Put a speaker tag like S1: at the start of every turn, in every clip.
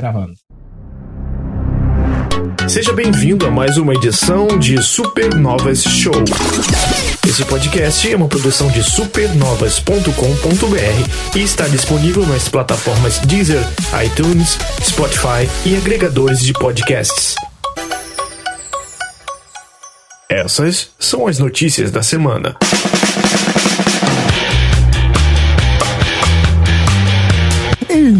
S1: Gravando.
S2: Seja bem-vindo a mais uma edição de Supernovas Show. Esse podcast é uma produção de supernovas.com.br e está disponível nas plataformas Deezer, iTunes, Spotify e agregadores de podcasts. Essas são as notícias da semana.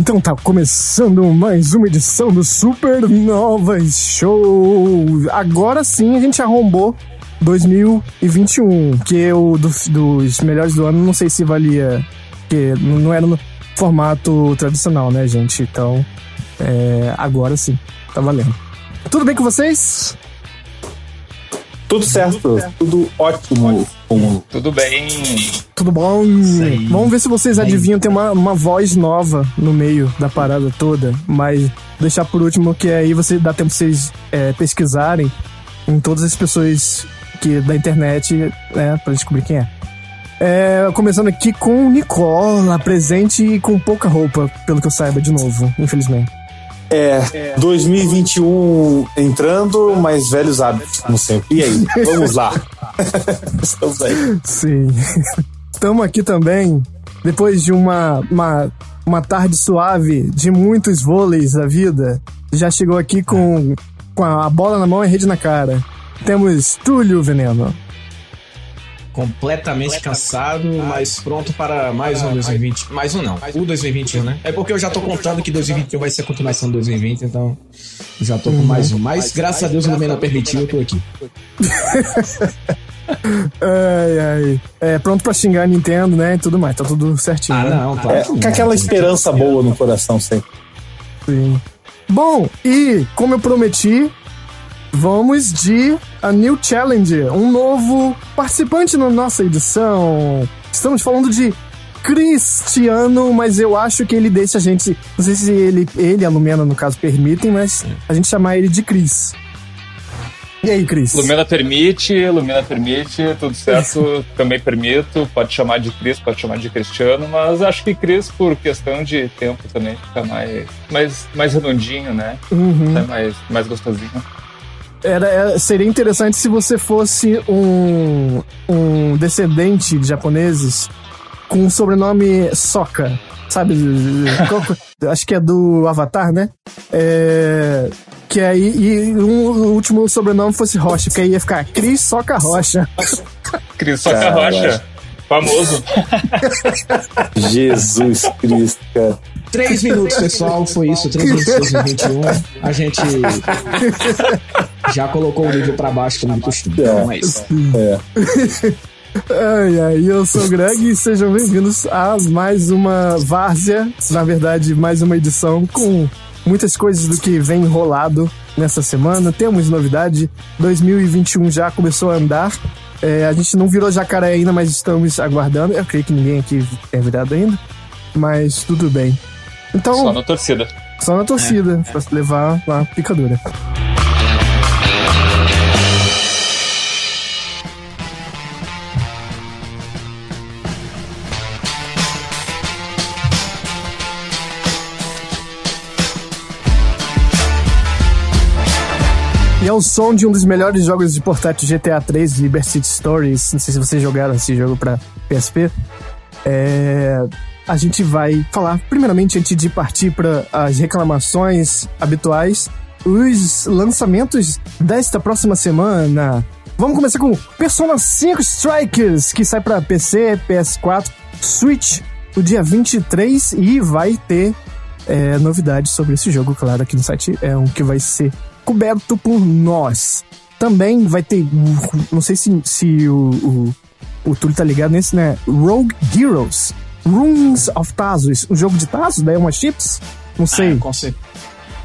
S3: Então tá começando mais uma edição do Supernovas Show. Agora sim a gente arrombou 2021, que o dos, dos melhores do ano não sei se valia, que não era no formato tradicional, né, gente? Então, é, agora sim, tá valendo. Tudo bem com vocês?
S4: Tudo certo, tudo ótimo.
S5: Tudo bem.
S3: Tudo bom? Vamos ver se vocês adivinham. Tem uma, uma voz nova no meio da parada toda, mas deixar por último que aí você dá tempo pra vocês é, pesquisarem em todas as pessoas que da internet, né, pra descobrir quem é. É, começando aqui com Nicola, presente e com pouca roupa, pelo que eu saiba, de novo, infelizmente.
S4: É, 2021 entrando, mas velhos hábitos, como sempre. E aí, vamos lá. Estamos aí.
S3: Sim. Estamos aqui também, depois de uma, uma, uma tarde suave de muitos vôleis da vida, já chegou aqui com, com a bola na mão e a rede na cara. Temos Túlio Veneno.
S1: Completamente cansado, mas pronto para mais um 2020. Mais um não, o 2021, né? É porque eu já tô contando que 2021 vai ser a continuação do 2020, então já tô com mais um. Mas graças a Deus o Lumena permitiu, eu tô aqui.
S3: Ai, ai. É, pronto pra xingar a Nintendo, né? E tudo mais, tá tudo certinho.
S1: Ah,
S3: né?
S1: não, claro.
S4: É, com
S1: não.
S4: aquela esperança boa no coração sempre.
S3: Sim. Bom, e como eu prometi, vamos de a New Challenger, um novo participante na nossa edição. Estamos falando de Cristiano, mas eu acho que ele deixa a gente. Não sei se ele, ele e a Lumena, no caso, permitem, mas a gente chamar ele de Cris. E aí, Cris?
S5: Lumena permite, Lumena permite, tudo certo, também permito. Pode chamar de Cris, pode chamar de Cristiano, mas acho que Cris, por questão de tempo também, fica mais, mais, mais redondinho, né?
S3: Uhum.
S5: É mais, mais gostosinho.
S3: Era, era- seria interessante se você fosse um, um descendente de japoneses com o sobrenome Soka. Sabe? Acho que é do Avatar, né? É, que aí e um, o último sobrenome fosse Rocha, que aí ia ficar Cris Soca Rocha.
S5: Cris Soca
S4: Cara,
S5: Rocha, famoso.
S4: Jesus Cristo, cara.
S1: Três minutos, pessoal, foi isso. Três minutos 2021. A gente já colocou o nível pra baixo, como de costume. Então é isso.
S4: É.
S3: Ai, ai, eu sou o Greg e sejam bem-vindos a mais uma várzea, na verdade, mais uma edição com muitas coisas do que vem enrolado nessa semana. Temos novidade, 2021 já começou a andar. É, a gente não virou jacaré ainda, mas estamos aguardando. Eu creio que ninguém aqui é virado ainda, mas tudo bem. Então,
S5: Só na torcida.
S3: só na torcida, pra levar a picadura. E é o som de um dos melhores jogos de portátil GTA 3, Liberty City Stories. Não sei se vocês jogaram esse jogo pra PSP. É, a gente vai falar, primeiramente, antes de partir para as reclamações habituais, os lançamentos desta próxima semana. Vamos começar com Persona 5 Strikers, que sai para PC, PS4, Switch no dia 23 e vai ter é, novidades sobre esse jogo, claro, aqui no site é um que vai ser coberto por nós. Também vai ter, não sei se, se o, o, o Túlio tá ligado nesse, né? Rogue Heroes, Runes of Tazos, um jogo de Tazos, daí uma chips? Não sei,
S1: É, com certeza.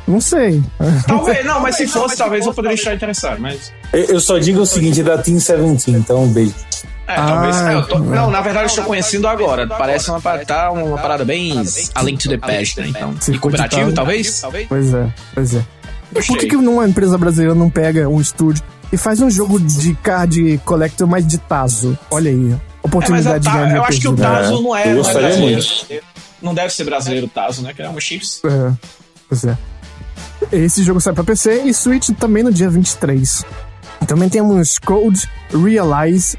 S3: não sei.
S1: Talvez, não, mas se fosse, talvez eu poderia estar interessado, mas.
S4: Eu eu só digo o seguinte, é da Team 17, então um beijo.
S1: É, talvez.
S3: Ah,
S1: é, eu tô- não, na verdade eu estou conhecendo agora. Parece uma, pa- tá uma parada bem A Link to the Past, né? Então.
S3: Se
S1: E cooperativo, talvez?
S3: Pois é, pois é. Por que, que uma empresa brasileira não pega um estúdio e faz um jogo de card collector mais de Tazo? Olha aí,
S1: É,
S3: oportunidade
S1: a
S3: de
S1: Ta-
S3: ganhar
S1: eu acho que o. Tazo não é,
S4: eu
S1: não é brasileiro.
S4: muito.
S1: Não deve ser brasileiro o Tazo, né? Que é uma chips.
S3: É, pois é. esse jogo sai pra PC e Switch também no dia 23. Também temos Code Realize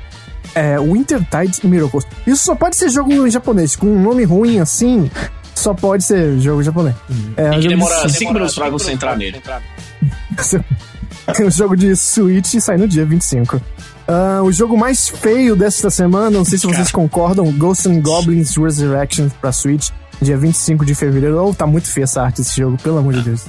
S3: é, Wintertide Miracles. Isso só pode ser jogo em japonês. Com um nome ruim assim, só pode ser jogo japonês. É,
S1: Tem que
S3: jogo
S1: demora
S3: de-
S1: 5 minutos pra você entrar nele.
S3: o jogo de Switch sai no dia 25. Ah, o jogo mais feio desta semana, não sei se vocês concordam, Ghosts and Goblins Resurrection pra Switch, dia 25 de fevereiro. Oh, tá muito feia essa arte desse jogo, pelo amor de Deus.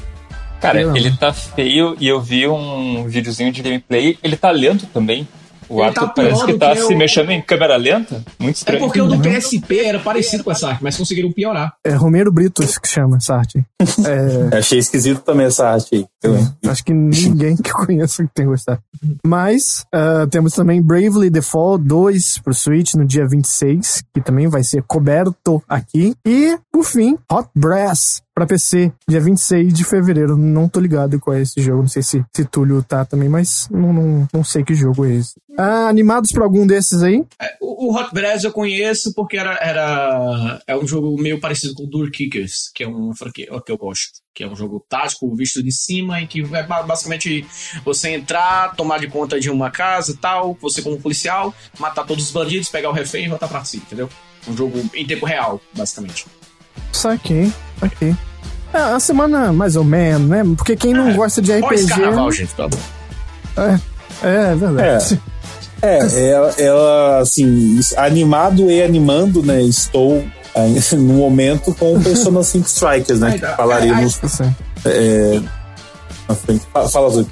S5: Cara, ele tá feio e eu vi um videozinho de gameplay. Ele tá lento também. O
S1: Ele
S5: Arthur
S1: tá pior
S5: parece que tá
S1: que
S5: se
S1: o-
S5: mexendo em câmera lenta. Muito
S1: É
S5: estranho.
S1: porque o do PSP era parecido com essa arte, mas conseguiram piorar.
S3: É Romero Brito que chama essa arte. É,
S4: Achei esquisito também essa arte aí. também.
S3: acho que ninguém que eu conheço tem gostado. Mas ah, temos também Bravely Default 2 pro Switch no dia 26, que também vai ser coberto aqui. E, por fim, Hot Brass pra PC, dia 26 de fevereiro. Não tô ligado qual é esse jogo. Não sei se, se Túlio tá também, mas não, não, não sei que jogo é esse. Ah, animados pra algum desses aí?
S1: O, o Hot Brass eu conheço porque era, era é um jogo meio parecido com o Door Kickers, que é um franquia que eu gosto. Que é um jogo tático, visto de cima, em que é ba- basicamente você entrar, tomar de conta de uma casa e tal, você como policial, matar todos os bandidos, pegar o refém e voltar pra si, entendeu? Um jogo em tempo real, basicamente.
S3: Saquei, saquei. É, a semana mais ou menos, né? Porque quem não
S1: É,
S3: gosta de RPG.
S1: Pós-carnaval, gente, tá bom.
S3: É, é verdade.
S4: É, ela, ela, assim, animado e animando, né? Estou aí, no momento com o Persona 5 Strikers, né? Que falaremos é, na frente. Fala, Zóio.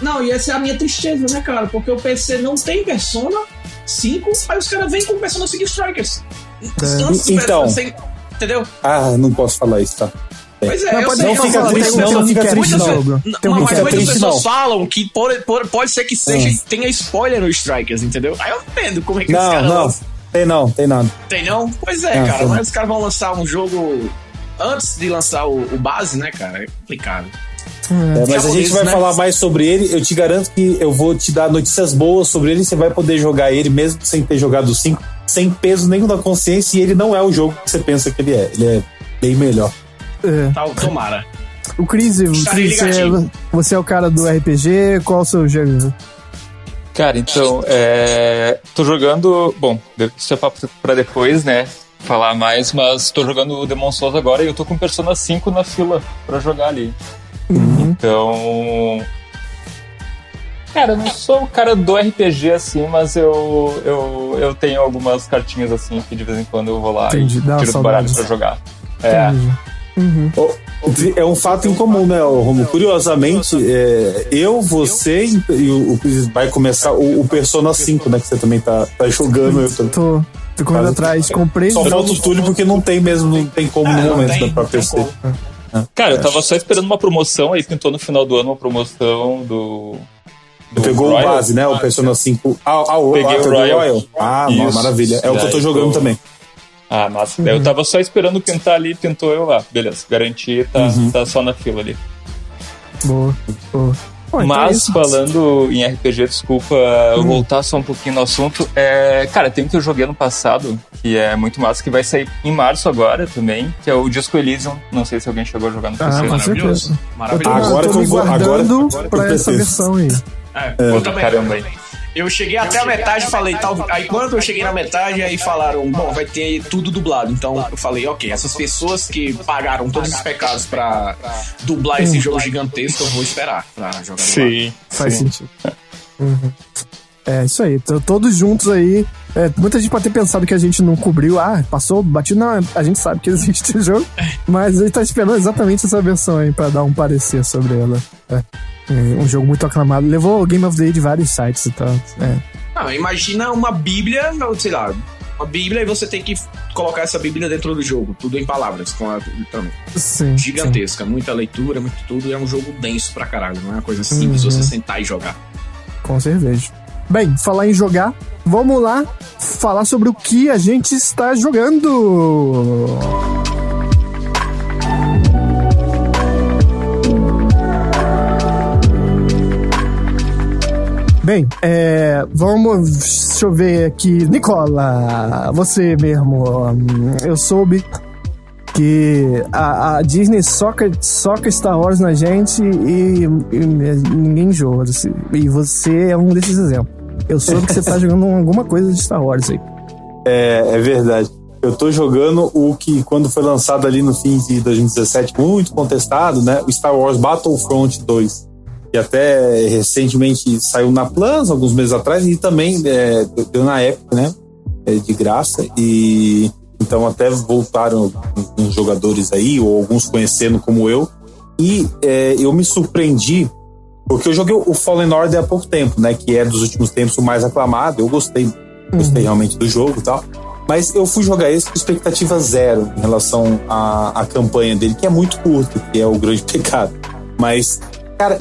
S1: Não, e essa é a minha tristeza, né, cara? Porque o PC não tem Persona 5, aí os caras vêm com Persona 5 Strikers. Antes do
S4: Então.
S1: Persona 5, entendeu?
S4: Ah, não posso falar isso, tá?
S1: Pois é,
S3: Não,
S1: eu
S3: pode
S1: sei,
S4: não fica triste, não, não fica
S3: muitas-
S4: triste, não.
S1: Mas muitas pessoas falam que pode, pode, pode ser que seja,
S4: Hum.
S1: tenha spoiler no Strikers, entendeu? Aí eu entendo como é que os
S4: Não,
S1: caras
S4: não.
S1: lançam.
S4: Tem não, tem nada.
S1: Tem não? Pois é,
S4: Não,
S1: cara, mas os caras vão lançar um jogo antes de lançar o, o base, né, cara? É complicado.
S4: É, mas a gente vai
S1: né?
S4: falar mais sobre ele. Eu te garanto que eu vou te dar notícias boas sobre ele. Você vai poder jogar ele mesmo sem ter jogado o 5, sem peso nenhum na consciência. E ele não é o jogo que você pensa que ele é. Ele é bem melhor.
S3: É.
S1: Tal, tomara.
S3: O Chris, o
S1: Estarei
S3: Chris é, você é o cara do RPG, qual o seu gênero?
S5: Cara, então, é... tô jogando. Bom, isso é papo pra depois, né? Falar mais, mas tô jogando o Demon Souls agora e eu tô com Persona 5 na fila pra jogar ali. Então. Cara, eu não sou o cara do RPG assim, mas eu, eu, eu tenho algumas cartinhas assim que de vez em quando eu vou lá
S3: Entendi,
S5: e tiro do baralho pra jogar. É.
S3: Entendi.
S4: É um fato incomum, né, Romulo? Curiosamente, é, eu, você e, o, o Chris vai começar o, o Persona 5, né? Que você também tá, tá jogando. Eu tô,
S3: Tô, tô correndo
S4: Quase-
S3: atrás, comprei.
S4: só falta o Túlio porque não tem mesmo, não tem como no
S1: É, não
S4: momento
S1: tem,
S4: da pra PC.
S1: Como.
S5: Cara, eu tava só esperando uma promoção, aí pintou no final do ano uma promoção do. do
S4: Pegou
S5: Royal.
S4: o base, né? O Persona 5. Ah, ah, o,
S5: Peguei
S4: ah,
S5: o
S4: pegou
S5: Royal.
S4: Ah,
S5: Isso.
S4: maravilha. É o que eu tô jogando
S5: tô-
S4: também.
S5: Ah, massa. Daí Eu tava só esperando pintar ali, pintou eu lá. Beleza, garanti, tá, tá só na fila ali.
S3: Boa, boa. Bom, então é
S5: Mas
S3: isso.
S5: falando em RPG, desculpa eu voltar só um pouquinho no assunto. É, cara, tem um que eu joguei ano passado, que é muito massa, que vai sair em março agora também, que é o Disco Elysium. Não sei se alguém chegou a jogar no
S3: Ah,
S5: PC.
S3: com
S1: Maravilhoso.
S3: certeza. Eu tô,
S1: Maravilhoso.
S4: Agora
S3: eu tô me
S4: agora-
S3: guardando
S4: agora que eu
S3: pra essa versão aí.
S1: É, eu também.
S5: Caramba aí.
S1: Eu cheguei até a metade e falei, tal. Aí quando eu cheguei na metade, aí falaram, bom, vai ter tudo dublado. Então eu falei, ok, essas pessoas que pagaram todos os pecados pra dublar esse jogo gigantesco, eu vou esperar pra jogar dublado.
S5: Sim.
S3: Faz
S5: sim.
S3: sentido. Uhum. É isso aí, todos juntos aí. É, muita gente pode ter pensado que a gente não cobriu. Ah, passou batido. Não, a gente sabe que existe o jogo, mas a gente tá esperando exatamente essa versão aí pra dar um parecer sobre ela. É, é um jogo muito aclamado. Levou o Game of the Year de vários sites e tal. É.
S1: Não, imagina uma bíblia, não, sei lá, uma bíblia e você tem que colocar essa bíblia dentro do jogo, tudo em palavras, com a, literalmente,
S3: Sim,
S1: gigantesca, muita leitura, muito tudo, é um jogo denso pra caralho, não é uma coisa simples
S3: Uhum.
S1: você sentar e jogar.
S3: sim, com cerveja. Bem, falar em jogar, vamos lá falar sobre o que a gente está jogando. Bem, é, vamos. Deixa eu ver aqui. Nicola, você mesmo. Eu soube Porque a, a Disney soca, soca Star Wars na gente e, e ninguém assim. E você é um desses exemplos. Eu soube que você tá jogando alguma coisa de Star Wars aí.
S4: É, é verdade. Eu tô jogando o que, quando foi lançado ali no fim de 2017, muito contestado, né? O Star Wars Battlefront 2. Que até recentemente saiu na Plus, alguns meses atrás, e também é, deu na época, né? É, de graça. E então até voltaram alguns jogadores aí, ou alguns conhecendo como eu. E é, eu me surpreendi, porque eu joguei o Fallen Order há pouco tempo, né? Que é dos últimos tempos o mais aclamado. Eu gostei, gostei realmente do jogo e tal. Mas eu fui jogar esse com expectativa zero em relação à, à campanha dele, que é muito curto, que é o grande pecado. Mas, cara,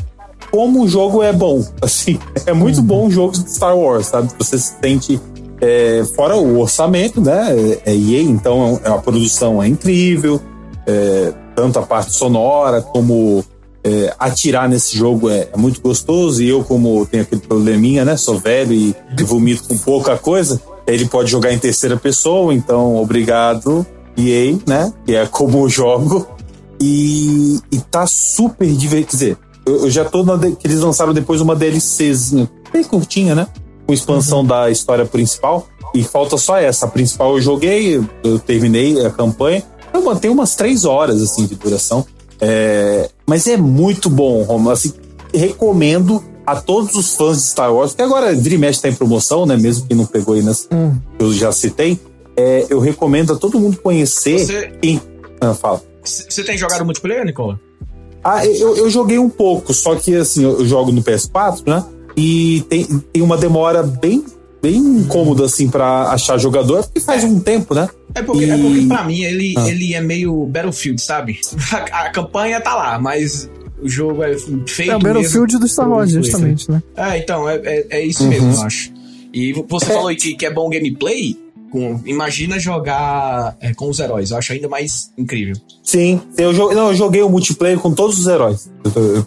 S4: como o jogo é bom, assim, é muito bom o jogo de Star Wars, sabe? Você se sente é, fora o orçamento, né? É EA, então é a produção é incrível, é, tanto a parte sonora como é, atirar nesse jogo é, é, muito gostoso. E eu, como tenho aquele probleminha, né? Sou velho e, e vomito com pouca coisa, ele pode jogar em terceira pessoa, então obrigado, EA, né? Que é como eu jogo. E, e tá super divertido. Quer dizer, eu, eu já tô na. que eles lançaram depois uma DLCzinha, bem curtinha, né? Com expansão uhum. da história principal. E falta só essa. A principal eu joguei, eu terminei a campanha. Eu mantenho umas três horas assim de duração. É, mas é muito bom, Romulo. Assim, recomendo a todos os fãs de Star Wars, porque agora Dream Match tá em promoção, né? Mesmo que não pegou aí nas hum. eu já citei. É, eu recomendo a todo mundo conhecer.
S1: Você...
S4: Quem... Ah, fala.
S1: Você tem jogado multiplayer, Nicola?
S4: Ah, eu, eu joguei um pouco, só que assim, eu jogo no PS4, né? E tem, tem uma demora bem bem incômodo assim para achar jogador, porque faz um tempo, né?
S1: É porque, e... é porque pra mim ele, ah. ele é meio Battlefield, sabe? A, a, campanha tá lá, mas o jogo é feito.
S3: É o Battlefield do Star Wars, justamente, né?
S1: É, então, é, é, é isso uhum. mesmo, eu acho. E você é. falou que, que é bom gameplay. Com, imagina jogar é, com os heróis, eu acho ainda mais incrível.
S4: Sim, eu, não, eu joguei o multiplayer com todos os heróis.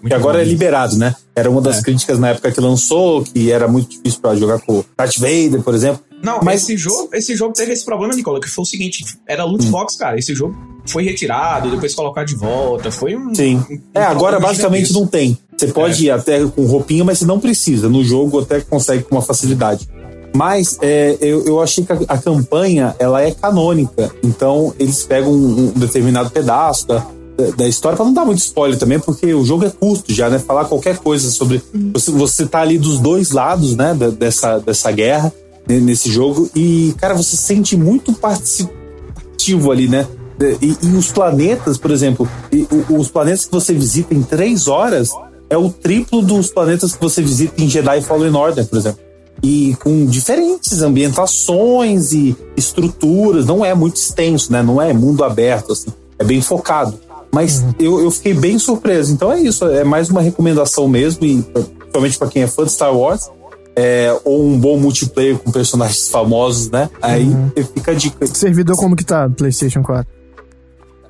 S4: Que agora bom. é liberado, né? Era uma das é. críticas na época que lançou, que era muito difícil para jogar com Darth Vader, por exemplo.
S1: Não, mas esse jogo, esse jogo teve esse problema, Nicola, que foi o seguinte: era loot hum. box, cara. Esse jogo foi retirado, depois colocar de volta. Foi um.
S4: Sim. Um, um é, agora basicamente não tem. Você pode é. ir até com roupinha, mas você não precisa. No jogo até consegue com uma facilidade. Mas é, eu, eu achei que a, a, campanha ela é canônica. Então eles pegam um, um determinado pedaço da, da história, para não dar muito spoiler também, porque o jogo é curto já, né? Falar qualquer coisa sobre. Você, você tá ali dos dois lados, né? Dessa, dessa guerra, nesse jogo. E, cara, você sente muito participativo ali, né? E, e os planetas, por exemplo, e, os planetas que você visita em três horas é o triplo dos planetas que você visita em Jedi Fallen Order, por exemplo. E com diferentes ambientações e estruturas, não é muito extenso, né? Não é mundo aberto, assim, é bem focado. Mas uhum. eu, eu fiquei bem surpreso. Então é isso, é mais uma recomendação mesmo, e principalmente para quem é fã de Star Wars. É, ou um bom multiplayer com personagens famosos, né? Aí uhum. fica a dica.
S3: Servidor como que tá, PlayStation 4?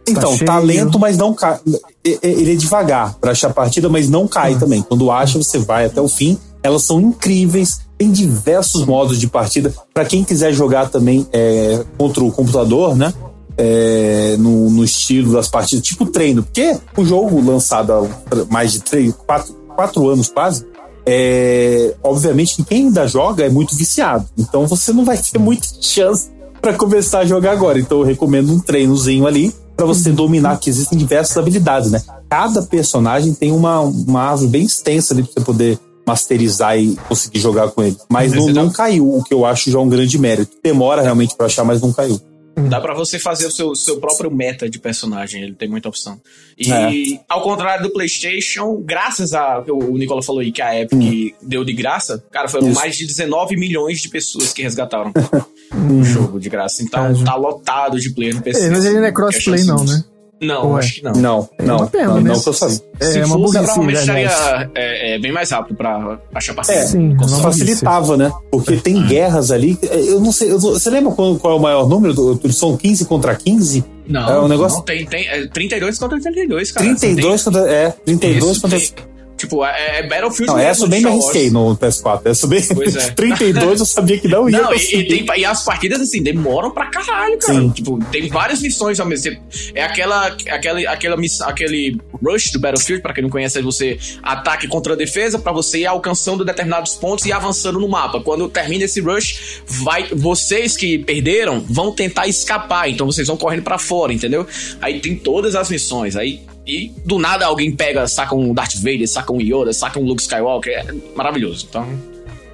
S4: Então, tá, tá lento, mas não cai. Ele é devagar para achar a partida, mas não cai uhum. também. Quando acha, você vai até o fim. Elas são incríveis, tem diversos modos de partida. Para quem quiser jogar também é, contra o computador, né? É, no, no, estilo das partidas, tipo treino, porque o jogo lançado há mais de três, quatro, quatro anos quase, é, obviamente que quem ainda joga é muito viciado, então você não vai ter muita chance para começar a jogar agora. Então eu recomendo um treinozinho ali para você dominar, que existem diversas habilidades, né? Cada personagem tem uma, uma árvore bem extensa ali pra você poder masterizar e conseguir jogar com ele. Mas não, não caiu, o que eu acho já um grande mérito. Demora realmente para achar, mas não caiu.
S1: Dá para você fazer o seu, seu próprio meta de personagem, ele tem muita opção. E é. ao contrário do PlayStation, graças a. O Nicola falou aí que a Epic hum. deu de graça, cara, foram Isso. mais de 19 milhões de pessoas que resgataram o jogo de graça. Então tá lotado de player no PC.
S3: É, mas ele não é crossplay, não, né?
S1: Não, acho que não.
S4: Não, não. É uma pena, não, não que eu sabia.
S1: É, Se é uma fosse, provavelmente estaria é, é, bem mais rápido pra achar parceiro.
S4: É, sim, facilitava, né? Porque tem guerras ali. Eu não sei, eu, você lembra qual, qual, é o maior número? São 15 contra 15?
S1: Não, é um negócio... não tem, tem é 32 contra 32, cara.
S4: 32 contra. É, 32
S1: Isso,
S4: contra.
S1: Tem, Tipo, é, é Battlefield
S4: Não, essa
S1: de
S4: me arrisquei no PS4. Essa bem.
S1: Pois é.
S4: 32 eu sabia que não ia.
S1: Não, e, tem- e as partidas, assim, demoram pra caralho, cara.
S4: Sim.
S1: Tipo, tem várias missões ao mesmo tempo. É aquela, aquela, aquela miss- aquele rush do Battlefield, pra quem não conhece, é você ataque contra a defesa, pra você ir alcançando determinados pontos e avançando no mapa. Quando termina esse rush, vai, vocês que perderam vão tentar escapar, então vocês vão correndo pra fora, entendeu? Aí tem todas as missões, aí... E do nada alguém pega, saca um Darth Vader, saca um Yoda, saca um Luke Skywalker. É maravilhoso. Então,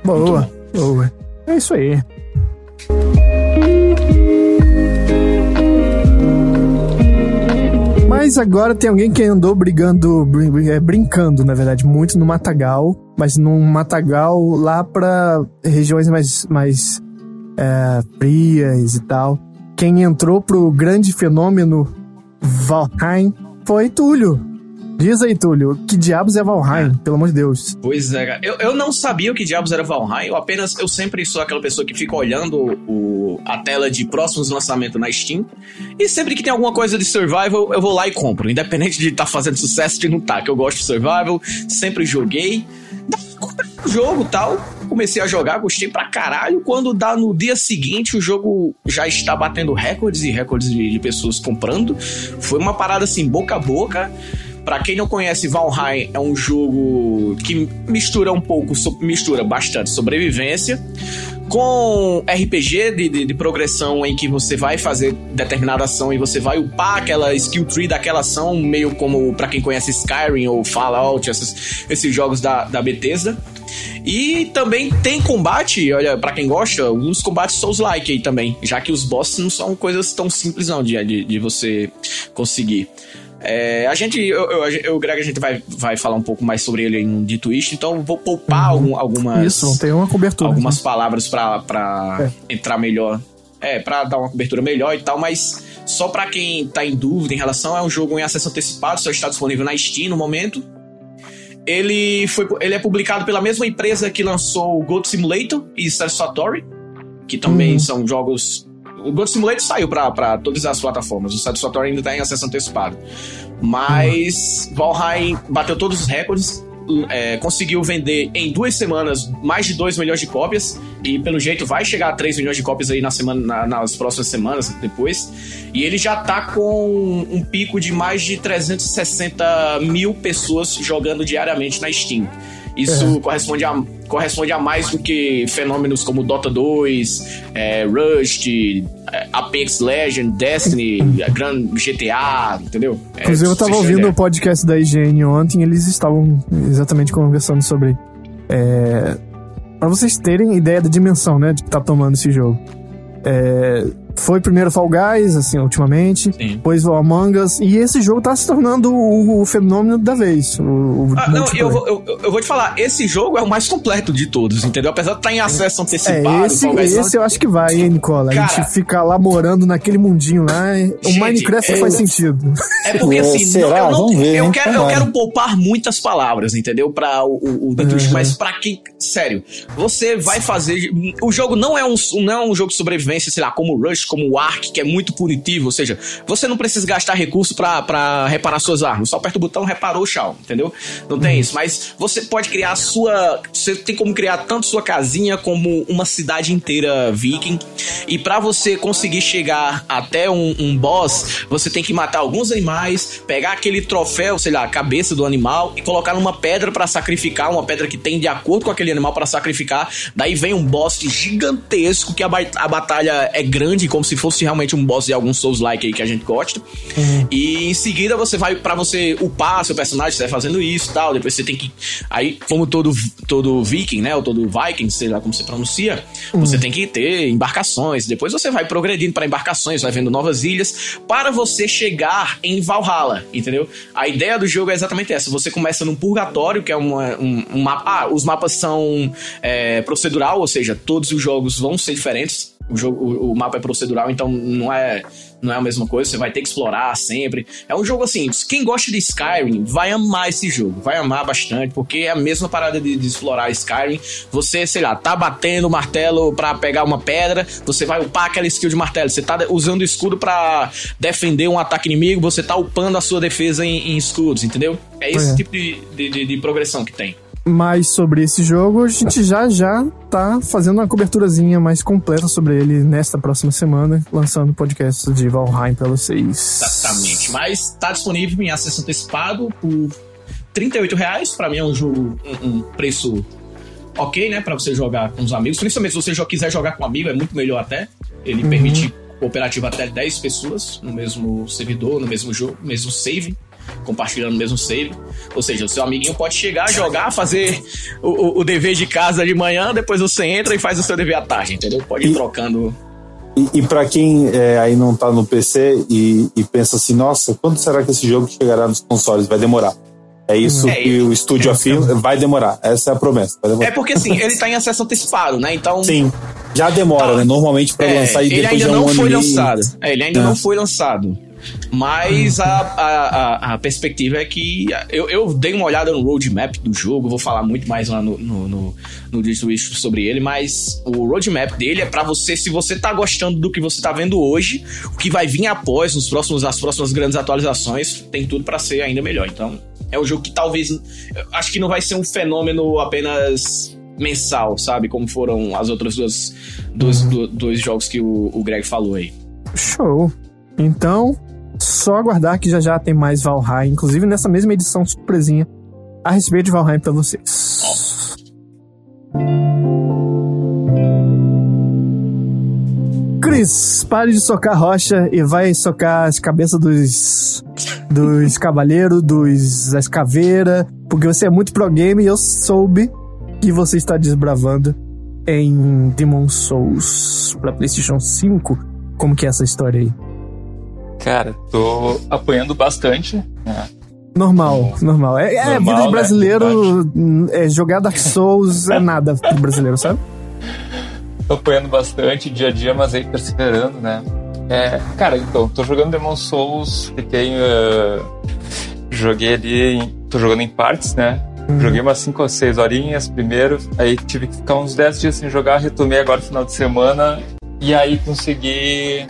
S3: Boa, boa. É isso aí. Mas agora tem alguém que andou brigando, brin- é, brincando, na verdade, muito no Matagal, mas num Matagal lá pra regiões mais, mais é, frias e tal. Quem entrou pro grande fenômeno Valheim foi Túlio. Diz aí, Túlio, que diabos é Valheim, pelo amor de Deus?
S1: Pois é, cara. Eu, eu não sabia o que diabos era Valheim, eu apenas, eu sempre sou aquela pessoa que fica olhando o, a tela de próximos lançamentos na Steam, e sempre que tem alguma coisa de survival, eu vou lá e compro, independente de estar fazendo sucesso de não tá, que eu gosto de survival, sempre joguei, comprei o jogo e tal, comecei a jogar, gostei pra caralho, quando dá no dia seguinte, o jogo já está batendo recordes e recordes de, de pessoas comprando, foi uma parada assim, boca a boca, Pra quem não conhece, Valheim é um jogo que mistura um pouco, mistura bastante sobrevivência com RPG de, de, de progressão em que você vai fazer determinada ação e você vai upar aquela skill tree daquela ação, meio como pra quem conhece Skyrim ou Fallout, esses, esses jogos da, da Bethesda. E também tem combate, olha, pra quem gosta, uns combates Souls-like aí também, já que os bosses não são coisas tão simples não de, de, de você conseguir. É, a gente, eu, eu, eu, Greg, a gente vai, vai falar um pouco mais sobre ele em um de twist, então vou poupar algum- algumas,
S3: Isso, tem uma cobertura.
S1: algumas palavras pra, pra entrar melhor. É, pra dar uma cobertura melhor e tal, mas só pra quem tá em dúvida em relação, é um jogo em acesso antecipado, só está disponível na Steam no momento. Ele, foi, ele é publicado pela mesma empresa que lançou o Goat Simulator e Satisfactory, que também
S3: Uhum.
S1: são jogos. O Goat Simulator saiu pra todas as plataformas, o Satisfactory ainda tá em acesso antecipado. Mas Valheim bateu todos os recordes, é, conseguiu vender em duas semanas mais de 2 milhões de cópias, e pelo jeito vai chegar a 3 milhões de cópias aí na semana, na- nas próximas semanas depois. E ele já tá com um pico de mais de 360 mil pessoas jogando diariamente na Steam. Isso corresponde, a, corresponde a mais do que fenômenos como Dota 2, é, Rust, é, Apex Legends, Destiny, a Gran GTA, entendeu? É,
S3: Inclusive, eu tava ouvindo o podcast da IGN ontem, eles estavam exatamente conversando sobre. É, para vocês terem ideia da dimensão, né, de que tá tomando esse jogo. É, foi primeiro Fall Guys, assim, ultimamente,
S1: Sim.
S3: depois o Among Us, e esse jogo tá se tornando o, o fenômeno da vez. O, o
S1: Ah, não, eu vou, eu, eu vou te falar, esse jogo é o mais completo de todos, entendeu? Apesar de estar em acesso antecipado,
S3: É, esse,
S1: Fall Guys
S3: esse eu acho que vai, hein, Nicola? a
S1: Cara-
S3: gente ficar lá morando naquele mundinho lá. O
S1: Gente,
S3: Minecraft
S1: é-
S3: faz sentido.
S1: É porque
S4: É,
S1: assim,
S4: será?
S1: não, eu, não-
S4: Vamos ver,
S1: eu quero, eu quero poupar muitas palavras, entendeu? Pra o, o, o The Twist, mas pra quem. Sério, você vai fazer. O jogo não é um, não é um jogo de sobrevivência, sei lá, como o Rush, como o Ark, que é muito punitivo. Ou seja, você não precisa gastar recurso pra, pra reparar suas armas. Só aperta o botão, reparou, tchau, entendeu? Não tem isso. Mas você pode criar a sua. Você tem como criar tanto sua casinha como uma cidade inteira viking. E pra você conseguir chegar até um, um boss, você tem que matar alguns animais, pegar aquele troféu, sei lá, a cabeça do animal e colocar numa pedra pra sacrificar, uma pedra que tem de acordo com aquele animal pra sacrificar. Daí vem um boss gigantesco que a, a batalha é grande, como se fosse realmente um boss de alguns Souls-like aí que a gente gosta. E em seguida você vai pra você upar seu personagem, você vai fazendo isso e tal. Depois você tem que. Aí, como todo, todo viking, né? Ou todo viking, sei lá como você pronuncia, você tem que ter embarcações. Depois você vai progredindo para embarcações, vai vendo novas ilhas, para você chegar em Valhalla, entendeu? A ideia do jogo é exatamente essa. Você começa num purgatório, que é uma- um, um mapa. Ah, os mapas são é, procedural, ou seja, todos os jogos vão ser diferentes O, jogo, o, o, mapa é procedural, então não é, não é a mesma coisa. Você vai ter que explorar sempre. É um jogo assim. Quem gosta de Skyrim vai amar esse jogo. Vai amar bastante, porque é a mesma parada de, de explorar Skyrim. Você, sei lá, tá batendo o martelo para pegar uma pedra. Você vai upar aquela skill de martelo. Você tá usando o escudo para defender um ataque inimigo. Você tá upando a sua defesa em, em escudos, entendeu? É esse é. tipo de, de, de progressão que tem
S3: mais sobre esse jogo, a gente já já tá fazendo uma coberturazinha mais completa sobre ele nesta próxima semana, lançando podcast de Valheim pra vocês.
S1: Exatamente. Mas tá disponível em acesso antecipado por 38 reais. Pra mim é um jogo, um, um preço ok, né? Pra você jogar com os amigos. Principalmente se você quiser jogar com um amigo, é muito melhor até. Ele uhum. permite cooperativo até 10 pessoas no mesmo servidor, no mesmo jogo, no mesmo save compartilhando o mesmo save. Ou seja, o seu amiguinho pode chegar, jogar, fazer o, o, o dever de casa de manhã, depois você entra e faz o seu dever à tarde, entendeu? Pode ir e, trocando.
S4: E, e para quem é, aí não tá no PC e, e, pensa assim, nossa, quando será que esse jogo chegará nos consoles? Vai demorar. É isso é, que o estúdio é, afirma, vai demorar. Essa é a promessa.
S1: É porque assim, ele tá em acesso antecipado, né? Então.
S4: Sim. Já demora, ah, né? Normalmente para é, lançar e depois
S1: ele ainda
S4: não
S1: um foi lançado. É, ele ainda não é. foi lançado. Mas a, a, a, perspectiva é que eu, eu dei uma olhada no roadmap do jogo, vou falar muito mais lá no, no, no, no sobre ele, mas o roadmap dele é para você, se você tá gostando do que você tá vendo hoje, o que vai vir após, nos próximos, as próximas grandes atualizações, tem tudo para ser ainda melhor. Então, é um jogo que talvez. Acho que não vai ser um fenômeno apenas mensal, sabe? Como foram as outras duas, dois, uhum. dois jogos que o, o Greg falou aí.
S3: Show. Então, só aguardar que já já tem mais Valheim, inclusive nessa mesma edição surpresinha a respeito de Valheim pra vocês. Cris, pare de socar rocha e vai socar as cabeças dos dos cavaleiros, dos das porque você é muito pro game e eu soube que você está desbravando em Demon Souls para PlayStation 5. Como que é essa história aí?
S5: Cara, tô apanhando bastante. Né?
S3: Normal, normal. É, é normal, vida de né? brasileiro, né? é, jogar Dark Souls é nada pro brasileiro, sabe?
S5: Tô apanhando bastante dia a dia, mas aí perseverando, né? É, cara, então, tô jogando Demon Souls, fiquei. Uh, joguei ali. Tô jogando em partes, né? Uhum. Joguei umas 5 ou 6 horinhas primeiro, aí tive que ficar uns 10 dias sem jogar, retomei agora no final de semana, e aí consegui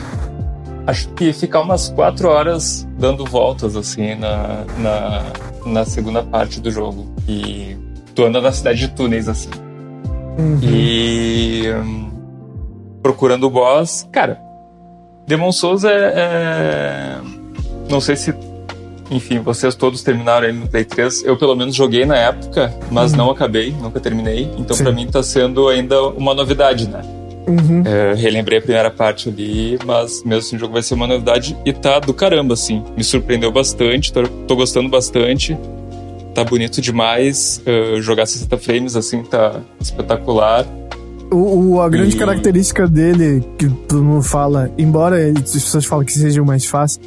S5: acho que ficar umas quatro horas dando voltas, assim, na, na, na segunda parte do jogo. E tu anda na cidade de túneis, assim. Uhum. E. Um, procurando o boss. Cara, Demon Souls é, é. Não sei se enfim, vocês todos terminaram aí no Play 3. Eu, pelo menos, joguei na época, mas uhum. não acabei, nunca terminei. Então, para mim, tá sendo ainda uma novidade, né? Uhum. É, relembrei a primeira parte ali, mas mesmo assim o jogo vai ser uma novidade e tá do caramba, assim. Me surpreendeu bastante, tô, tô gostando bastante. Tá bonito demais. Uh, jogar 60 frames, assim, tá espetacular.
S3: O, o, a grande e... característica dele, que todo mundo fala, embora as pessoas falam que seja o mais fácil,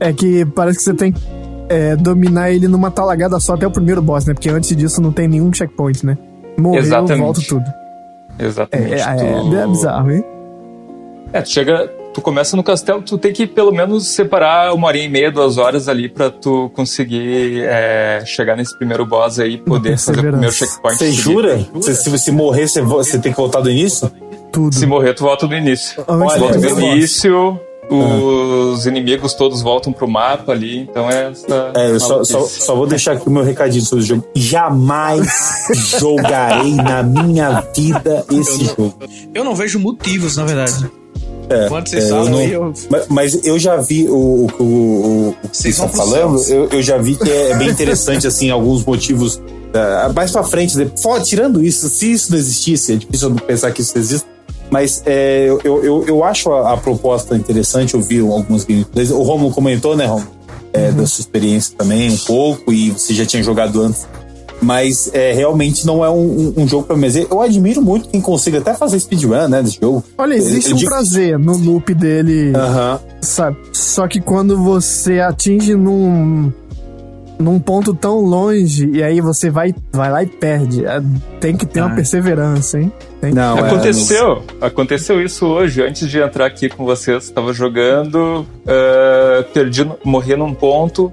S3: é que parece que você tem que é, dominar ele numa talagada só até o primeiro boss, né? Porque antes disso não tem nenhum checkpoint, né? Morreu, Exatamente. volta tudo.
S5: Exatamente. É,
S3: é, tu... é bizarro, hein?
S5: É, tu chega, tu começa no castelo, tu tem que pelo menos separar uma hora e meia, duas horas ali pra tu conseguir é, chegar nesse primeiro boss aí e poder fazer o primeiro checkpoint.
S4: Você jura? Você, se você morrer, você, você tem que voltar do início?
S5: Tudo. Se morrer, tu volta do início. Olha, volta do início, os inimigos todos voltam pro mapa ali, então é essa.
S4: É, eu só, só, só, vou deixar aqui o meu recadinho sobre o jogo. Jamais jogarei na minha vida esse
S1: eu
S4: jogo.
S1: eu não vejo motivos, na verdade.
S4: É, Quando vocês é, falam eu não, eu... Mas, mas, eu já vi o, o, o, o que vocês estão falando, eu, eu, já vi que é, bem interessante, assim, alguns motivos. Uh, mais pra frente, tirando isso, se isso não existisse, é difícil pensar que isso existe, mas é, eu, eu, eu acho a, a, proposta interessante, eu vi algumas gameplays. O Romulo comentou, né, Romulo? É, uhum. Da sua experiência também, um pouco, e você já tinha jogado antes. Mas é, realmente não é um, um, um jogo pra mim. Eu admiro muito quem consiga até fazer speedrun, né, desse jogo.
S3: Olha, existe eu, um digo... prazer no loop dele,
S4: uhum.
S3: sabe? Só que quando você atinge num num ponto tão longe e aí você vai, vai lá e perde. É, Tem que ter uma
S1: Ah.
S3: perseverança, hein? Tem.
S4: Não, é,
S5: Aconteceu, aconteceu isso hoje, antes de entrar aqui com vocês, tava jogando, eh, perdi, morri num ponto,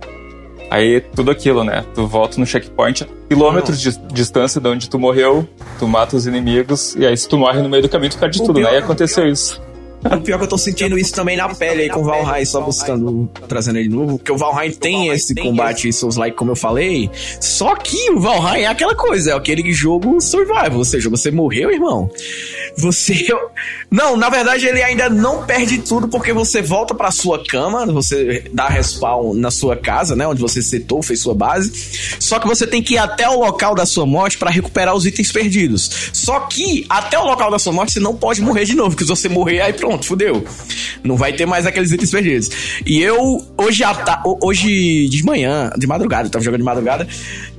S5: aí tudo aquilo, né? Tu volta no checkpoint, quilômetros de distância de onde tu morreu, tu mata os inimigos, e aí se tu morre no meio do caminho, tu perde
S1: O
S5: tudo,
S1: pior-
S5: né? E aconteceu isso.
S1: O pior é que eu tô sentindo isso também na pele aí com o Valheim, só buscando, trazendo ele de novo, porque o Valheim tem esse combate Souls like, como eu falei, só que o Valheim é aquela coisa, é aquele jogo survival, ou seja, você morreu, irmão. Você. Não, na verdade ele ainda não perde tudo porque você volta pra sua cama, você dá respawn na sua casa, né? Onde você setou, fez sua base. Só que você tem que ir até o local da sua morte pra recuperar os itens perdidos. Só que até o local da sua morte você não pode morrer de novo, porque se você morrer, aí pronto, fudeu. Não vai ter mais aqueles itens perdidos. E eu, hoje, ta- ho- hoje de manhã, de madrugada, eu tava jogando de madrugada,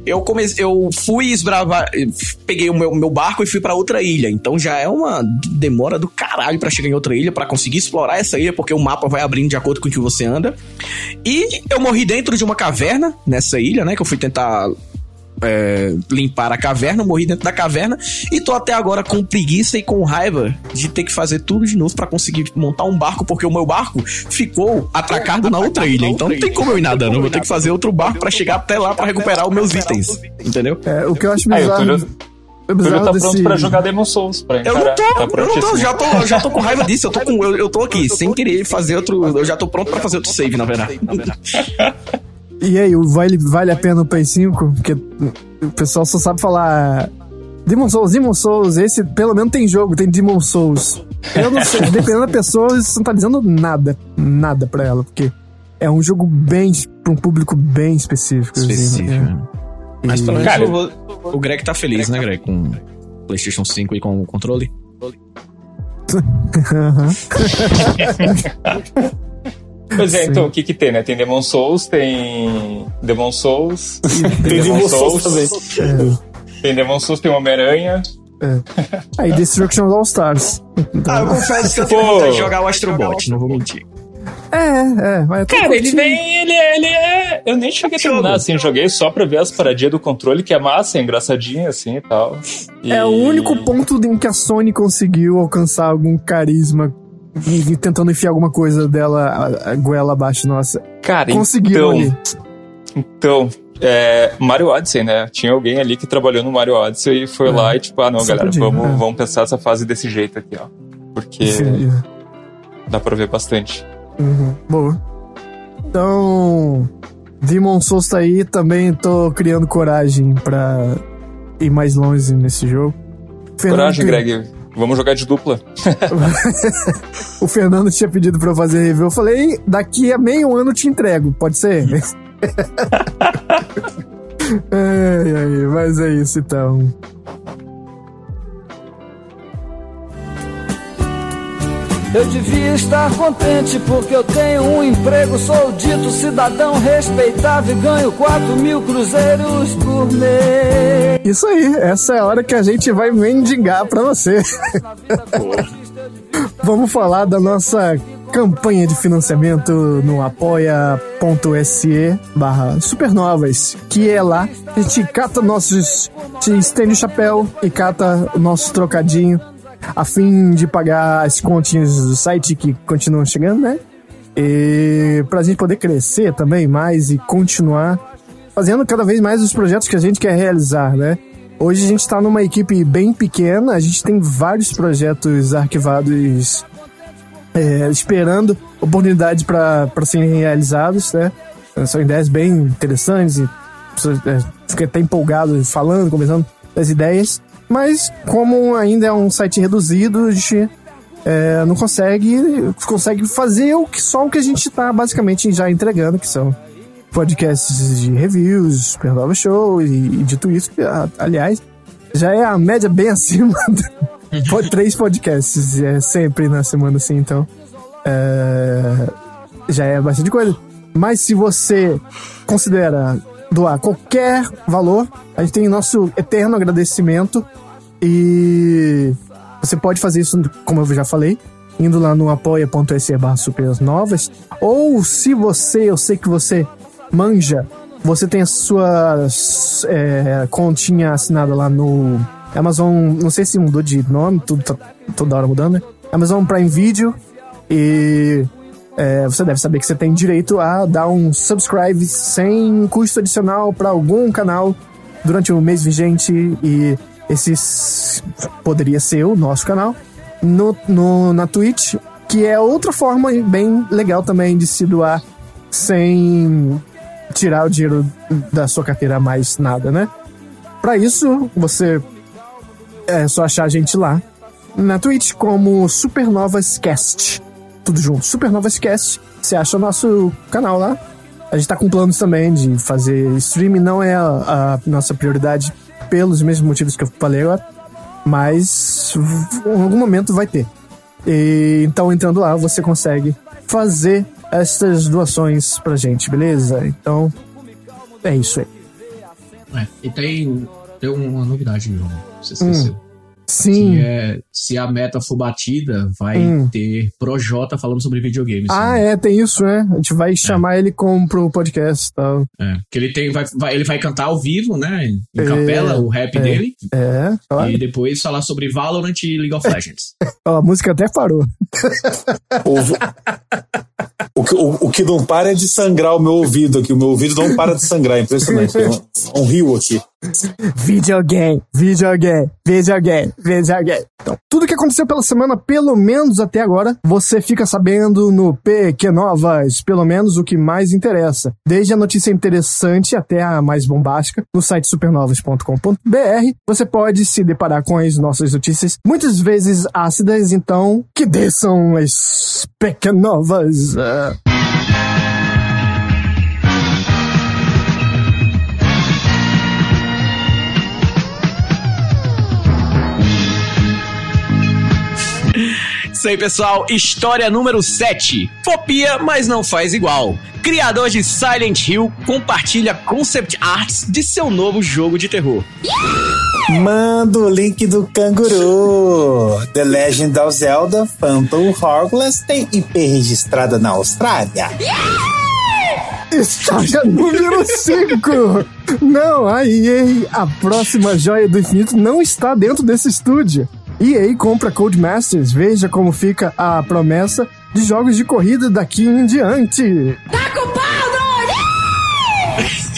S1: eu comecei, eu fui esbravar, peguei o meu, meu barco e fui pra outra ilha. Então já é uma demora do caralho pra chegar em outra ilha, pra conseguir explorar essa ilha, porque o mapa vai abrindo de acordo com o que você anda. E eu morri dentro de uma caverna nessa ilha, né? Que eu fui tentar é, limpar a caverna, morri dentro da caverna e tô até agora com preguiça e com raiva de ter que fazer tudo de novo pra conseguir montar um barco, porque o meu barco ficou atracado na outra ilha. Então não tem como eu ir nadando, eu vou ter que fazer outro barco pra chegar até lá pra recuperar os meus itens, entendeu?
S3: É, o que eu acho bizarro. É
S5: o Túlio
S3: bizarro
S5: tá
S3: desse...
S5: pronto pra jogar Demon Souls, pra
S1: Eu não tô,
S5: tá
S1: eu não tô, já tô, já tô com raiva disso, eu tô com eu, eu tô aqui sem querer fazer outro, eu já tô pronto pra fazer outro save, na verdade.
S3: E aí, o vale, vale a pena o Play 5? Porque o pessoal só sabe falar. Demon Souls, Demon Souls, esse pelo menos tem jogo, tem Demon Souls. Eu não sei, dependendo da pessoa, isso não tá dizendo nada, nada pra ela, porque é um jogo bem, pra um público bem específico. assim,
S1: Específico,
S3: né?
S1: né? Mas pelo menos
S5: Cara,
S1: o Greg tá feliz, né, Greg? Com PlayStation 5 e com o controle.
S5: Pois é,
S3: Sim.
S5: então o que que tem, né? Tem Demon Souls, tem Demon Souls,
S4: Tem Demon Souls também.
S5: tem Demon Souls, tem Homem-Aranha.
S3: Aí, Destruction All Stars. Então,
S1: Ah, eu confesso que eu tenho
S5: Pô.
S1: vontade de jogar o Astrobot, não vou mentir.
S3: é, é, vai até
S5: Cara, ele vem, ele é, ele é. Eu nem cheguei a terminar, assim, joguei só pra ver as paradinhas do controle, que é massa, é engraçadinha, assim e tal. E-
S3: É o único ponto em que a Sony conseguiu alcançar algum carisma e, e tentando enfiar alguma coisa dela a, a goela abaixo, nossa.
S5: Cara,
S3: Conseguiram
S5: então,
S3: ali.
S5: Então, é, Mario Odyssey, né? Tinha alguém ali que trabalhou no Mario Odyssey e foi
S3: É.
S5: lá e tipo, ah, não, galera,
S3: podia,
S5: vamos,
S3: é.
S5: vamos pensar essa fase desse jeito aqui, ó. Porque
S3: Sim.
S5: dá pra ver bastante.
S3: Uhum. Boa. Então, Demon Souls tá aí, também tô criando coragem pra ir mais longe nesse jogo. Fernando
S5: Coragem, Greg. Vamos jogar de dupla.
S3: O Fernando tinha pedido pra eu fazer review. Eu falei, daqui a meio ano eu te entrego, pode ser? ai, ai, mas é isso então.
S6: Eu devia estar contente porque eu tenho um emprego, sou dito cidadão respeitável e ganho 4 mil cruzeiros por mês.
S3: Isso aí, essa é a hora que a gente vai mendigar pra você. Vamos falar da nossa campanha de financiamento no apoia.se barra supernovas, que é lá, a gente cata nossos, a gente estende o chapéu e cata o nosso trocadinho a fim de pagar as continhas do site que continuam chegando, né? E pra gente poder crescer também mais e continuar fazendo cada vez mais os projetos que a gente quer realizar, né? Hoje a gente está numa equipe bem pequena, a gente tem vários projetos arquivados é, esperando oportunidade para serem realizados, né? São ideias bem interessantes e é, fica até empolgado falando, conversando das ideias, mas como ainda é um site reduzido, a gente é, não consegue consegue fazer o que só o que a gente está basicamente já entregando, que são podcasts de reviews, Supernova Show e, e dito isso, aliás, já é a média bem acima de po- três podcasts é, sempre na semana assim, então é, já é bastante coisa. Mas se você considera doar qualquer valor, a gente tem nosso eterno agradecimento e você pode fazer isso, como eu já falei, indo lá no apoia.se barra supernovas. Ou se você, eu sei que você manja Você tem a sua é, continha assinada lá no Amazon. Não sei se mudou de nome, tudo tá toda hora mudando, né? Amazon Prime Video. E é, você deve saber que você tem direito a dar um subscribe sem custo adicional para algum canal durante o mês vigente. E esse poderia ser o nosso canal no, no, na Twitch, que é outra forma bem legal também de se doar sem tirar o dinheiro da sua carteira mais nada, né? Para isso, você é só achar a gente lá na Twitch como Supernovas Cast. Tudo junto, Supernovas Cast. Você acha o nosso canal lá. A gente tá com planos também de fazer streaming, não é a, a nossa prioridade pelos mesmos motivos que eu falei agora, mas em algum momento vai ter. E, então, entrando lá, você consegue fazer essas doações pra gente, beleza? Então, é isso aí.
S1: É, e tem, tem uma novidade, João. Você esqueceu. Hum.
S3: Sim.
S1: É, se a meta for batida, vai hum. ter Projota falando sobre videogames.
S3: Ah, né? é, tem isso, né? A gente vai chamar é. ele como pro podcast e tal.
S1: É, que ele tem, vai, vai, ele vai cantar ao vivo, né? Em é, capela, o rap
S3: é,
S1: dele.
S3: É,
S1: claro. E depois falar sobre Valorant e League of Legends.
S3: a música até parou.
S7: O que, o, o, que não para é de sangrar o meu ouvido aqui. O meu ouvido não para de sangrar. É impressionante. É um, um rio aqui.
S3: Videogame, videogame, videogame, videogame. Então, tudo que aconteceu pela semana, pelo menos até agora, você fica sabendo no PQ Novas, pelo menos o que mais interessa. Desde a notícia interessante até a mais bombástica, no site supernovas.com.br, você pode se deparar com as nossas notícias, muitas vezes ácidas, então, que desçam as PQ Novas. Uh...
S1: Isso aí, pessoal. História número 7. Fopia, mas não faz igual. Criador de Silent Hill compartilha concept arts de seu novo jogo de terror.
S4: Manda o link do canguru. The Legend of Zelda Phantom Hourglass tem IP registrada na Austrália.
S3: História número 5! Não, a EA, a próxima joia do infinito, não está dentro desse estúdio. EA compra Codemasters, veja como fica a promessa de jogos de corrida daqui em diante. Tá com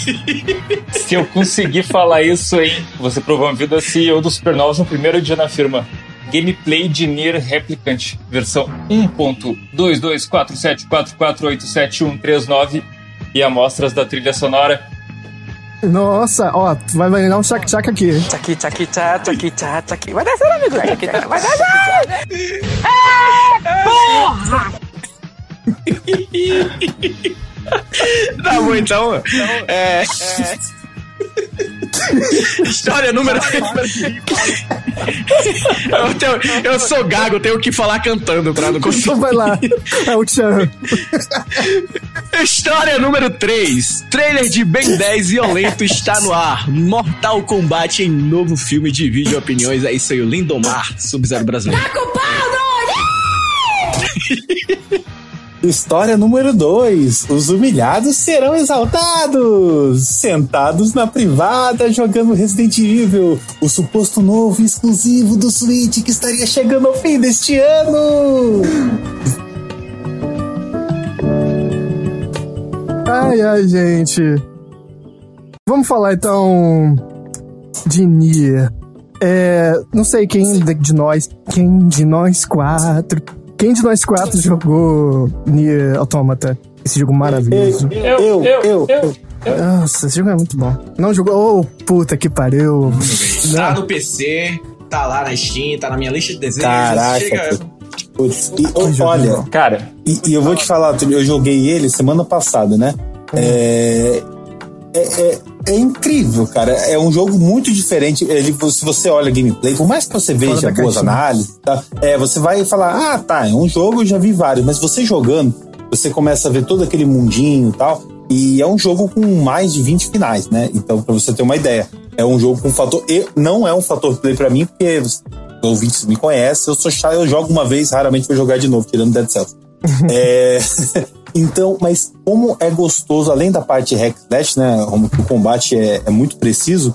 S5: Se eu conseguir falar isso, hein, você provavelmente CEO do Supernovas no primeiro dia na firma. Gameplay de Nier Replicant, versão 1.22474487139 e amostras da trilha sonora
S3: nossa, ó, vai, vai dar um tchac-tchac aqui.
S6: Tchac, tchac, tchac, tchac, tchac, tchac. Vai descer, amigo. Tchac, tchac, vai descer.
S1: Porra! tá bom, então. É. é... História número. eu, tenho, eu sou gago, tenho que falar cantando pra não conseguir.
S3: Então vai lá. É o Tchan.
S1: História número 3. Trailer de Ben 10 violento está no ar. Mortal Kombat em novo filme de vídeo opiniões. É isso aí, o Lindomar, Sub-Zero brasileiro. Tá culpado!
S4: História número 2: Os humilhados serão exaltados! Sentados na privada jogando Resident Evil, o suposto novo e exclusivo do Switch que estaria chegando ao fim deste ano!
S3: Ai, ai, gente. Vamos falar então de Nier. É, não sei quem de nós, quem de nós quatro quem de nós quatro jogou Nier Automata? Esse jogo maravilhoso.
S5: Eu, eu, eu, eu.
S3: Nossa, esse jogo é muito bom. Não jogou? Oh, puta que pariu.
S1: Tá no PC, tá lá na Steam, tá na minha lista de desejos.
S4: Caraca. Chega... Putz, e, olha,
S5: cara.
S4: E, e, eu vou te falar, eu joguei ele semana passada, né? Hum. É, é, é, é, incrível, cara. É um jogo muito diferente. Ele, se você olha gameplay, por mais que você veja boas análises, tá? é, você vai falar, ah, tá, é um jogo, eu já vi vários, mas você jogando, você começa a ver todo aquele mundinho e tal. E é um jogo com mais de 20 finais, né? Então, pra você ter uma ideia, é um jogo com fator. E não é um fator play pra mim, porque os ouvintes me conhecem, eu sou chato, eu jogo uma vez, raramente vou jogar de novo, tirando Dead Cells. é, Então, mas como é gostoso, além da parte hack slash, né, que o combate é, é muito preciso,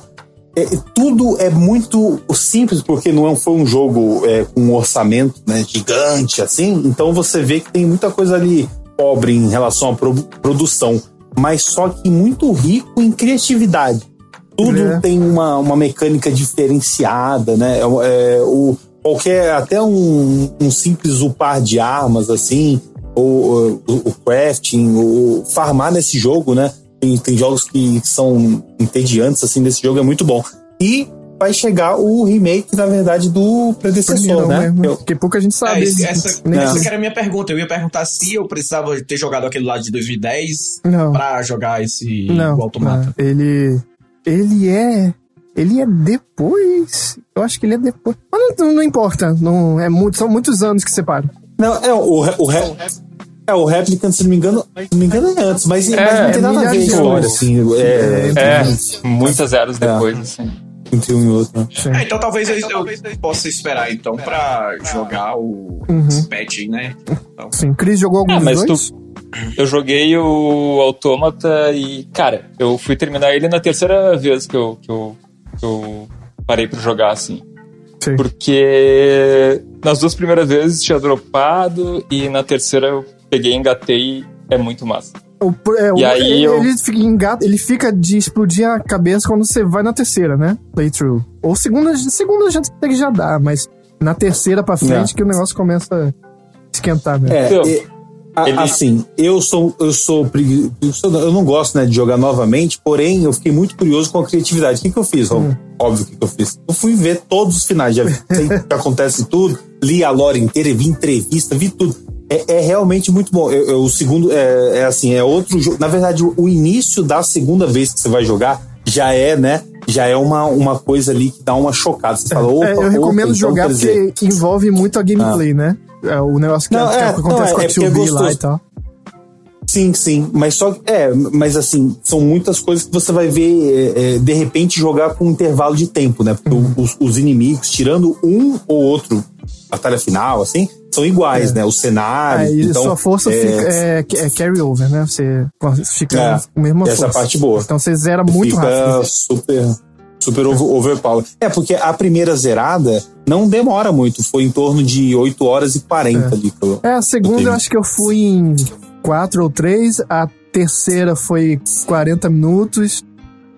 S4: é, é, tudo é muito simples, porque não é- foi um jogo é, com um orçamento né, gigante, assim, então você vê que tem muita coisa ali pobre em relação à pro- produção, mas só que muito rico em criatividade. Tudo
S3: É.
S4: tem uma, uma mecânica diferenciada, né? É, o, qualquer, até um, um simples upar de armas, assim, ou, o, o crafting, o farmar nesse jogo, né? Tem, tem jogos que são entediantes, assim, nesse jogo é muito bom. E vai chegar o remake, na verdade, do predecessor,
S3: Primeiro,
S4: né?
S3: né?
S4: Eu-
S3: Porque pouca gente
S1: É,
S3: sabe.
S1: esse- essa,
S3: Nem-
S1: essa que era a minha pergunta. Eu ia perguntar se eu precisava ter jogado aquele lá de 2010
S3: Não.
S1: pra jogar esse
S3: Não,
S1: o automata.
S3: não. Ele. Ele é. Ele é depois. Eu acho que ele é depois. Mas não, não importa. Não, é muito, são muitos anos que separam.
S4: Não, é o, re- o, re- é, o Replicant, se não me engano, se não me engano é antes, mas, mas não
S3: é
S4: tem nada a ver a
S3: de
S4: história, assim. É,
S5: É, muitas eras depois, assim.
S4: entre um e outro. né?
S1: É, então talvez eu, eu possa esperar então pra jogar o
S3: Uhum.
S1: patch aí, né? Então,
S3: Sim. Cris jogou algum
S5: Ah, mas
S3: dois?
S5: tu. Eu joguei o Autômata e, cara, eu fui terminar ele na terceira vez que eu, que eu, que eu parei pra jogar, assim.
S3: Sim.
S5: Porque nas duas primeiras vezes tinha dropado e na terceira eu peguei, engatei é muito massa.
S3: O, é, o-
S5: E aí
S3: ele,
S5: eu-
S3: ele fica engata- ele fica de explodir a cabeça quando você vai na terceira, né? Playthrough. Ou segunda, segunda já, até que já dá, mas na terceira pra frente
S4: É.
S3: que o negócio começa a esquentar, né?
S4: É,
S5: Então,
S4: e- a-
S5: ele-
S4: assim, eu sou, eu sou pregui- eu não gosto né, de jogar novamente, porém eu fiquei muito curioso com a criatividade. O que, que eu fiz?
S3: Hum.
S4: Óbvio o que, eu fiz. Eu fui ver todos os finais, já vi o que acontece tudo, li a lore inteira, vi entrevista, vi tudo. É, é realmente muito bom. Eu- eu- o segundo é, é assim, é outro jogo. Na verdade, o, início da segunda vez que você vai jogar já é, né? Já é uma, uma coisa ali que dá uma chocada. Você fala, opa,
S3: É, eu
S4: opa,
S3: recomendo
S4: então,
S3: jogar
S4: dizer,
S3: porque envolve muito a gameplay, né? É, o negócio que,
S4: Não,
S3: que
S4: é,
S3: acontece
S4: não, é-
S3: com a
S4: é é
S3: 2B lá e tal.
S4: Sim, sim. Mas só é, mas assim, são muitas coisas que você vai ver é, é, de repente jogar com um intervalo de tempo, né? Porque
S3: Uhum.
S4: os, os inimigos, tirando um ou outro batalha final, assim, são iguais, né? Os cenários.
S3: É, e
S4: então,
S3: sua força
S4: é,
S3: fica, é, é carry over, né? Você fica
S4: É,
S3: com a mesma
S4: essa
S3: força.
S4: parte boa.
S3: Então você zera muito
S4: fica
S3: rápido.
S4: super super over, overpower. É, porque a primeira zerada não demora muito, foi em torno de 8 horas e 40 ali. que eu-
S3: É, a segunda
S4: eu
S3: acho que eu fui em 4 ou 3, a terceira foi 40 minutos,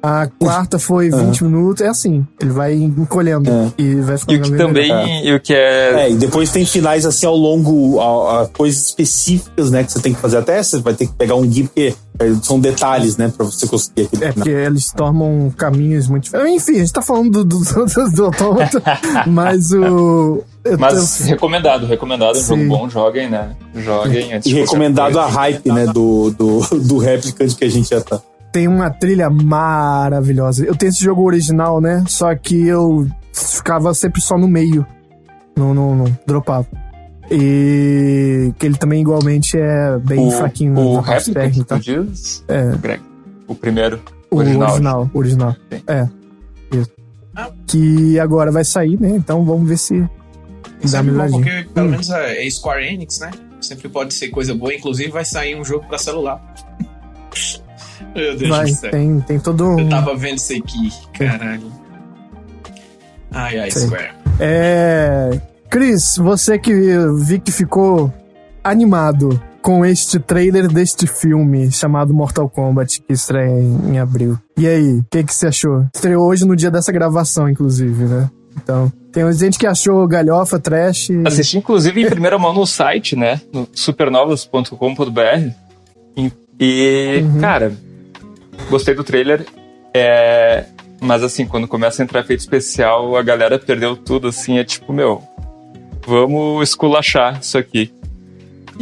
S3: a quarta foi 20 minutos, é assim, ele vai encolhendo
S4: É.
S3: e vai
S5: E
S3: ficando
S5: o que
S3: melhor.
S5: também, e o que é
S4: É, e depois tem finais assim ao longo, a, a coisas específicas, né, que você tem que fazer. Até você vai ter que pegar um guia, porque é, são detalhes, né, pra você conseguir aquele
S3: É,
S4: final.
S3: porque eles tomam caminhos muito diferentes. Enfim, a gente tá falando do, do, do, do autômata, mas o.
S5: Mas
S3: tô-
S5: recomendado, recomendado, um
S3: Sim.
S5: jogo bom, joguem, né? Joguem antes
S4: E recomendado a hype, né, do, do, do Replicant que a gente já tá.
S3: Tem uma trilha maravilhosa. Eu tenho esse jogo original, né? Só que eu ficava sempre só no meio. Não, não, não dropava. E que ele também igualmente é bem
S5: O,
S3: fraquinho
S5: o
S3: parte
S5: réplica,
S3: técnica.
S5: tu diz?
S3: É.
S5: Greg. O primeiro.
S3: O
S5: original.
S3: original. original.
S5: Sim.
S3: É. Isso. Que agora vai sair, né? Então vamos ver se dá
S1: sempre bom,
S3: melhoradinho.
S1: porque pelo
S3: Hum.
S1: menos é é Square Enix, né? Sempre pode ser coisa boa. Inclusive vai sair um jogo pra celular. Meu Deus
S3: Vai,
S1: do céu.
S3: tem, tem todo um.
S1: Eu tava vendo isso aqui, caralho. Ai, ai,
S3: Sei.
S1: Square.
S3: É. Cris, você que vi que ficou animado com este trailer deste filme chamado Mortal Kombat, que estreia em, em abril. E aí, o que, que você achou? Estreou hoje no dia dessa gravação, inclusive, né? Então, tem gente que achou galhofa, trash. e-
S5: Assisti, inclusive, em primeira mão no site, né? No supernovas.com.br. E, e,
S3: Uhum.
S5: cara, gostei do trailer. É, mas, assim, quando começa a entrar efeito especial, a galera perdeu tudo, assim. É tipo, meu, vamos esculachar isso aqui.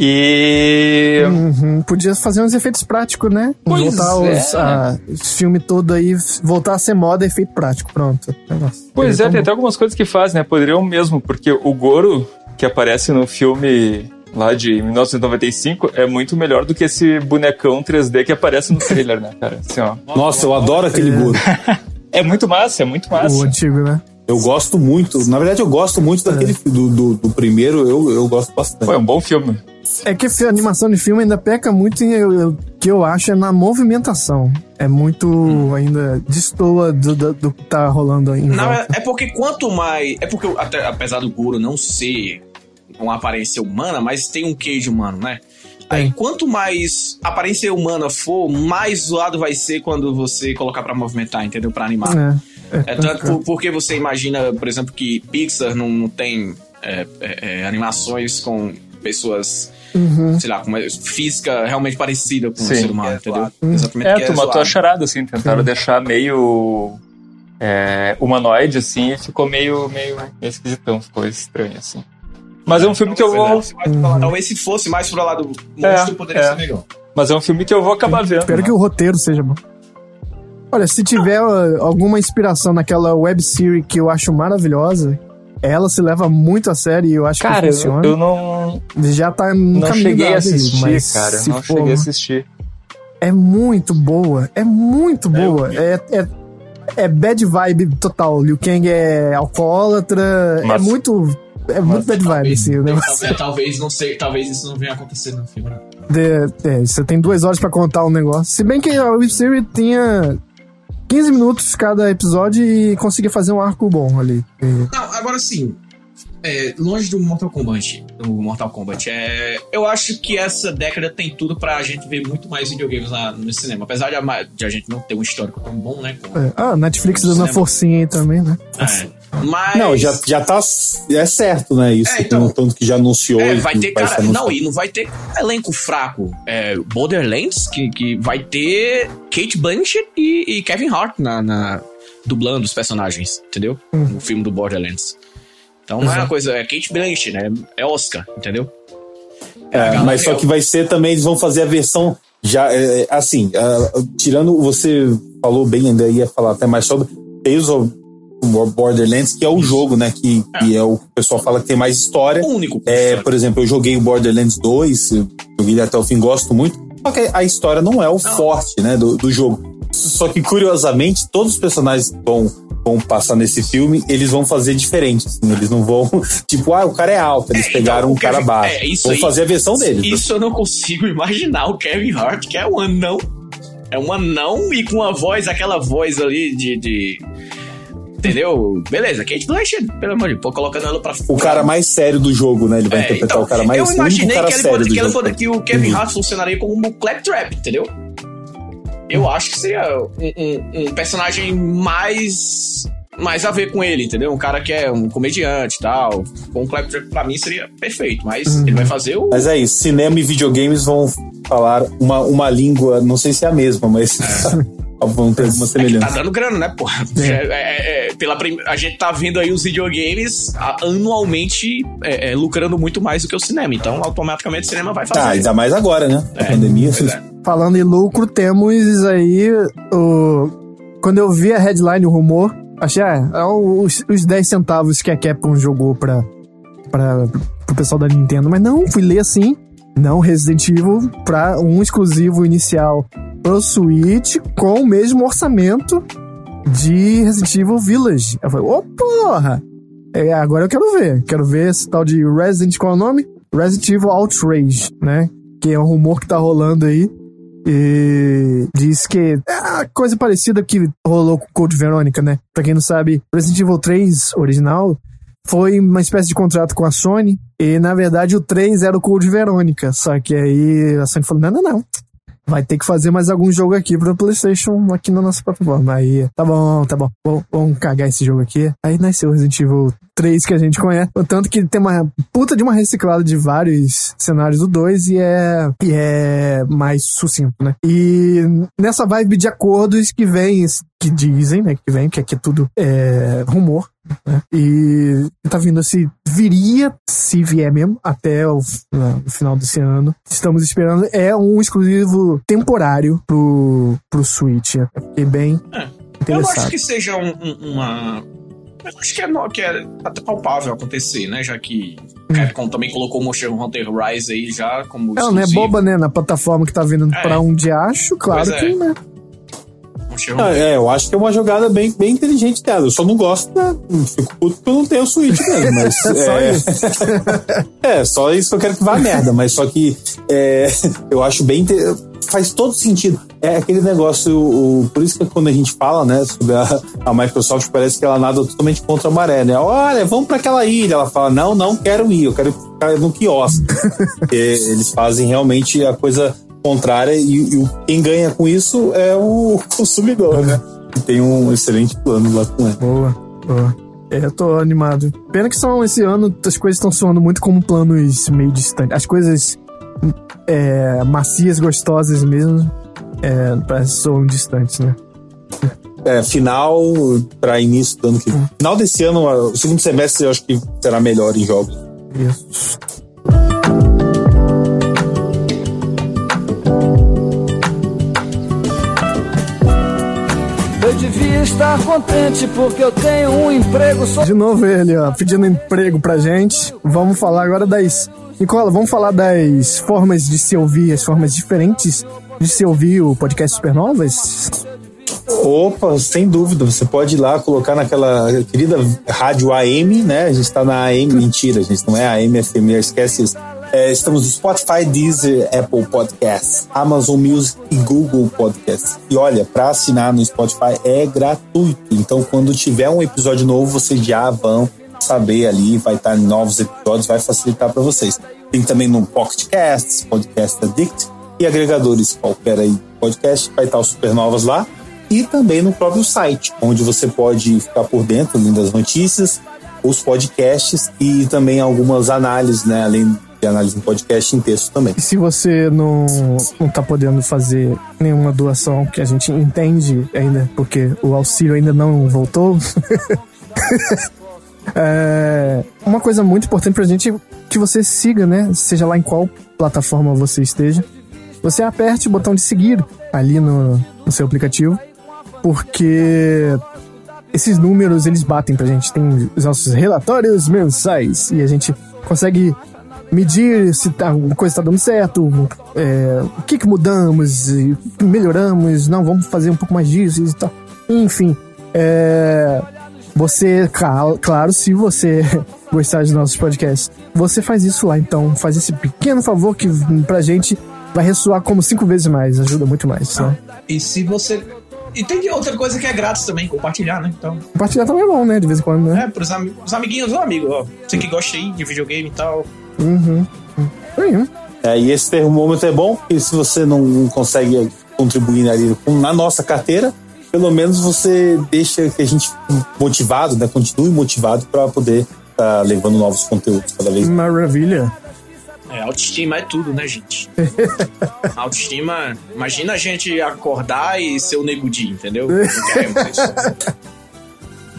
S5: E.
S3: Uhum, Podia fazer uns efeitos práticos, né?
S5: Pois
S3: voltar
S5: é.
S3: os, a- esse filme todo aí, voltar a ser moda efeito prático, pronto. Nossa,
S5: Pois é,
S3: tão
S5: tem
S3: bom.
S5: até algumas coisas que fazem, né? Poderiam mesmo, porque o Goro, que aparece no filme lá de 1995, é muito melhor do que esse bonecão 3D que aparece no trailer, né, cara? Assim, ó.
S4: Nossa, eu adoro aquele Goro.
S5: É muito massa, é muito
S3: O
S5: massa.
S3: antigo, né?
S4: Eu gosto muito. Na verdade, eu gosto muito daquele do, do, do primeiro, eu, eu gosto
S5: Pô, é
S4: bastante.
S5: um bom filme.
S3: É que a animação de filme ainda peca muito em o que eu acho é na movimentação. É muito
S1: Hum.
S3: ainda destoa do, do, do que tá rolando em
S1: Não, é, é porque quanto mais. É porque, até- apesar do Goro não ser uma aparência humana, mas tem um queijo humano, né? Aí, quanto mais aparência humana for, mais zoado vai ser quando você colocar pra movimentar, entendeu? Pra animar.
S3: É, é,
S1: É tanto por- porque você imagina, por exemplo, que Pixar não, não tem é, é, é, animações com pessoas,
S3: Uhum.
S1: sei lá, com uma física realmente parecida com o
S5: Sim.
S1: ser humano, entendeu? Exatamente.
S5: É, tu matou
S1: zoado.
S5: a charada, assim, tentaram deixar meio é, humanoide, assim, e ficou meio, meio, meio esquisitão, ficou estranho, assim. Mas é um filme que eu vou.
S1: Talvez se fosse mais pro lado
S5: É,
S1: monstro, poderia
S5: é.
S1: ser melhor.
S5: Mas é um filme que eu vou acabar vendo.
S3: Espero
S5: né?
S3: que o roteiro seja bom. Olha, se tiver alguma inspiração naquela web series que eu acho maravilhosa, ela se leva muito a sério e eu acho
S5: Cara,
S3: que
S5: eu,
S3: funciona.
S5: eu não,
S3: Já tá no
S5: não cheguei a assistir,
S3: mas
S5: cara.
S3: se
S5: Não
S3: for-
S5: cheguei a assistir.
S3: É muito boa, é muito boa. É, é, é bad vibe total. Liu Kang é alcoólatra, é
S5: Mas-
S3: muito. É muito bad vibe, o negócio.
S1: Talvez, talvez, não sei, talvez isso não venha acontecer no filme. né?
S3: É, você tem duas horas pra contar um negócio. Se bem que a web series tinha 15 minutos cada episódio e conseguia fazer um arco bom ali.
S1: Não, agora sim. é, longe do Mortal Kombat, do Mortal Kombat, é, eu acho que essa década tem tudo pra gente ver muito mais videogames lá no cinema. Apesar de a, de a gente não ter um histórico tão bom, né?
S3: é. Ah, Netflix dando uma forcinha aí também, né?
S1: é. Mas.
S8: Não, já, já tá. É certo, né? Isso.
S1: É, então-
S8: tanto que já anunciou.
S1: É, vai ter, cara. Não, e não vai ter elenco fraco. É, Borderlands, que, que vai ter Kate Blanchett e, e Kevin Hart na, na- dublando os personagens, entendeu? No filme do Borderlands. Então não é uma coisa, é Kate Blanchett, né? É Oscar, entendeu?
S8: É,
S1: Galadriel.
S8: mas só que vai ser também, eles vão fazer a versão já, é, assim, ah, tirando, você falou bem, ainda ia falar até mais sobre Tales of Borderlands, que é o jogo, né, que, que é o que o pessoal fala que tem mais história.
S1: O único.
S8: É, por exemplo, eu joguei o Borderlands 2, eu joguei até o fim, gosto muito, só que a história não é o forte, né, do, do jogo. Só que, curiosamente, todos os personagens que vão, vão passar nesse filme, eles vão fazer diferente, assim, eles não vão, tipo, ah, o cara é alto, eles
S1: É,
S8: pegaram
S1: então,
S8: um
S1: o
S8: cara baixo.
S1: é, isso
S8: vão
S1: aí-
S8: fazer a versão deles. né?
S1: Isso eu não consigo imaginar o Kevin Hart, que é um anão. É um anão e com uma voz, aquela voz ali de. de- entendeu? Beleza, Kate Blanchett, pelo amor de Deus, colocando ela pra
S8: O cara mais sério do jogo, né? Ele vai
S1: É,
S8: interpretar
S1: então,
S8: o cara mais
S1: Eu
S8: o único
S1: imaginei que, ele
S8: sério
S1: pode- que, ela pode- que o Kevin
S8: Uhum.
S1: Hart funcionaria como um claptrap, entendeu? Eu acho que seria um, um- um personagem mais mais a ver com ele, entendeu? Um cara que é um comediante e tal. Com um claptrap pra mim seria perfeito, mas
S8: Uhum.
S1: ele vai fazer o
S8: Mas é isso, cinema e videogames vão falar uma, uma língua, não sei se é a mesma, mas vão ter alguma
S1: Tá
S8: semelhança.
S1: dando grana, né, porra? É, é, é, pela prim- A gente tá vendo aí os videogames anualmente é, é, lucrando muito mais do que o cinema. Então, automaticamente o cinema vai fazer.
S8: Tá, ainda mais agora, né? A pandemia.
S1: É.
S3: Falando em lucro, temos aí o. Quando eu vi a headline, o rumor, achei, ah, é os, os 10 centavos que a Capcom jogou pra, pra, pro pessoal da Nintendo. Mas não, fui ler assim. Não, Resident Evil pra um exclusivo inicial pro Switch com o mesmo orçamento de Resident Evil Village. Eu falei, ô porra! É, agora eu quero ver. Quero ver esse tal de Resident, qual é o nome? Resident Evil Outrage, né? Que é um rumor que tá rolando aí. E diz que é a coisa parecida que rolou com Code Verônica, né? Pra quem não sabe, Resident Evil 3 original foi uma espécie de contrato com a Sony. E na verdade o 3 era o Code Verônica. Só que aí a Sony falou: não, não, não. Vai ter que fazer mais algum jogo aqui pra PlayStation aqui na nossa plataforma. Aí, tá bom, tá bom. Vamos, vamos cagar esse jogo aqui. Aí nasceu o Resident Evil 3 que a gente conhece. Tanto que tem uma puta de uma reciclada de vários cenários do 2 e é, e é mais sucinto, né? E nessa vibe de acordos que vem, que dizem, né? Que vem, que aqui tudo é rumor. Né? E tá vindo esse. Viria, se vier mesmo, até o, né, o final desse ano. Estamos esperando. É um exclusivo temporário pro, pro Switch. Eu fiquei bem
S1: Eu não
S3: interessado.
S1: acho que seja um- um- uma. Eu acho que é, no- que é até palpável acontecer, né? Já que Capcom também colocou o Monster Hunter Rise aí já como.
S3: Ela não é
S1: exclusivo.
S3: boba, né? Na plataforma que tá vindo
S1: É.
S3: pra um de acho, claro
S1: é.
S3: que, né?
S4: Ah, é, eu acho que é uma jogada bem, bem inteligente dela. Eu só não gosto, né? Fico puto porque eu não tenho o Switch mesmo, mas.
S3: Só
S4: é,
S3: isso.
S4: é, só isso que eu quero que vá a merda, mas só que é, eu acho bem. Faz todo sentido. É aquele negócio, o, o- por isso que quando a gente fala, né, sobre a, a Microsoft, parece que ela nada totalmente contra a maré, né? Olha, vamos para aquela ilha. Ela fala, não, não quero ir, eu quero ficar no quiosque. Porque eles fazem realmente a coisa contrária e, e quem ganha com isso é o consumidor, né? Que tem um excelente plano lá com ela.
S3: Boa, boa. É, eu tô animado. Pena que são esse ano as coisas estão soando muito como planos meio distantes. As coisas é, macias, gostosas mesmo, é, parece que soam distantes, né?
S4: É, final para início do ano que vem. Final desse ano, o segundo semestre, eu acho que será melhor em jogos.
S3: Isso.
S6: Estar contente porque eu tenho um emprego só.
S3: De novo ele, ó, pedindo emprego pra gente. Vamos falar agora das. Nicola, vamos falar das formas de se ouvir, as formas diferentes de se ouvir o podcast Supernovas?
S4: Opa, sem dúvida, você pode ir lá colocar naquela querida rádio AM, né? A gente tá na AM, mentira, a gente não é AM, FM, esquece isso. É, estamos no Spotify, Deezer, Apple Podcasts, Amazon Music e Google Podcasts. E olha, para assinar no Spotify é gratuito. Então, quando tiver um episódio novo, vocês já vão saber ali, vai estar em novos episódios, vai facilitar para vocês. Tem também no Pocket Casts, Podcast Addict e agregadores qualquer aí podcast, vai estar o Supernovas lá. E também no próprio site, onde você pode ficar por dentro das notícias, os podcasts e também algumas análises, né? Além de análise em podcast em texto também.
S3: E se você não, não tá podendo fazer nenhuma doação que a gente entende ainda, porque o auxílio ainda não voltou. é, uma coisa muito importante pra gente que você siga, né? Seja lá em qual plataforma você esteja. Você aperte o botão de seguir ali no, no seu aplicativo, porque esses números eles batem pra gente. Tem os nossos relatórios mensais e a gente consegue medir se tá, uma coisa está dando certo, é, o que, que mudamos, melhoramos, não, vamos fazer um pouco mais disso e tal. Enfim, é, você, claro, se você gostar de nossos podcasts, você faz isso lá, então faz esse pequeno favor que pra gente vai ressoar como cinco vezes mais, ajuda muito mais. Né?
S1: E se você. E tem outra coisa que é grátis também, compartilhar, né? Então,
S3: Compartilhar também é bom, né? De vez em quando, né?
S1: é, pros ami os amiguinhos, ô amigo, ó. Você que gosta aí de videogame e tal.
S3: Uhum. Uhum.
S4: É, e esse termômetro é bom, porque se você não, consegue contribuir ali na nossa carteira, pelo menos você deixa que a gente motivado, né? Continue motivado para poder estar levando novos conteúdos cada vez.
S3: Maravilha.
S1: É, autoestima é tudo, né, gente? autoestima. Imagina a gente acordar e ser o nego Di, entendeu?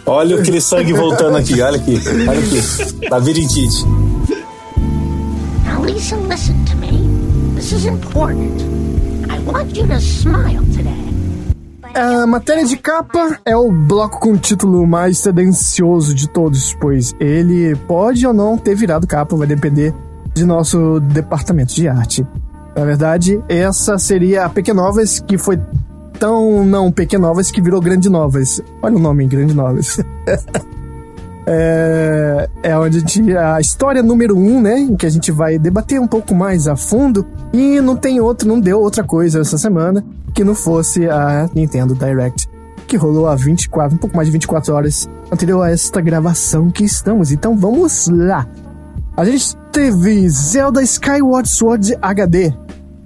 S4: Olha aquele sangue voltando aqui, olha aqui, olha aqui. Labirintite.
S9: Lisa, listen to me. This is important. I want you to smile today.
S3: A matéria de capa é o bloco com o título mais tendencioso de todos, pois ele pode ou não ter virado capa, vai depender de nosso departamento de arte. Na verdade, essa seria a Pequenovas, que foi tão não Pequenovas que virou Grande Novas. Olha o nome, Grande Novas. é, é onde a, gente, a história número um, né? Em que a gente vai debater um pouco mais a fundo. E não tem outro, não deu outra coisa essa semana que não fosse a Nintendo Direct, que rolou há 24, um pouco mais de 24 horas anterior a esta gravação que estamos. Então vamos lá. A gente teve Zelda Skyward Sword HD.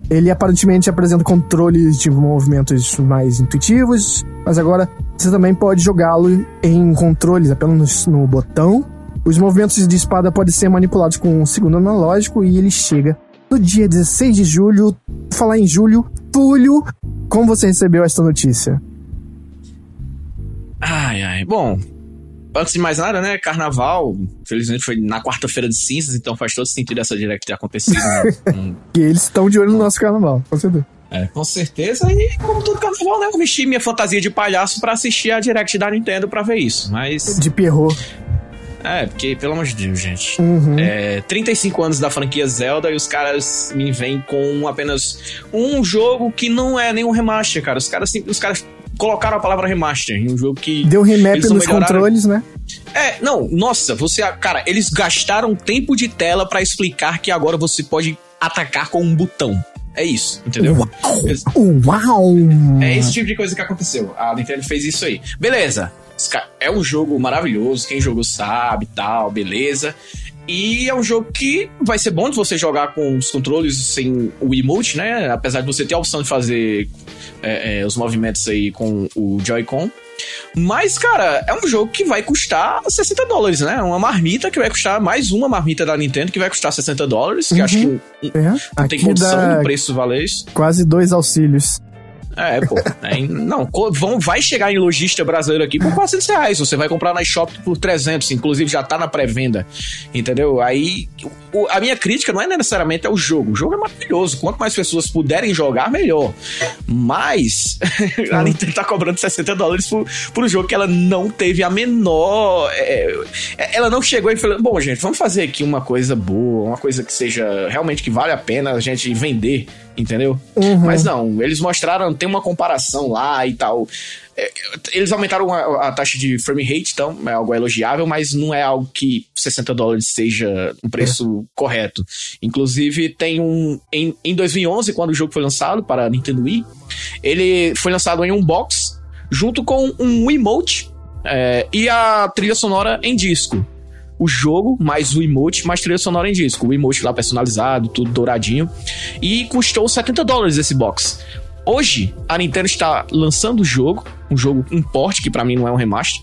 S3: Ele aparentemente apresenta controles de movimentos mais intuitivos, mas agora você também pode jogá-lo em controles apenas no botão. Os movimentos de espada podem ser manipulados com um segundo analógico e ele chega no dia 16 de julho. Falar em julho, Túlio, como você recebeu esta notícia?
S1: Ai, ai. Bom, antes de mais nada, né? Carnaval, felizmente foi na quarta-feira de cinzas, então faz todo sentido essa direct ter acontecido. né?
S3: Que eles estão de olho no nosso carnaval, com certeza.
S1: É, com certeza. E como todo carnaval, né? Eu vesti minha fantasia de palhaço pra assistir a direct da Nintendo pra ver isso. Mas.
S3: De Pierrot.
S1: É, porque, pelo amor de Deus, gente.
S3: Uhum.
S1: É, 35 anos da franquia Zelda e os caras me vêm com apenas um jogo que não é nenhum remaster, cara. Os caras, os caras colocaram a palavra remaster em um jogo que.
S3: Deu remap nos
S1: melhoraram.
S3: controles, né?
S1: É, não, nossa, você. Cara, eles gastaram tempo de tela pra explicar que agora você pode atacar com um botão. É isso, entendeu? Eles-
S3: Uau!
S1: É esse tipo de coisa que aconteceu. A Nintendo fez isso aí. Beleza. É um jogo maravilhoso, quem jogou sabe tal, beleza. E é um jogo que vai ser bom de você jogar com os controles sem o emote, né? Apesar de você ter a opção de fazer é, é, os movimentos aí com o Joy-Con. Mas, cara, é um jogo que vai custar 60 dólares, né? Uma marmita que vai custar mais uma marmita da Nintendo que vai custar 60 dólares, que eu acho que
S3: É,
S1: não tem
S3: aqui
S1: condição
S3: dá
S1: do preço valer isso.
S3: quase dois auxílios.
S1: É, pô. É, não, vão, vai chegar em lojista brasileiro aqui por 400 reais. Você vai comprar na Shop por 300, inclusive já tá na pré-venda. Entendeu? Aí, o- a minha crítica não é necessariamente ao jogo. O jogo é maravilhoso. Quanto mais pessoas puderem jogar, melhor. Mas, a Nintendo tá cobrando 60 dólares por, por um jogo que ela não teve a menor. é, é, ela não chegou e falou: bom, gente, vamos fazer aqui uma coisa boa, uma coisa que seja realmente que vale a pena a gente vender. Entendeu? Mas não, eles mostraram, tem uma comparação lá e tal. É, Eles aumentaram a, a taxa de frame rate, então é algo elogiável, mas não é algo que 60 dólares seja um preço correto. Inclusive, tem um. Em, em 2011, quando o jogo foi lançado para a Nintendo Wii, ele foi lançado em um box junto com um emote é, e a trilha sonora em disco o jogo, mais o emote, mais trilha sonora em disco. O emote lá personalizado, tudo douradinho. E custou 70 dólares esse box. Hoje, a Nintendo está lançando o jogo, um jogo, um port, que pra mim não é um remaster,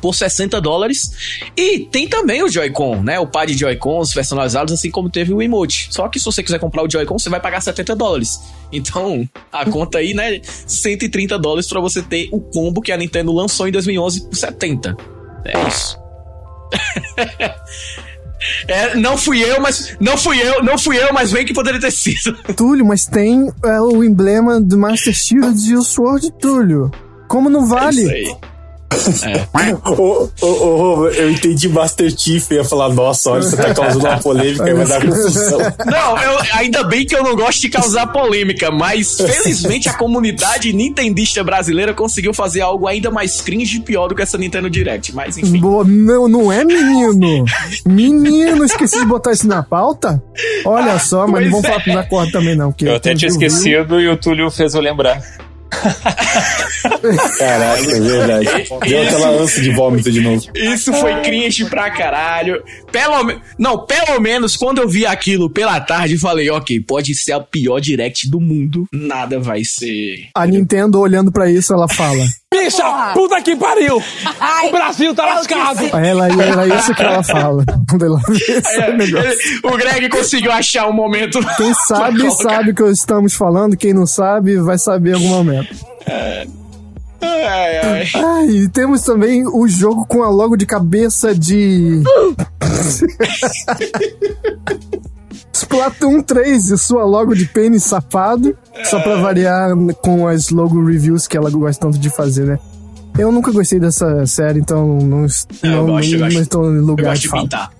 S1: por 60 dólares. E tem também o Joy-Con, né? O par de Joy-Cons personalizados, assim como teve o emote. Só que se você quiser comprar o Joy-Con, você vai pagar 70 dólares. Então, a conta aí, né? 130 dólares pra você ter o combo que a Nintendo lançou em 2011 por 70. É isso. É, não fui eu, mas não fui eu, não fui eu, mas bem que poderia ter sido.
S3: Túlio, mas tem é, o emblema do Master Shield e o Sword Túlio. Como não
S1: É isso
S3: vale?
S1: Aí.
S4: Ô, ô, ô, eu entendi Master Chief e ia falar, nossa, olha, você tá causando uma polêmica e vai dar confusão.
S1: Não, eu, ainda bem que eu não gosto de causar polêmica, mas felizmente a comunidade nintendista brasileira conseguiu fazer algo ainda mais cringe e pior do que essa Nintendo Direct. Mas enfim.
S3: Boa, não, não é menino. Menino, esqueci de botar isso na pauta? Olha só, mas não vamos
S1: Pois
S3: falar
S1: é.
S3: na corda também não. Que
S5: Eu até tinha
S3: viu, viu.
S5: esquecido e o Túlio fez eu lembrar.
S4: Caraca, é verdade. Deu aquela ânsia de vômito de novo.
S1: Isso foi cringe pra caralho. Pelo me... Não, pelo menos quando eu vi aquilo pela tarde, eu falei, ok, pode ser a pior direct do mundo. Nada vai ser.
S3: A Nintendo olhando pra isso, ela fala.
S10: Bicha, puta que pariu! O Brasil tá lascado!
S3: Ela, era isso que ela fala. Ela
S1: É, ele- o Greg conseguiu achar um momento.
S3: Quem sabe, sabe o que estamos falando. Quem não sabe, vai saber em algum momento.
S1: Ai, ai.
S3: Ah, e temos também o jogo com a logo de cabeça de. Splatoon 3 e sua logo de pênis safado. Só pra variar com as logo reviews que ela gosta tanto de fazer, né? Eu nunca gostei dessa série, então não, es-
S1: É, eu
S3: não,
S1: gosto, eu
S3: não
S1: gosto.
S3: estou em
S1: Eu
S3: lugar
S1: gosto
S3: de
S1: de pintar.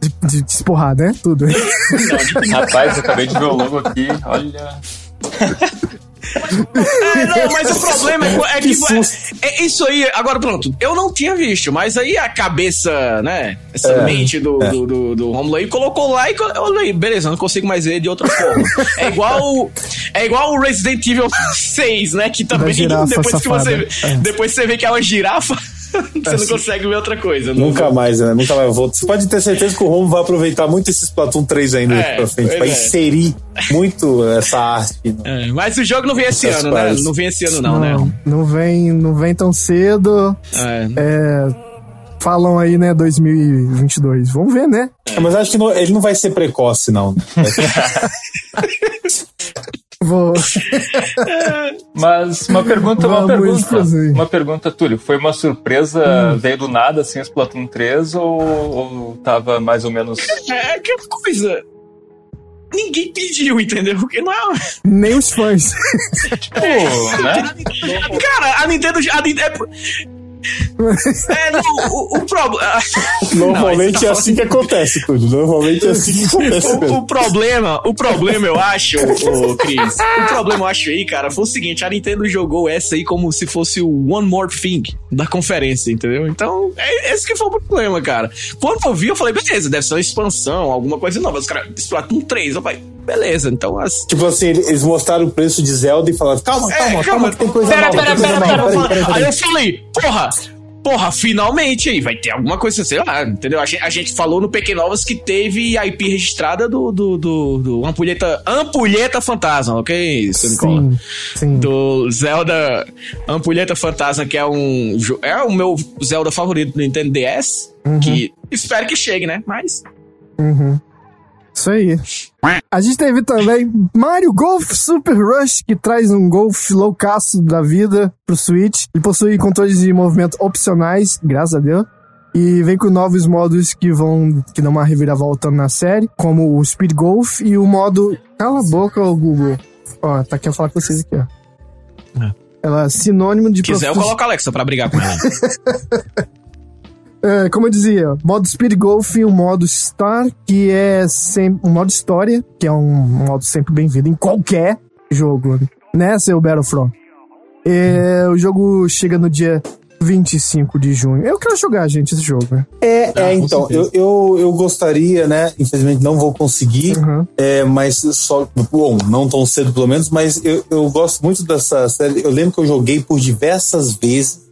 S3: De, de, de esporrar, né? Tudo.
S5: Rapaz, eu acabei de ver o logo aqui, olha.
S1: É, não, mas o problema é, é que.
S4: Que.
S1: É, é isso aí, agora pronto. Eu não tinha visto, mas aí a cabeça, né? Essa
S4: É,
S1: mente do, do, do, do Romulo aí colocou lá e eu olhei, beleza, não consigo mais ver de outra forma. é igual. É igual o Resident Evil 6, né? Que também depois que
S3: safada.
S1: você.
S3: É.
S1: Depois que você vê que é uma girafa, você não consegue ver outra coisa.
S4: Nunca mais, né? Nunca mais. Vou... Você pode ter certeza que o Romo vai aproveitar muito esse Splatoon 3 ainda
S1: É,
S4: pra frente. Vai
S1: é.
S4: inserir muito essa arte. né?
S1: É, mas o jogo não vem esse
S4: Essas
S1: ano, né? Não vem esse ano, não, né?
S3: não, não vem, não vem tão cedo.
S1: É.
S3: É, falam aí, né, 2022. Vamos ver, né?
S4: É, Mas acho que não- ele não vai ser precoce, não.
S3: Vou...
S5: Mas uma pergunta, uma
S3: Vamos
S5: pergunta.
S3: fazer.
S5: Uma pergunta, Túlio. Foi uma surpresa, veio do nada, assim, Splatoon 3, ou, ou tava mais ou menos.
S1: É aquela coisa. Ninguém pediu, entendeu? Porque não é.
S3: Nem os fãs.
S5: Tipo, né?
S1: Cara, a Nintendo. A Nintendo é, É, não, o, o problema.
S4: Normalmente é assim que acontece, tudo. Normalmente é assim que acontece.
S1: O, o problema, o problema, eu acho, o, Cris, o problema, eu acho aí, cara, foi o seguinte: a Nintendo jogou essa aí como se fosse o One More Thing da conferência, entendeu? Então, é esse que foi o problema, cara. Quando eu vi, eu falei, beleza, deve ser uma expansão, alguma coisa nova. Os caras, Splatoon 3, eu falei, beleza, então as.
S4: Tipo assim, eles mostraram o preço de Zelda e falaram: calma, calma, calma, que tem coisa
S1: pera,
S4: nova.
S1: pera,
S4: tem coisa
S1: pera, pera,
S4: nova.
S1: pera, Aí eu falei, porra, porra, finalmente aí vai ter alguma coisa, sei lá, entendeu? A gente, a gente falou no Pequenovas que teve a IP registrada do, do, do, do Ampulheta, Ampulheta Fantasma, ok, seu Nicola?
S3: Sim, sim.
S1: Do Zelda Ampulheta Fantasma, que é um. É o meu Zelda favorito do Nintendo DS. Que espero que chegue, né? Mas.
S3: Uhum. Isso aí. A gente teve também Mario Golf Super Rush, que traz um golfe loucaço da vida pro Switch. E possui controles de movimento opcionais, graças a Deus. E vem com novos modos que vão que dão uma reviravolta na série, como o Speed Golf e o modo. Cala a boca, ô Google. Ó, tá aqui eu falar com vocês aqui, ó.
S1: É.
S3: Ela é sinônimo de
S1: Quiser, eu
S3: profi-
S1: coloco a Alexa pra brigar com ela.
S3: É, como eu dizia, modo Speed Golf e o modo Star, que é sempre um modo história, que é um modo sempre bem-vindo em qualquer jogo, né, seu Battlefront? É, o jogo chega no dia 25 de junho. Eu quero jogar, gente, esse jogo. né?
S4: É,
S1: Ah,
S4: é então, eu, eu, eu gostaria, né? Infelizmente não vou conseguir,
S3: Uhum.
S4: é, mas só. Bom, não tão cedo pelo menos, mas eu, eu gosto muito dessa série. Eu lembro que eu joguei por diversas vezes.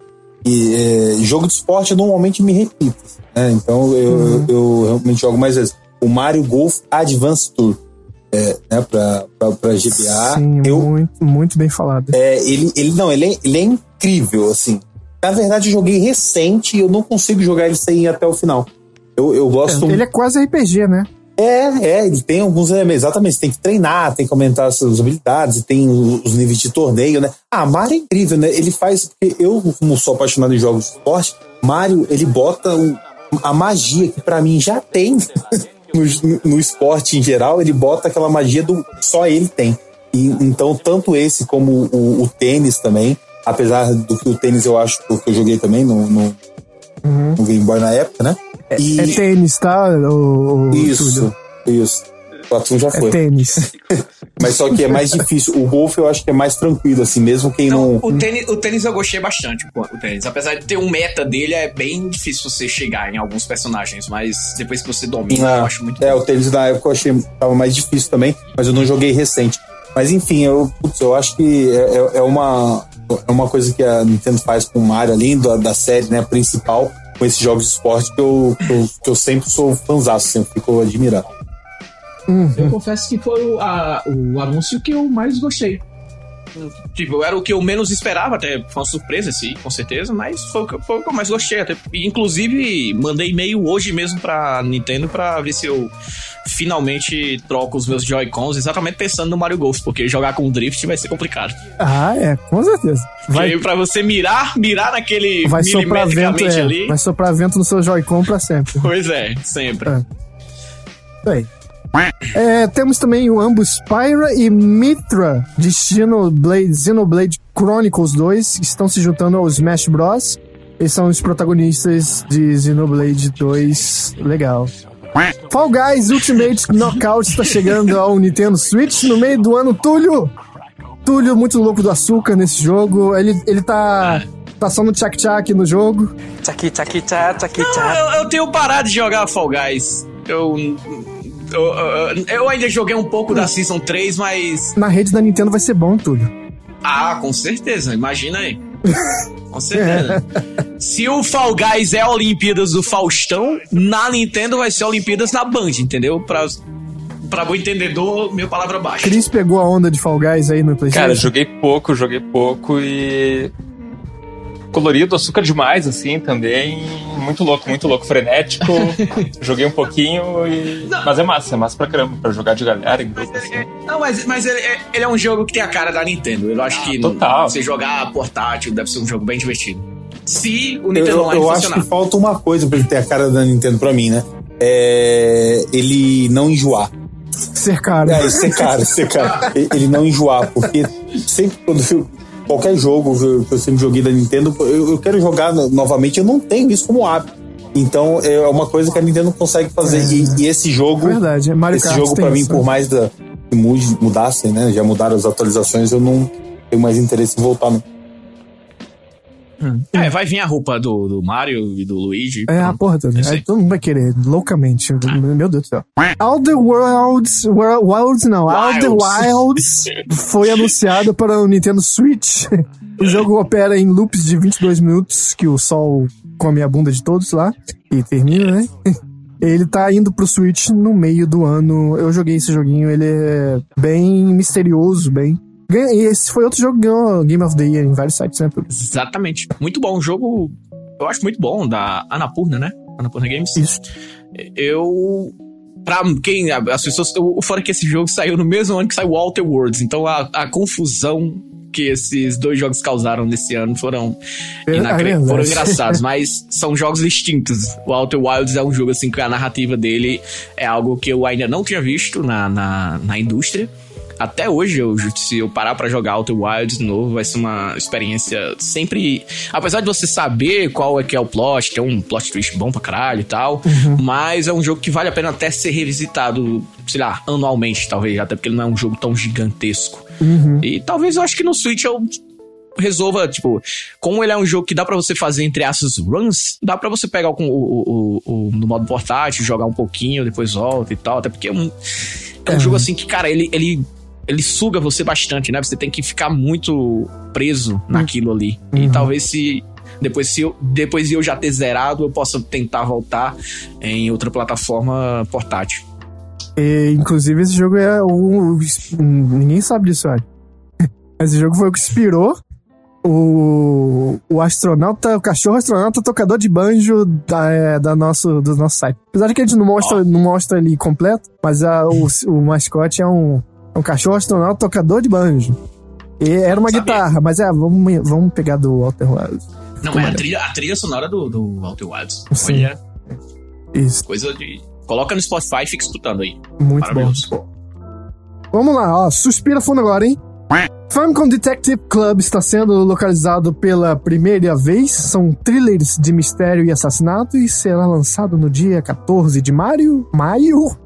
S4: E é, jogo de esporte eu normalmente me repito. Né? Então eu,
S3: Uhum.
S4: eu, eu realmente jogo mais vezes. O Mario Golf Advance Tour. É, né, pra, pra, pra GBA.
S3: Sim,
S4: eu,
S3: muito, muito bem falado.
S4: é, ele, ele não, ele é, ele é incrível, assim. Na verdade, eu joguei recente e eu não consigo jogar ele sem ir até o final. Eu, eu gosto.
S3: Ele é quase RPG, né?
S4: É, é, ele tem alguns elementos. Exatamente, você tem que treinar, tem que aumentar as suas habilidades, tem os, níveis de torneio, né? Ah, Mario é incrível, né? Ele faz. Porque eu, como sou apaixonado em jogos de esporte, Mario, ele bota a magia que pra mim já tem no, no esporte em geral, ele bota aquela magia do só ele tem. E, então, tanto esse como o, o tênis também, apesar do que o tênis eu acho que eu joguei também no, no, no Game Boy na época, né? E-
S3: É tênis, tá? O, o
S4: isso,
S3: Túlio?
S4: isso. O Atum já
S3: É
S4: foi.
S3: tênis.
S4: Mas só que é mais difícil. O golfe eu acho que é mais tranquilo, assim, mesmo quem
S1: Não,
S4: não.
S1: o tênis, o tênis eu gostei bastante, pô, o tênis. Apesar de ter um meta dele, é bem difícil você chegar em alguns personagens, mas depois que você domina, eu
S4: Ah,
S1: acho muito
S4: é, o tênis na época eu achei tava mais difícil também, mas eu não joguei recente. Mas enfim, eu, putz, eu acho que é, é- é uma, é uma coisa que a Nintendo faz com o Mario, além da, da série né, principal, com esses jogos de esporte, que eu, que eu, que eu sempre sou fãzaço, sempre fico admirado.
S1: Eu confesso que foi o, a- o anúncio que eu mais gostei. Tipo, era o que eu menos esperava, até foi uma surpresa, sim, com certeza, mas foi o que, foi o que eu mais gostei. Até, inclusive, mandei e-mail hoje mesmo pra Nintendo pra ver se eu finalmente troco os meus Joy-Cons, exatamente pensando no Mario Golf, porque jogar com o Drift vai ser complicado.
S3: Ah, é, com certeza. Vai,
S1: Porque pra você mirar, mirar naquele
S3: vai soprar vento, é,
S1: ali.
S3: vai soprar vento no seu Joy-Con pra sempre.
S1: Pois é, sempre.
S3: É. Isso aí. É, temos também o ambos Pyra e Mitra de Xenoblade, Xenoblade Chronicles 2, que estão se juntando ao Smash Bros. Eles são os protagonistas de Xenoblade 2. Legal. Fall Guys Ultimate Knockout está chegando ao Nintendo Switch no meio do ano. Túlio! Túlio, muito louco do açúcar nesse jogo. Ele, ele tá, tá só no tchac-tchac no jogo.
S1: Não,
S10: tchá.
S1: eu, eu tenho parado de jogar Fall Guys. Eu, eu, eu, ainda joguei um pouco da Season 3, mas.
S3: Na rede da Nintendo vai ser bom, Túlio.
S1: Ah, com certeza, imagina aí. Com certeza. Se o Fall Guys é Olimpíadas do Faustão, na Nintendo vai ser Olimpíadas na Band, entendeu? Pra, pra bom entendedor, minha palavra baixa.
S3: Cris pegou a onda de Fall Guys aí no PlayStation.
S5: Cara, joguei pouco, joguei pouco e. Colorido, açúcar demais, assim, também. Muito louco, muito louco, frenético. joguei um pouquinho e. Mas é massa, é massa pra caramba, pra jogar de galera em grupo, assim.
S1: Não, mas, mas ele, é- ele é um jogo que tem a cara da Nintendo. Eu acho que
S5: total.
S1: você jogar portátil deve ser um jogo bem divertido. Se o
S4: Eu,
S1: Nintendo
S4: eu,
S1: Online
S4: eu acho que falta uma coisa pra ele ter a cara da Nintendo pra mim, né? É ele não enjoar.
S3: Ser caro.
S4: É, ser caro, ser caro. Ele- Ele não enjoar, porque sempre quando eu,
S8: qualquer jogo que eu sempre joguei da Nintendo, eu, eu quero jogar novamente, eu não tenho isso como hábito. Então é uma coisa que a Nintendo consegue fazer.
S3: É.
S8: E, e esse jogo,
S3: Verdade, Mario
S8: esse
S3: Kart
S8: jogo para mim,
S3: isso,
S8: por
S3: né?
S8: mais da, que mudassem, né? Já mudaram as atualizações, eu não tenho mais interesse em voltar. Não.
S1: É, vai vir a roupa do, do Mario e do Luigi.
S3: É, a porra toda. Aí todo mundo vai querer, loucamente. Meu Deus do céu. Outer Worlds. Wor- Wilds, não. Outer Wilds foi anunciado para o Nintendo Switch. O jogo opera em loops de 22 minutos, que o sol come a bunda de todos lá. E termina, né? Ele tá indo pro Switch no meio do ano. Eu joguei esse joguinho, ele é bem misterioso, bem. E esse foi outro jogo que ganhou Game of the Year em vários sites, né?
S1: Exatamente. Muito bom. Um jogo, eu acho muito bom, da Anapurna, né? Anapurna Games.
S3: Isso.
S1: Eu. Pra quem. As pessoas. O fora que esse jogo saiu no mesmo ano que saiu Walter Worlds. Então a, a confusão que esses dois jogos causaram nesse ano foram,
S3: É,
S1: inacre-
S3: é verdade.
S1: foram engraçados, mas são jogos distintos. O Outer Wilds é um jogo assim que a narrativa dele é algo que eu ainda não tinha visto na, na, na indústria. Até hoje, eu, se eu parar pra jogar Outer Wilds de novo, vai ser uma experiência sempre. Apesar de você saber qual é que é o plot, tem um plot twist bom pra caralho e tal, mas é um jogo que vale a pena até ser revisitado, sei lá, anualmente, talvez, até porque ele não é um jogo tão gigantesco. E talvez eu acho que no Switch eu resolva, tipo, como ele é um jogo que dá pra você fazer, entre aspas, runs, dá pra você pegar o, o, o, o- no modo portátil, jogar um pouquinho, depois volta e tal, até porque é um, é um jogo assim que, cara, ele, ele, ele suga você bastante, né? Você tem que ficar muito preso naquilo ali. E talvez se. Depois, se eu, depois de eu já ter zerado, eu possa tentar voltar em outra plataforma portátil.
S3: E, inclusive, esse jogo é o. Ninguém sabe disso, olha. Esse jogo foi o que inspirou o, o astronauta, o cachorro astronauta tocador de banjo da, é, da nosso, do nosso site. Apesar de que a gente não mostra, não mostra ele completo, mas a, o, o mascote é um, é um cachorro astronauta tocador de banjo. E era uma guitarra, mas é, vamos, vamos pegar do Walter Wilds.
S1: Não,
S3: Como
S1: é a trilha, a trilha sonora do, do Outer Wilds.
S3: Sim.
S1: Olha,
S3: Isso.
S1: coisa de. Coloca no Spotify e fica escutando aí.
S3: Muito bom. Vamos lá, ó. Suspira fundo agora, hein? Famicom Detective Club está sendo localizado pela primeira vez. São thrillers de mistério e assassinato e será lançado no dia 14 de maio. Maio?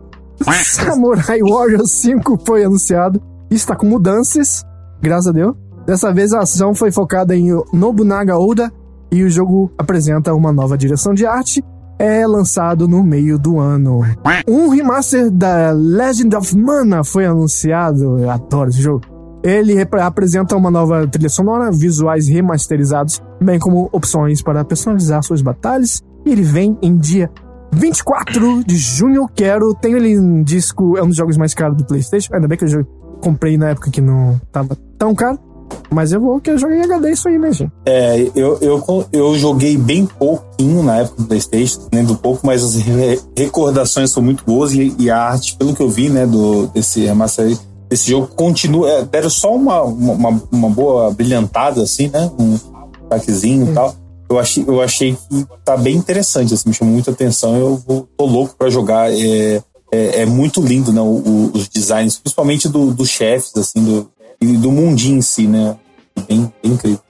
S3: Samurai Warriors 5 foi anunciado está com mudanças, graças a Deus. Dessa vez a ação foi focada em Nobunaga Oda e o jogo apresenta uma nova direção de arte. É lançado no meio do ano. Um remaster da Legend of Mana foi anunciado. Eu adoro esse jogo. Ele apresenta uma nova trilha sonora, visuais remasterizados, bem como opções para personalizar suas batalhas. E ele vem em dia 24 de junho. Quero. Tenho ele em disco. É um dos jogos mais caros do PlayStation. Ainda bem que eu comprei na época que não tava tão caro. Mas eu vou que eu joguei em HD isso aí, né, gente?
S8: É, eu, eu, eu joguei bem pouquinho na época do PlayStation, lembro pouco, mas as re- recordações são muito boas e, e a arte, pelo que eu vi, né, do, desse remaster aí, desse jogo continua. É, deram só uma, uma, uma boa brilhantada, assim, né? Um destaquezinho e tal. Eu achei, eu achei que tá bem interessante, assim, me chamou muita atenção. Eu vou, tô louco pra jogar. É, é, é muito lindo, né? o- o- os designs, principalmente do- dos chefes, assim, do, e do mundinho em si, né? Bem, bem incrível.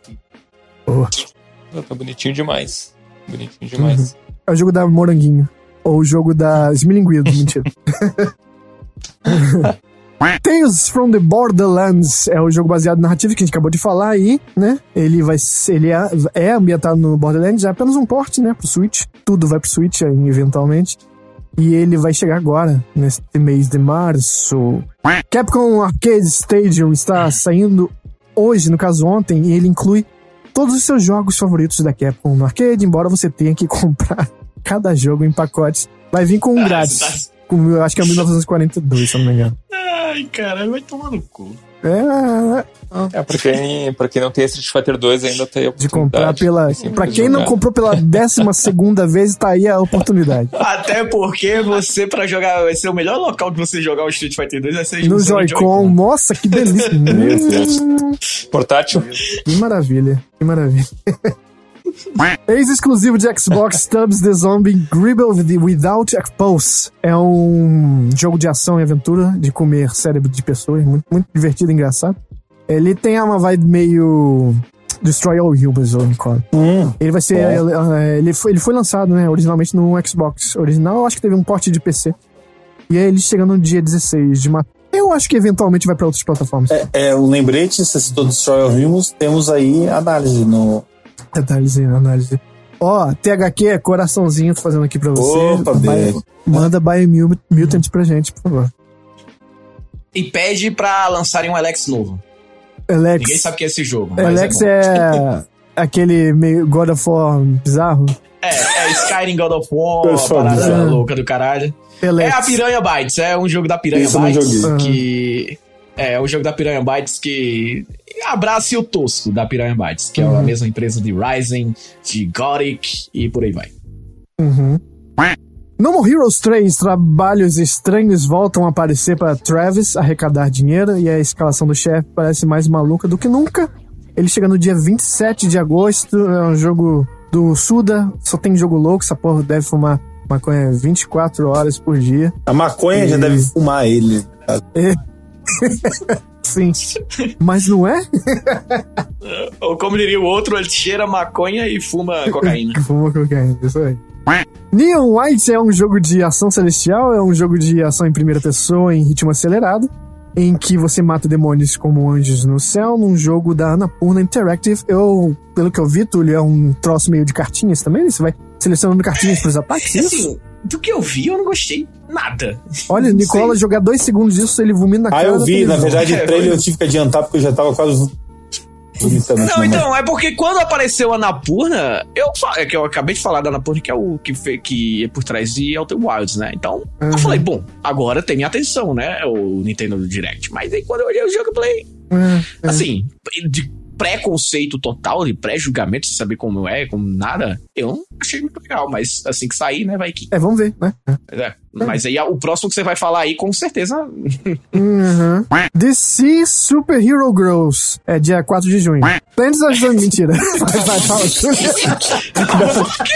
S5: Tá bonitinho demais. Bonitinho demais.
S3: É o jogo da Moranguinho. Ou o jogo da Smilinguido, mentira. Tales from the Borderlands é o jogo baseado em narrativa que a gente acabou de falar aí, né? Ele vai ser, ele é, é ambientado no Borderlands, é apenas um porte, né, pro Switch. Tudo vai pro Switch aí, eventualmente. E ele vai chegar agora, neste mês de março. Capcom Arcade Stadium está saindo hoje, no caso ontem, e ele inclui todos os seus jogos favoritos da Capcom no arcade, embora você tenha que comprar cada jogo em pacotes. Vai vir com um
S1: Ah,
S3: grátis. Eu acho que é 1942, se eu não me engano.
S1: Ai, caralho, vai tomar no cu.
S3: É,
S5: É, pra quem, pra quem não tem Street Fighter 2 ainda tem a
S3: de comprar
S5: oportunidade.
S3: pela.
S5: Sempre
S3: Pra
S5: que
S3: quem não
S5: jogar.
S3: comprou pela 12 segunda vez, tá aí a oportunidade.
S1: Até porque você, pra jogar, vai ser o melhor local de você jogar o Street Fighter 2 vai ser
S3: No Joy-Con, nossa, que delícia. Hum,
S5: Portátil?
S3: que maravilha, que maravilha. Ex-exclusivo de Xbox Stubbs The Zombie Gribble Without a Pulse. É um jogo de ação e aventura, de comer cérebro de pessoas, muito, muito divertido e engraçado. Ele tem uma vibe meio. Destroy All Humans, o Nicole.
S8: Hum,
S3: Ele vai ser.
S8: É.
S3: Ele foi, ele foi lançado, né? Originalmente no Xbox original. Eu acho que teve um porte de PC. E aí ele chega no dia 16 de maio. Eu acho que eventualmente vai pra outras plataformas.
S8: é, é um lembrete, você citou Destroy All Humans, temos aí análise no.
S3: Análise, análise. Ó, THQ, coraçãozinho tô fazendo aqui pra você.
S8: Opa,
S3: Vai-. Manda Biomutant pra gente, por favor.
S1: E pede pra lançarem um Alex novo.
S3: Alex.
S1: Ninguém sabe o que é esse jogo. mas
S3: Alex
S1: é,
S3: é aquele meio God of War bizarro.
S1: É, é Skyrim God of War, parada
S3: bizarro.
S1: louca do caralho.
S3: Alex.
S1: É a Piranha Bytes, é um jogo da Piranha
S8: Isso eu não
S1: Bytes
S8: joguei.
S1: que é um jogo da Piranha Bytes que abraça o tosco da Piranha Bytes, que é a mesma empresa de Ryzen, de Gothic e por aí vai.
S3: Uhum. No More Heroes 3, trabalhos estranhos voltam a aparecer para Travis arrecadar dinheiro e a escalação do chefe parece mais maluca do que nunca. Ele chega no dia 27 de agosto, é um jogo do Suda, só tem jogo louco, essa porra deve fumar maconha 24 horas por dia.
S8: A maconha já
S3: E-
S8: deve fumar ele. tá?
S3: Sim. Mas não é?
S1: Ou como diria o outro, ele cheira maconha e fuma cocaína.
S3: Fuma cocaína, isso aí. Neon White é um jogo de ação celestial, é um jogo de ação em primeira pessoa em ritmo acelerado, em que você mata demônios como anjos no céu, num jogo da Annapurna Interactive. Eu, pelo que eu vi, Túlio, é um troço meio de cartinhas também, você vai selecionando cartinhas pros ataques, isso?
S1: assim, do que eu vi, eu não gostei nada.
S3: Olha, Nicola jogar dois segundos disso, ele vomina na
S8: Ah,
S3: cara
S8: eu
S3: da
S8: vi, na
S3: televisão.
S8: verdade,
S1: É,
S8: pra ele
S1: foi.
S8: eu tive que adiantar porque eu já tava quase
S1: Não,
S8: na mão.
S1: então, é porque quando apareceu a Napurna, eu é que eu acabei de falar da Napurna, que é o que, fe, que é por trás de Outer Wilds, né? Então,
S3: Uhum.
S1: eu falei, bom, agora tem minha atenção, né? O Nintendo Direct. Mas aí quando eu olhei o jogo, eu falei,
S3: É, é.
S1: assim, de preconceito total, de pré-julgamento, sem saber como é, como nada, eu não achei muito legal. Mas assim que sair, né, vai que.
S3: É, vamos ver, né?
S1: É, mas aí o próximo que você vai falar aí, com certeza.
S3: Uhum. DC Super Hero Girls. É dia 4 de junho. Planets of the... Mentira. Vai, vai, fala.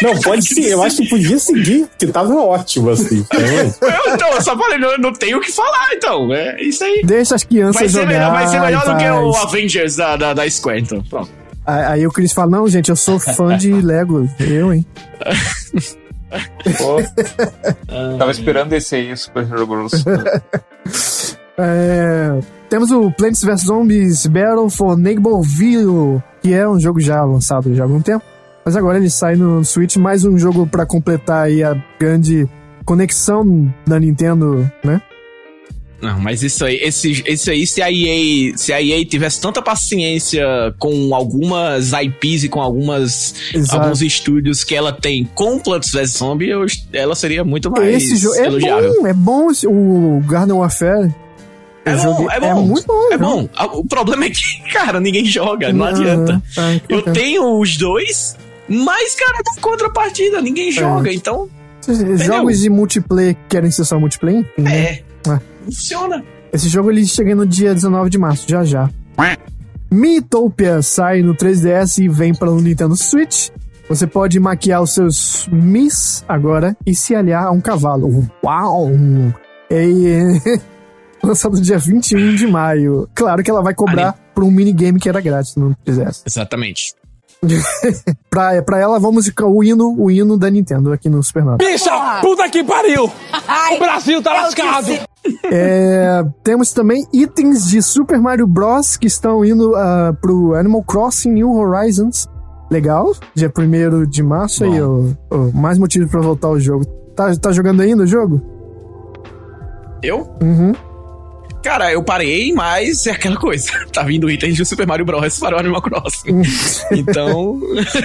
S8: Não, pode sim, eu acho que podia seguir, que tava ótimo, assim.
S1: Eu, então, eu só falei, não, não tenho o que falar, então. É isso aí.
S3: Deixa as crianças
S1: Vai ser
S3: jogar.
S1: melhor, vai ser melhor do que o. Avengers da, da, da Square, então. Pronto.
S3: Aí aí o Chris fala, não, gente, eu sou fã de Lego. Eu, hein?
S5: Pô, tava esperando esse aí, Super Hero Girls.
S3: É, temos o Plants vs Zombies Battle for Neighborville, que é um jogo já lançado já há algum tempo. Mas agora ele sai no Switch, mais um jogo pra completar aí a grande conexão da Nintendo, né?
S1: Não, mas isso aí, esse, esse aí, se a EA, se a EA tivesse tanta paciência com algumas IPs e com algumas,
S3: Exato.
S1: alguns estúdios que ela tem com Plants vs Zombie, eu- ela seria muito mais
S3: Esse jogo é bom, é bom esse- o Garden Warfare.
S1: É bom,
S3: jogo
S1: é bom.
S3: muito bom.
S1: É bom. Ah, O problema é que, cara, ninguém joga, não adianta.
S3: Ah,
S1: Eu
S3: então,
S1: tenho os dois, mas, cara, na contrapartida, ninguém joga, então
S3: Jogos de multiplayer que querem ser só multiplayer? né?
S1: é. Funciona.
S3: Esse jogo ele chega no dia 19 de março, já já. Miitopia sai no 3DS e vem para o Nintendo Switch. Você pode maquiar os seus Mis agora e se aliar a um cavalo. Uau! E, lançado dia 21 de maio. Claro que ela vai cobrar por um minigame que era grátis no 3DS.
S1: Exatamente.
S3: Pra, pra ela, vamos o hino, o hino da Nintendo aqui no Supernova.
S10: Bicha, puta que pariu! O Brasil tá lascado!
S3: É, temos também itens de Super Mario Bros. que estão indo ah, pro Animal Crossing New Horizons. Legal, dia 1 de março aí, ó, ó, mais motivo pra voltar ao jogo. Tá, tá jogando ainda o jogo?
S1: Eu?
S3: Uhum.
S1: Cara, eu parei, mas é aquela coisa. Tá vindo itens de Super Mario Bros. para o Animal Crossing. então.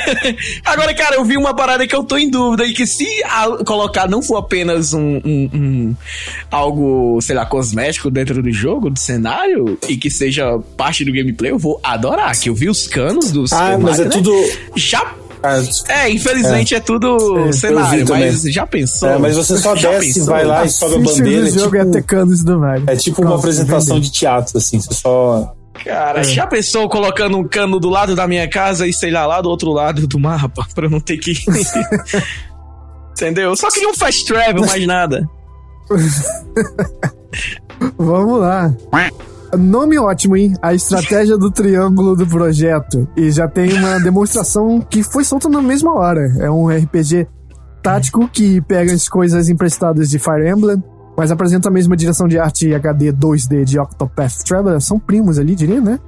S1: Agora, cara, eu vi uma parada que eu tô em dúvida e que se colocar não for apenas um, um- um- algo, sei lá, cosmético dentro do jogo, do cenário, e que seja parte do gameplay, eu vou adorar. Que eu vi os canos dos.
S8: Ah, mas é
S1: né?
S8: tudo.
S1: Já. É, infelizmente é, tudo
S3: É,
S1: cenário, mas
S8: também.
S1: já pensou?
S8: É, mas você só
S1: Já
S8: desce,
S1: pensou?
S8: vai lá e sobe a bandeira. É
S3: jogo é
S8: tipo,
S3: canos do Mario.
S8: é tipo uma
S3: Pronto,
S8: apresentação de teatro, assim. Você só.
S1: Cara,
S3: É.
S1: já pensou colocando um cano do lado da minha casa e sei lá, lá do outro lado do mapa, pra eu não ter que. Entendeu? Eu só queria um fast travel, mais nada.
S3: Vamos lá. Nome ótimo, hein? A estratégia do triângulo do projeto. E já tem uma demonstração que foi solta na mesma hora. É um RPG tático que pega as coisas emprestadas de Fire Emblem, mas apresenta a mesma direção de arte HD 2D de Octopath Traveler. São primos ali, diria, né?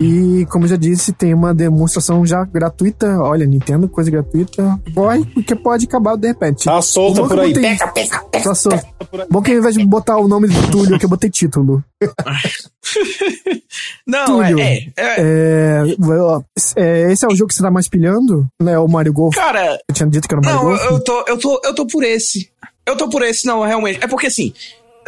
S3: E, como já disse, tem uma demonstração já gratuita. Olha, Nintendo, coisa gratuita. Corre, porque pode acabar de repente.
S8: Tá solta
S3: que
S8: por aí.
S3: botei-
S8: Pega, pega, pega.
S3: Tá solto. Bom que ao invés de botar o nome do Túlio, aqui eu botei título.
S1: Não,
S3: Túlio.
S1: é, é, é.
S3: É, é, esse é o jogo que você tá mais pilhando? Né? O Mario Golf.
S1: Cara,
S3: Eu tinha dito que era o Mario
S1: Não,
S3: Golf.
S1: eu tô, eu, tô, eu tô por esse. Eu tô por esse, não, realmente. É porque assim,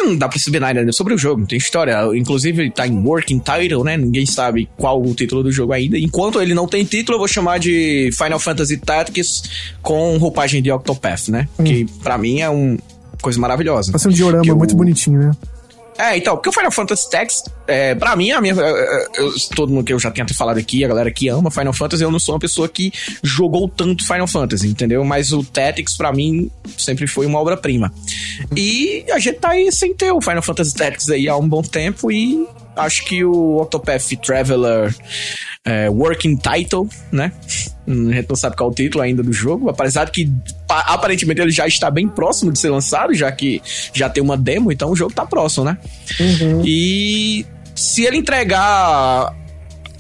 S1: não dá pra saber nada sobre o jogo, não tem história. Inclusive, tá em working title, né? Ninguém sabe qual o título do jogo ainda. Enquanto ele não tem título, eu vou chamar de Final Fantasy Tactics com roupagem de Octopath, né? Que pra mim é uma coisa maravilhosa.
S3: Vai ser um diorama
S1: o-
S3: muito bonitinho, né?
S1: É, então, porque o Final Fantasy Tactics, é, pra mim, a minha, eu- eu- eu- todo mundo que eu já tenho até falado aqui, a galera que ama Final Fantasy, eu não sou uma pessoa que jogou tanto Final Fantasy, entendeu? Mas o Tactics, pra mim, sempre foi uma obra-prima. E a gente tá aí sem ter o Final Fantasy Tactics aí há um bom tempo e acho que o Octopath Traveler é, Working Title, né? A gente não sabe qual é o título ainda do jogo, apesar de que pa- aparentemente ele já está bem próximo de ser lançado, já que já tem uma demo, então o jogo tá próximo, né? E se ele entregar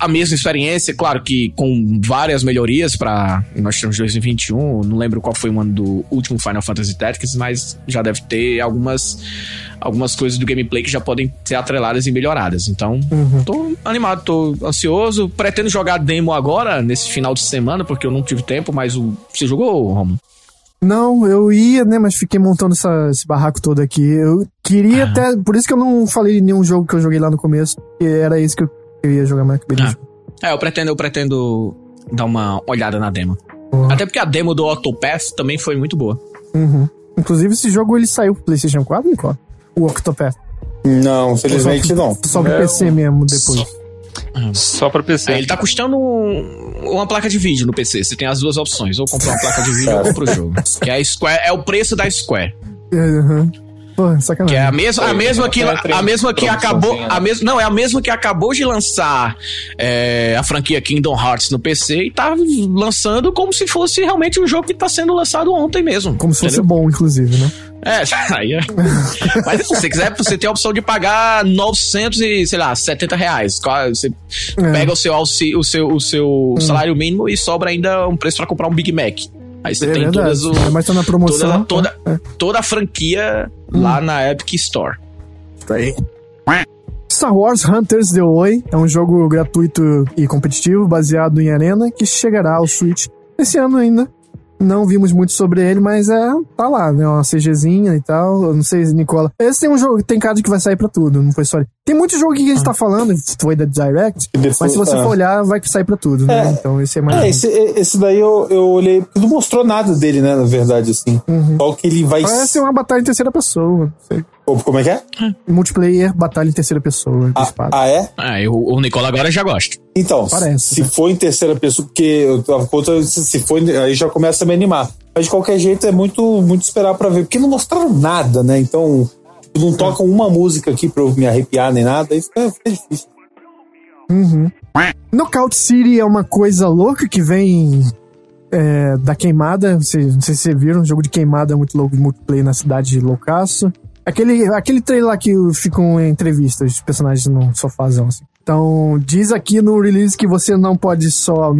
S1: a mesma experiência, claro que com várias melhorias para nós em 2021, não lembro qual foi o ano do último Final Fantasy Tactics, mas já deve ter algumas algumas coisas do gameplay que já podem ser atreladas e melhoradas. Então, tô animado, tô ansioso, pretendo jogar demo agora nesse final de semana, porque eu não tive tempo, mas o você jogou, Romo?
S3: Não, eu ia, né? Mas fiquei montando essa- esse barraco todo aqui. Eu queria até. Por isso que eu não falei nenhum jogo que eu joguei lá no começo. Porque era isso que eu, eu ia jogar mais que beleza.
S1: É, eu pretendo, eu pretendo dar uma olhada na demo. Até porque a demo do Octopath também foi muito boa.
S3: Uhum. Inclusive, esse jogo ele saiu pro PlayStation 4, Nicola? O Octopath.
S8: Não, felizmente
S3: Só-
S8: não.
S3: Só pro
S5: É,
S3: PC mesmo depois.
S5: Só pra PC.
S1: É, ele tá custando um- uma placa de vídeo no PC. Você tem as duas opções. Ou comprar uma placa de vídeo ou comprar o jogo. Que é a Square, é o preço da Square.
S3: Uhum. Pô,
S1: Que
S3: sacanagem.
S1: é a mesma, a mesma que, a mesma que acabou,
S5: né?
S1: a mesma, não, é a mesma que acabou de lançar é, a franquia Kingdom Hearts no PC e tá lançando como se fosse realmente um jogo que tá sendo lançado ontem mesmo.
S3: Como se fosse
S1: entendeu?
S3: bom, inclusive, né?
S1: É, aí é. Mas se você quiser, você tem a opção de pagar 900 e, sei lá, 70 reais. Você
S3: É.
S1: pega o seu, o seu, o seu salário mínimo e sobra ainda um preço pra comprar um Big Mac. Aí você
S3: É
S1: tem
S3: verdade.
S1: todas o,
S3: mas tá na promoção.
S1: toda, toda,
S3: É.
S1: toda a franquia lá na Epic Store.
S3: Tá aí. Star Wars Hunters The Way é um jogo gratuito e competitivo baseado em arena que chegará ao Switch esse ano ainda. Não vimos muito sobre ele, mas é tá lá, né? Uma CGzinha e tal. Eu não sei, Nicola. Esse tem um jogo, tem cara de que vai sair pra tudo, não foi só. Tem muito jogo que a gente tá falando, foi da Direct,
S8: depois-
S3: mas se você
S8: é.
S3: for olhar, vai sair pra tudo, né?
S8: É.
S3: Então esse é mais.
S8: É, esse, esse daí eu, eu olhei, porque não mostrou nada dele, né, na verdade, assim. Só o que ele vai...
S3: Parece uma batalha em terceira pessoa. não sei.
S8: Como é que é?
S3: Multiplayer, batalha em terceira pessoa,
S8: Ah,
S3: espada.
S8: ah, é?
S1: Ah, eu, o Nicola agora já gosta.
S8: Então,
S3: Parece,
S8: se
S3: né?
S8: for em terceira pessoa, porque eu tava contra, se for, aí já começa a me animar. Mas de qualquer jeito é muito, muito esperar pra ver, porque não mostraram nada, né? Então, não tocam uma música aqui pra eu me arrepiar nem nada, aí fica, fica difícil.
S3: Knockout City é uma coisa louca que vem é, da queimada. Vocês- não sei se vocês viram, um jogo de queimada muito louco de multiplayer na cidade de loucaço. Aquele, aquele trailer lá que ficam em entrevistas, os personagens no sofazão, assim. Então, diz aqui no release que você não pode só,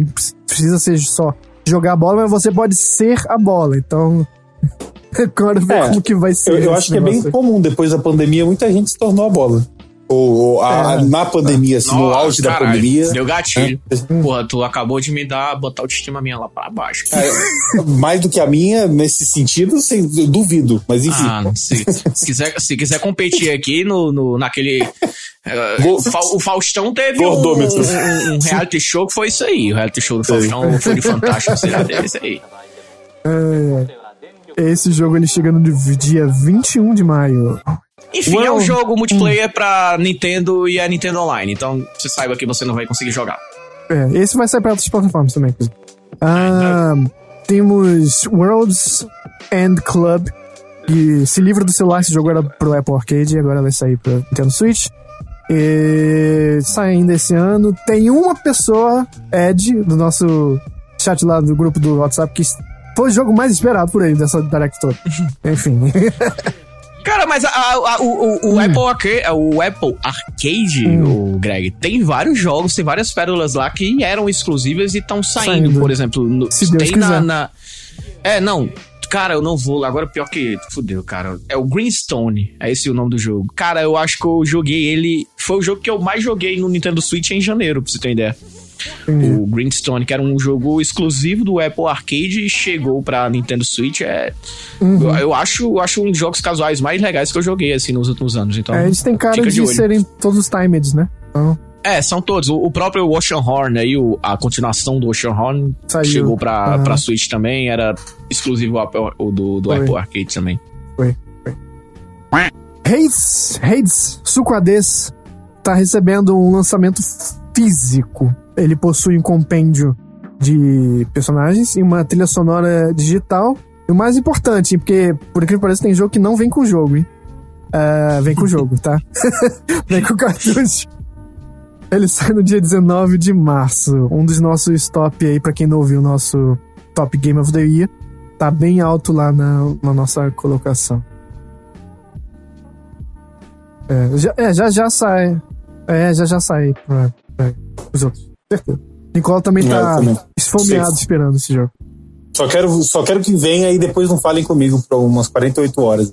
S3: precisa ser só jogar a bola, mas você pode ser a bola. Então, agora ver
S8: É,
S3: como que vai ser.
S8: Eu, eu acho que é bem comum, depois da pandemia, muita gente se tornou a bola. Ou, ou a-
S3: É.
S8: na pandemia, assim, no
S1: Nossa,
S8: auge da
S1: caralho,
S8: pandemia.
S1: Deu gatilho.
S8: É.
S1: Porra, tu acabou de me dar, botar a autoestima minha lá pra baixo.
S8: É, mais do que a minha, nesse sentido, sem, eu duvido. Mas enfim.
S1: Ah, se, se quiser, se quiser competir aqui no, no, naquele.
S8: Go-
S1: o Fa- o Faustão teve um,
S8: Gordômetro.
S1: um- um reality show que foi isso aí. O reality show do Faustão foi de fantástico, sei lá, isso aí.
S3: Esse jogo ele chega no dia 21 de maio.
S1: Enfim, é um jogo multiplayer pra Nintendo e a Nintendo Online. Então, você saiba que você não vai conseguir jogar.
S3: É, esse vai sair para outras plataformas também. inclusive. Ah, temos Worlds End Club, que se livra do celular, esse jogo era pro Apple Arcade e agora vai sair pra Nintendo Switch. E, saindo esse ano, tem uma pessoa, Ed, do nosso chat lá do grupo do WhatsApp, que foi o jogo mais esperado por ele dessa Direct toda. Enfim.
S1: Cara, mas a- a- o, o- o Apple Arcade, o Apple Arcade, o Greg, tem vários jogos, tem várias pérolas lá que eram exclusivas e estão saindo,
S3: Saindo.
S1: por exemplo. no-
S3: Se Deus
S1: tem na, na- É, não. Cara, eu não vou lá. Agora pior que. Fudeu, cara. É o Greenstone. É esse o nome do jogo. Cara, eu acho que eu joguei ele. Foi o jogo que eu mais joguei no Nintendo Switch em janeiro, pra você ter uma O Greenstone, que era um jogo exclusivo do Apple Arcade e chegou pra Nintendo Switch. É,
S3: Uhum.
S1: eu, eu acho, eu acho um dos jogos casuais mais legais que eu joguei assim nos últimos anos. Então,
S3: É, eles têm cara de,
S1: olho.
S3: serem todos timed, né? Então,
S1: É, são todos. O, próprio Ocean Horn aí, o- a continuação do Ocean Horn
S3: Saiu.
S1: chegou pra,
S3: Aham.
S1: pra Switch também, era exclusivo o do, do
S3: Foi.
S1: Apple Arcade também.
S3: foi, foi. Hades, Hades, Suquades, tá recebendo um lançamento físico. Ele possui um compêndio de personagens e uma trilha sonora digital. E o mais importante, porque por incrível que pareça, tem jogo que não vem com o jogo, hein? Ah, vem com o jogo, tá? vem com o cartucho. Ele sai no dia 19 de março. Um dos nossos top aí, pra quem não ouviu o nosso Top Game of the Year, tá bem alto lá na, na nossa colocação. É, já, é, já já sai. É, já já sai pra os outros. Certeza. Nicola também
S8: É,
S3: tá
S8: também.
S3: esfomeado esperando esse jogo.
S8: Só quero, só quero que venha e depois não falem comigo por umas 48 horas.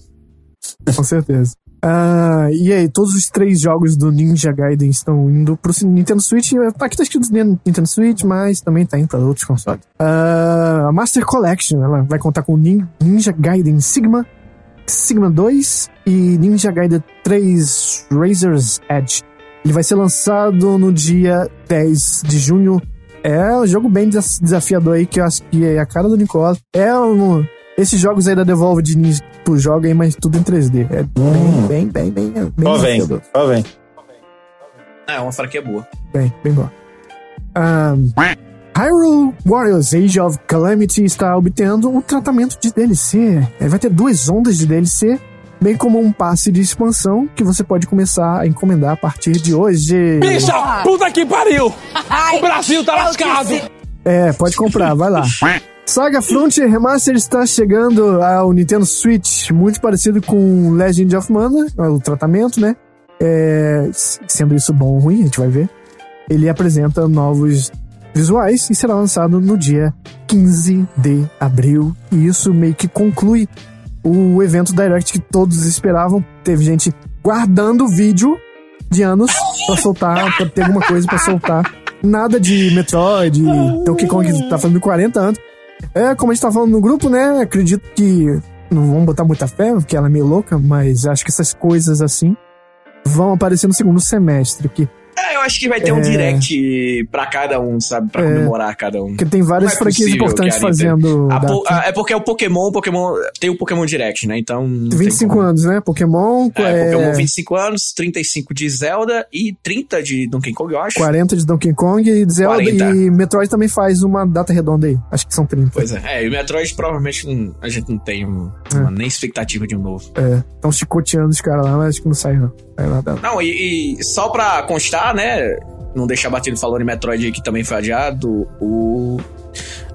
S3: Com certeza. Ah, e aí, todos os três jogos do Ninja Gaiden estão indo pro Nintendo Switch. Aqui tá escrito Nintendo Switch, mas também tá indo pra outros consoles. Ah, a Master Collection, ela vai contar com Nin- Ninja Gaiden Sigma, Sigma 2 e Ninja Gaiden 3 Razor's Edge. Ele vai ser lançado no dia 10 de junho. É um jogo bem des- desafiador aí, que eu acho que é a cara do Nicola. É um... Esses jogos aí da Devolve de Ninja, tu joga aí, mas tudo em 3D. É bem, bem, bem, bem, bem
S8: Só vem, só vem.
S1: É, uma franquia boa.
S3: Bem, bem bom. Um, Hyrule Warriors Age of Calamity está obtendo um tratamento de DLC. É, vai ter duas ondas de DLC, bem como um passe de expansão que você pode começar a encomendar a partir de hoje.
S10: Bicha, puta que pariu! O Brasil tá lascado!
S3: É, pode comprar, vai lá. Saga Frontier Remaster está chegando ao Nintendo Switch, muito parecido com Legend of Mana, o tratamento, né? É, sendo isso bom ou ruim, a gente vai ver. Ele apresenta novos visuais e será lançado no dia 15 de abril. E isso meio que conclui o evento Direct que todos esperavam. Teve gente guardando vídeo de anos pra soltar, pra ter alguma coisa pra soltar. Nada de Metroid, Donkey Kong tá fazendo 40 anos. É, como a gente tá falando no grupo, né? Acredito que não vamos botar muita fé, porque ela é meio louca, mas acho que essas coisas assim vão aparecer no segundo semestre. Que,
S1: É, eu acho que vai ter um
S3: É.
S1: direct pra cada um, sabe? Pra
S3: É.
S1: comemorar cada um.
S3: porque tem várias
S1: é
S3: franquias importantes fazendo.
S1: Po- é porque é o Pokémon, Pokémon tem o Pokémon Direct, né? Então. não tem
S3: 25
S1: como.
S3: anos, né? Pokémon,
S1: É,
S3: é,
S1: Pokémon 25 anos, 35 de Zelda e 30 de Donkey Kong, eu acho.
S3: 40 de Donkey Kong e Zelda
S1: 40.
S3: e Metroid também faz uma data redonda aí. Acho que são 30.
S1: Pois é. É, e o Metroid provavelmente não- a gente não tem um- uma- nem expectativa de um novo.
S3: É, estão chicoteando os caras lá, mas acho que não sai não. Sai.
S1: Não, e, e só pra constar, né? Não deixar batido falando em Metroid que também foi adiado, o.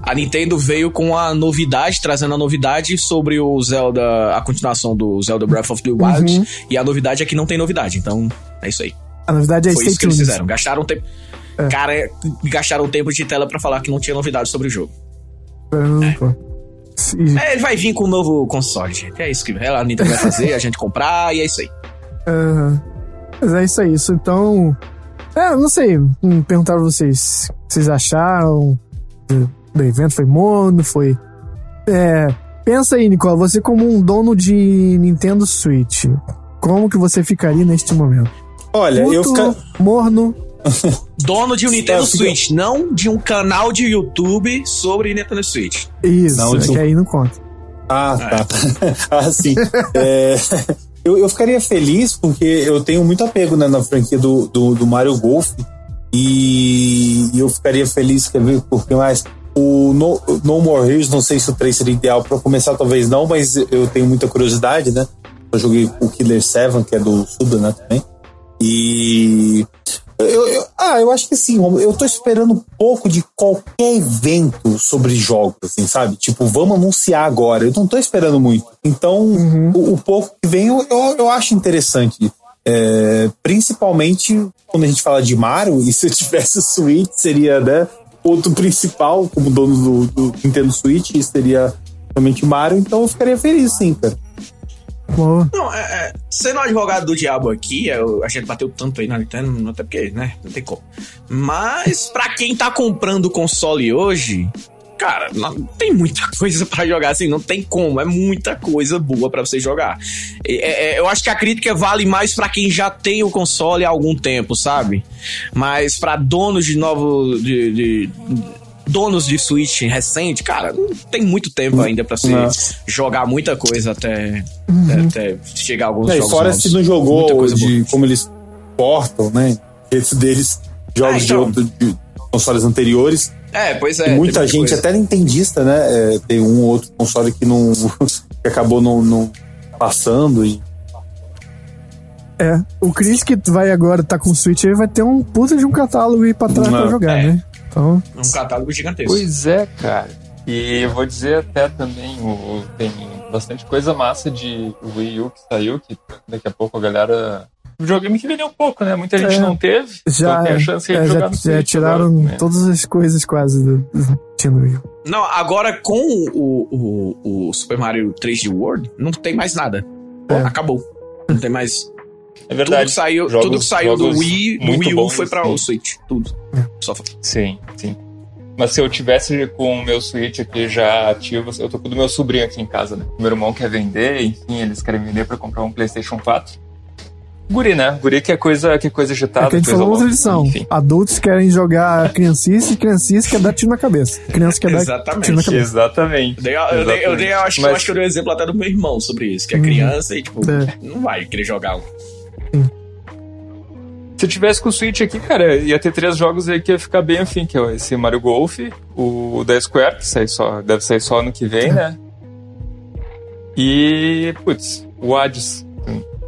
S1: A Nintendo veio com a novidade, trazendo a novidade sobre o Zelda, a continuação do Zelda Breath of the Wild.
S3: Uhum.
S1: E a novidade é que não tem novidade, então é isso aí.
S3: A novidade é
S1: Foi isso que eles fizeram. Gastaram tempo.
S3: É.
S1: Cara, é, gastaram tempo de tela pra falar que não tinha novidade sobre o jogo.
S3: E-
S1: É, ele vai vir com um novo console, gente. É isso que a Nintendo vai fazer, a gente comprar e é isso aí.
S3: Aham. Mas é isso aí. Isso então. É, não sei. hum, Perguntar pra vocês. o que Vocês acharam do, do evento? Foi mono? Foi. É. Pensa aí, Nicola. Você, como um dono de Nintendo Switch, como que você ficaria neste momento?
S8: Olha, eu
S3: Puto,
S8: fica...
S3: morno.
S1: Dono de um Nintendo
S8: É, fica-
S1: Switch, não de um canal de YouTube sobre Nintendo Switch.
S3: Isso,
S8: Não,
S3: é
S8: isso-
S3: que aí não conta.
S8: Ah, tá. ah, sim. É, eu, eu ficaria feliz porque eu tenho muito apego né, na franquia do, do, do Mario Golf. E eu ficaria feliz, quer ver, porque mais. O No, no More Heroes, não sei se o 3 seria ideal para começar, talvez não, mas eu tenho muita curiosidade, né? Eu joguei o Killer 7, que é do Suda, né, também. E. Eu, eu- ah, eu acho que sim, eu tô esperando um pouco de qualquer evento sobre jogos, assim, sabe? Tipo, vamos anunciar agora. Eu não tô esperando muito. Então, o, o pouco que vem eu, eu, eu acho interessante. É, principalmente quando a gente fala de Mario, e se eu tivesse o Switch, seria, né? Outro principal, como dono do, do Nintendo Switch, seria realmente Mario, então eu ficaria feliz, sim, cara.
S3: Boa.
S1: Não, é, é, sendo advogado do diabo aqui, eu- a gente bateu tanto aí na Nintendo, até porque, né, não tem como. Mas, pra quem tá comprando o console hoje, cara, não tem muita coisa pra jogar assim, não tem como, é muita coisa boa pra você jogar. É, é, eu acho que a crítica vale mais pra quem já tem o console há algum tempo, sabe? Mas pra donos de novo. de- de donos de Switch recente, cara, não tem muito tempo ainda pra você
S8: Não.
S1: jogar muita coisa até, até chegar a alguns
S8: É, e
S1: jogos
S8: fora
S1: novos.
S8: se não
S1: Muita
S8: jogou
S1: coisa
S8: de
S1: boa.
S8: como eles portam, né? Esse deles, jogos
S1: Ah, então.
S8: de, de consoles anteriores.
S1: É, pois é.
S8: Tem muita gente,
S1: coisa.
S8: até nintendista, né? é, tem um ou outro console que não. que acabou não, não passando e.
S3: É, o Chris que vai agora tá com o Switch aí vai ter um puta de um catálogo aí pra trás
S8: Não,
S3: pra jogar,
S1: é.
S3: né? Então,
S1: Um catálogo gigantesco.
S5: Pois é, cara. E eu vou dizer até também, o, tem bastante coisa massa de Wii U que saiu, que daqui a pouco a galera. O videogame que vendeu um pouco, né? Muita gente
S3: É.
S5: não teve.
S3: já,
S5: então tem a chance de
S3: é,
S5: jogar
S3: já,
S5: no
S3: já tiraram
S5: agora, né?
S3: todas as coisas quase do, do Nintendo Wii. U.
S1: Não, agora com o, o, o Super Mario 3D World, não tem mais nada.
S3: É.
S1: Acabou. Não tem mais.
S5: É
S1: Tudo
S5: verdade.
S1: que saiu,
S5: Jogos-
S1: tudo que saiu do Wii, do Wii U
S5: bons,
S1: foi pra
S5: sim.
S1: o Switch. Tudo. Só
S5: Sim, sim. Mas se eu tivesse com o meu Switch aqui já ativo, eu tô com o do meu sobrinho aqui em casa, né? Meu irmão quer vender, enfim, eles querem vender pra comprar um PlayStation 4. Guri, né? Guri que é coisa, que é coisa
S3: É
S5: agitada.
S3: que a gente
S5: coisa
S3: falou outra edição.
S5: Enfim.
S3: Adultos querem jogar criancice e criancice quer dar tiro na cabeça. Criança quer dar
S1: Exatamente.
S3: tiro na cabeça.
S5: Exatamente.
S1: Eu, dei, eu, dei, eu, dei- eu acho, que eu
S5: Mas-
S1: acho que eu dei um exemplo até do meu irmão sobre isso, que é
S3: Hum.
S1: criança e, tipo,
S3: É.
S1: não vai querer jogar um.
S5: Se eu tivesse com o Switch aqui, cara, ia ter três jogos aí que ia ficar bem afim, que é esse Mario Golf, o da Square, que sai só, deve sair só ano que vem, né? E, putz, o Hades,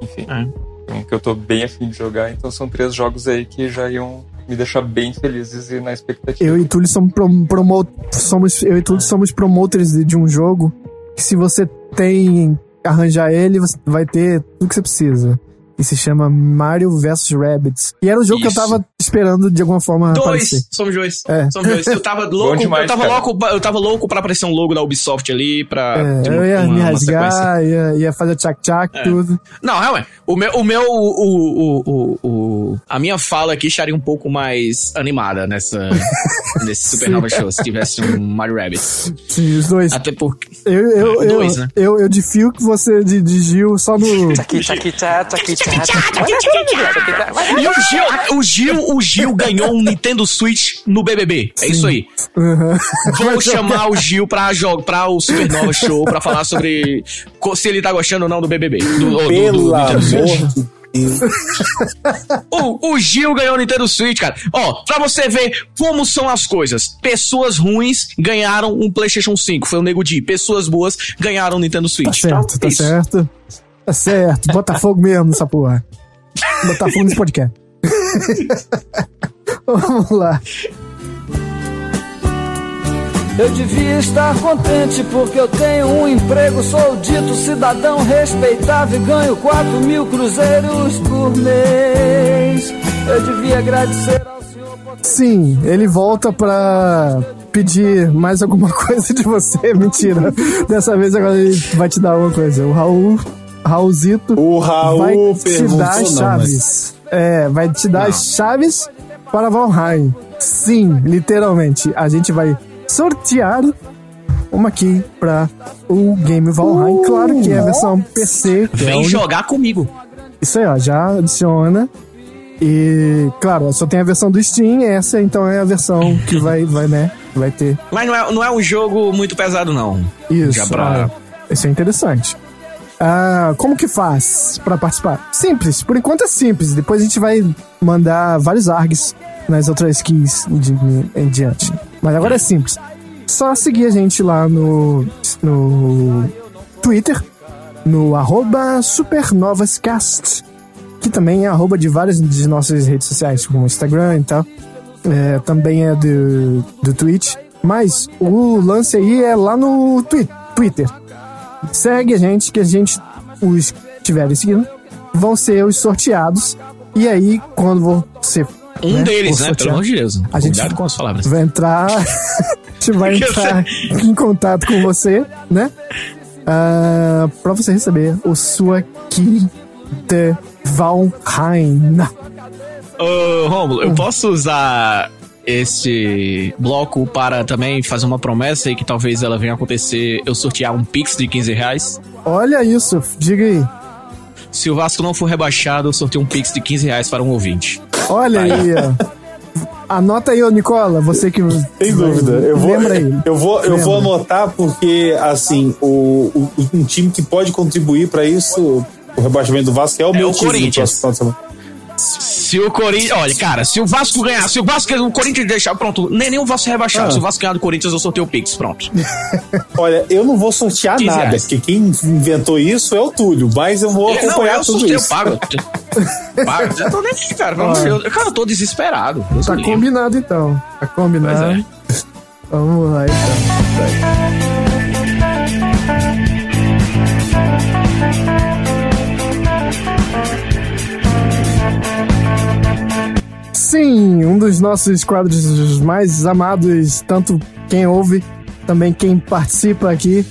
S5: enfim.
S1: É.
S5: Um que eu tô bem afim de jogar, então são três jogos aí que já iam me deixar bem felizes e na expectativa.
S3: Eu e Túlio somos, prom promo somos eu e Túlio somos promoters de, de um jogo que se você tem arranjar ele, você vai ter tudo que você precisa. E se chama Mario vs Rabbids. E era o jogo que eu
S1: Isso.
S3: tava esperando de alguma forma aparecer.
S1: Dois! Somos dois.
S3: É.
S1: Somos dois. Eu tava louco,
S5: demais,
S1: eu, tava
S5: cara.
S1: louco eu tava louco pra aparecer um logo da Ubisoft ali, pra
S3: É, eu ia
S1: uma-
S3: me rasgar, ia, ia fazer tchac-tchac,
S1: É.
S3: tudo.
S1: Não, realmente. O meu, o meu, o, o, o, o- a minha fala aqui estaria um pouco mais animada nessa, nesse Supernova Show, se tivesse um Mario Rabbit.
S3: Sim, os dois.
S1: Até porque.
S3: Eu, eu, eu,
S1: Dois, né?
S3: eu, eu de fio que você de, de Gil só no.
S10: Tchaki, tchaki, tchaki,
S1: E o Gil, o Gil, o Gil ganhou um Nintendo Switch no BBB. É isso aí.
S3: Uhum.
S1: Vou chamar o Gil pra, pra o Supernova Show pra falar sobre se ele tá gostando ou não do BBB. Do, do- do
S8: Pelo
S1: Nintendo Switch.
S8: de.
S1: O, o Gil ganhou o Nintendo Switch, cara. Ó, pra você ver como são as coisas. Pessoas ruins ganharam um PlayStation 5. Foi o Nego Di. Pessoas boas ganharam o Nintendo
S3: Tá
S1: Switch.
S3: certo,
S1: Então,
S3: tá
S1: isso.
S3: certo. Tá certo. Botafogo mesmo nessa porra. Botafogo nesse podcast. Vamos lá.
S6: Eu devia estar contente porque eu tenho um emprego, sou dito cidadão respeitável e ganho 4 mil cruzeiros por mês. Eu devia agradecer ao senhor
S3: Sim, ele volta pra pedir mais alguma coisa de você. Mentira. Dessa vez agora ele vai te dar alguma coisa. O Raul, Raulzito,
S8: O Raul
S3: vai te dar as
S8: não,
S3: chaves. É, vai te dar as chaves para Valheim. Sim, literalmente. A gente vai sortear uma aqui pra o Game Valheim. Claro que é a versão PC. é
S1: Vem
S3: única-
S1: jogar comigo.
S3: Isso aí, ó, já adiciona. E, claro, só tem a versão do Steam, essa então é a versão que vai, vai né, vai ter.
S1: Mas não é, não é um jogo muito pesado, não.
S3: Isso,
S1: Já pra-
S3: ah, isso é interessante. Ah, como que faz pra participar? Simples, por enquanto é simples. Depois a gente vai mandar vários args nas outras keys de, em diante. Mas agora é simples. Só seguir a gente lá no, no Twitter, no arroba supernovascast. que também é arroba de várias de nossas redes sociais, como Instagram e tal. É, também é do, do Twitch. Mas o lance aí é lá no twi Twitter. Segue a gente, que a gente, os que estiverem seguindo, vão ser os sorteados. E aí, quando você.
S1: Um
S3: né,
S1: deles, né? Pelo amor de Deus.
S3: A gente
S1: Cuidado com as palavras.
S3: vai entrar. a gente vai entrar em contato com você, né? Ah, pra você receber o sua Key de Valheim.
S1: Ô, Rômulo, eu posso usar esse bloco para também fazer uma promessa e que talvez ela venha acontecer eu sortear um Pix de 15 reais?
S3: Olha isso, diga aí.
S1: Se o Vasco não for rebaixado, eu sorteio um Pix de 15 reais para um ouvinte.
S3: Olha aí, ó. Anota aí, ô Nicola, você que.
S4: Sem dúvida. Eu vou,
S3: Lembra aí.
S4: eu vou, eu vou anotar porque, assim, o, o- um time que pode contribuir para isso, o rebaixamento do Vasco, é o meu
S1: o
S4: time no
S1: Corinthians.
S4: próximo final de semana.
S1: Se o Corinthians. Olha, cara, se o Vasco ganhar, se o Vasco o Corinthians deixar, pronto, nem, nem o Vasco é rebaixado.
S4: Ah.
S1: Se o Vasco ganhar do Corinthians, eu sorteio o Pix, pronto.
S4: Olha, eu não vou sortear
S1: 15
S4: nada,
S1: reais.
S4: porque quem inventou isso é o Túlio, mas eu vou
S1: não,
S4: acompanhar
S1: eu
S4: tudo
S1: sorteio,
S4: isso.
S1: pago. pago. Eu tô nem aqui, cara. Deus. Cara, eu tô desesperado. Deus
S3: Tá combinado então. Tá combinado.
S1: É.
S3: Vamos lá então. Sim, um dos nossos quadros mais amados, tanto quem ouve, também quem participa aqui,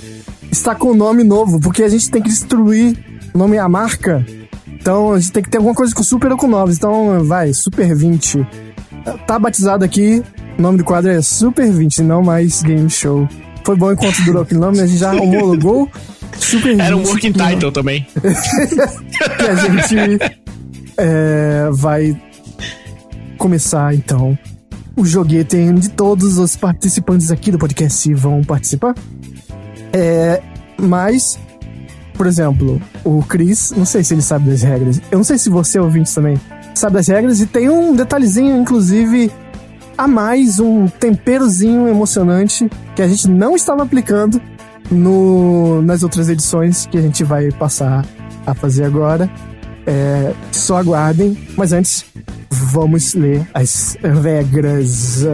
S3: está com nome novo, porque a gente tem que destruir o nome a marca. Então a gente tem que ter alguma coisa com super ou com novos. Então vai, Super 20 tá batizado aqui. O nome do quadro é Super 20, não mais Game Show. Foi bom enquanto durou aquele nome, a gente já homologou Super 20.
S1: Era um working title também.
S3: que a gente é, vai começar então o joguete onde todos os participantes aqui do podcast vão participar. É, mas, por exemplo, o Chris, não sei se ele sabe das regras. Eu não sei se você, ouvinte, também sabe das regras. E tem um detalhezinho, inclusive, a mais, um temperozinho emocionante que a gente não estava aplicando no, nas outras edições que a gente vai passar a fazer agora. É, só aguardem, mas antes vamos ler as regras.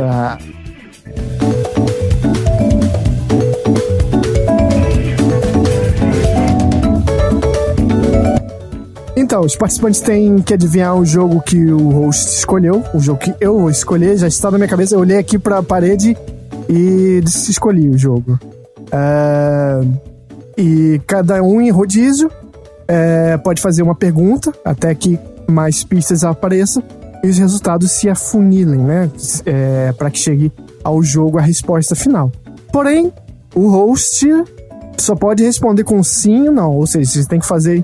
S3: Então, os participantes têm que adivinhar o jogo que o host escolheu, o jogo que eu vou escolher, já está na minha cabeça. Eu olhei aqui para a parede e escolhi o jogo. Ah, e cada um em rodízio é, pode fazer uma pergunta até que mais pistas apareçam e os resultados se afunilem, né? É, para que chegue ao jogo a resposta final. Porém, o host só pode responder com sim ou não, ou seja, você tem que fazer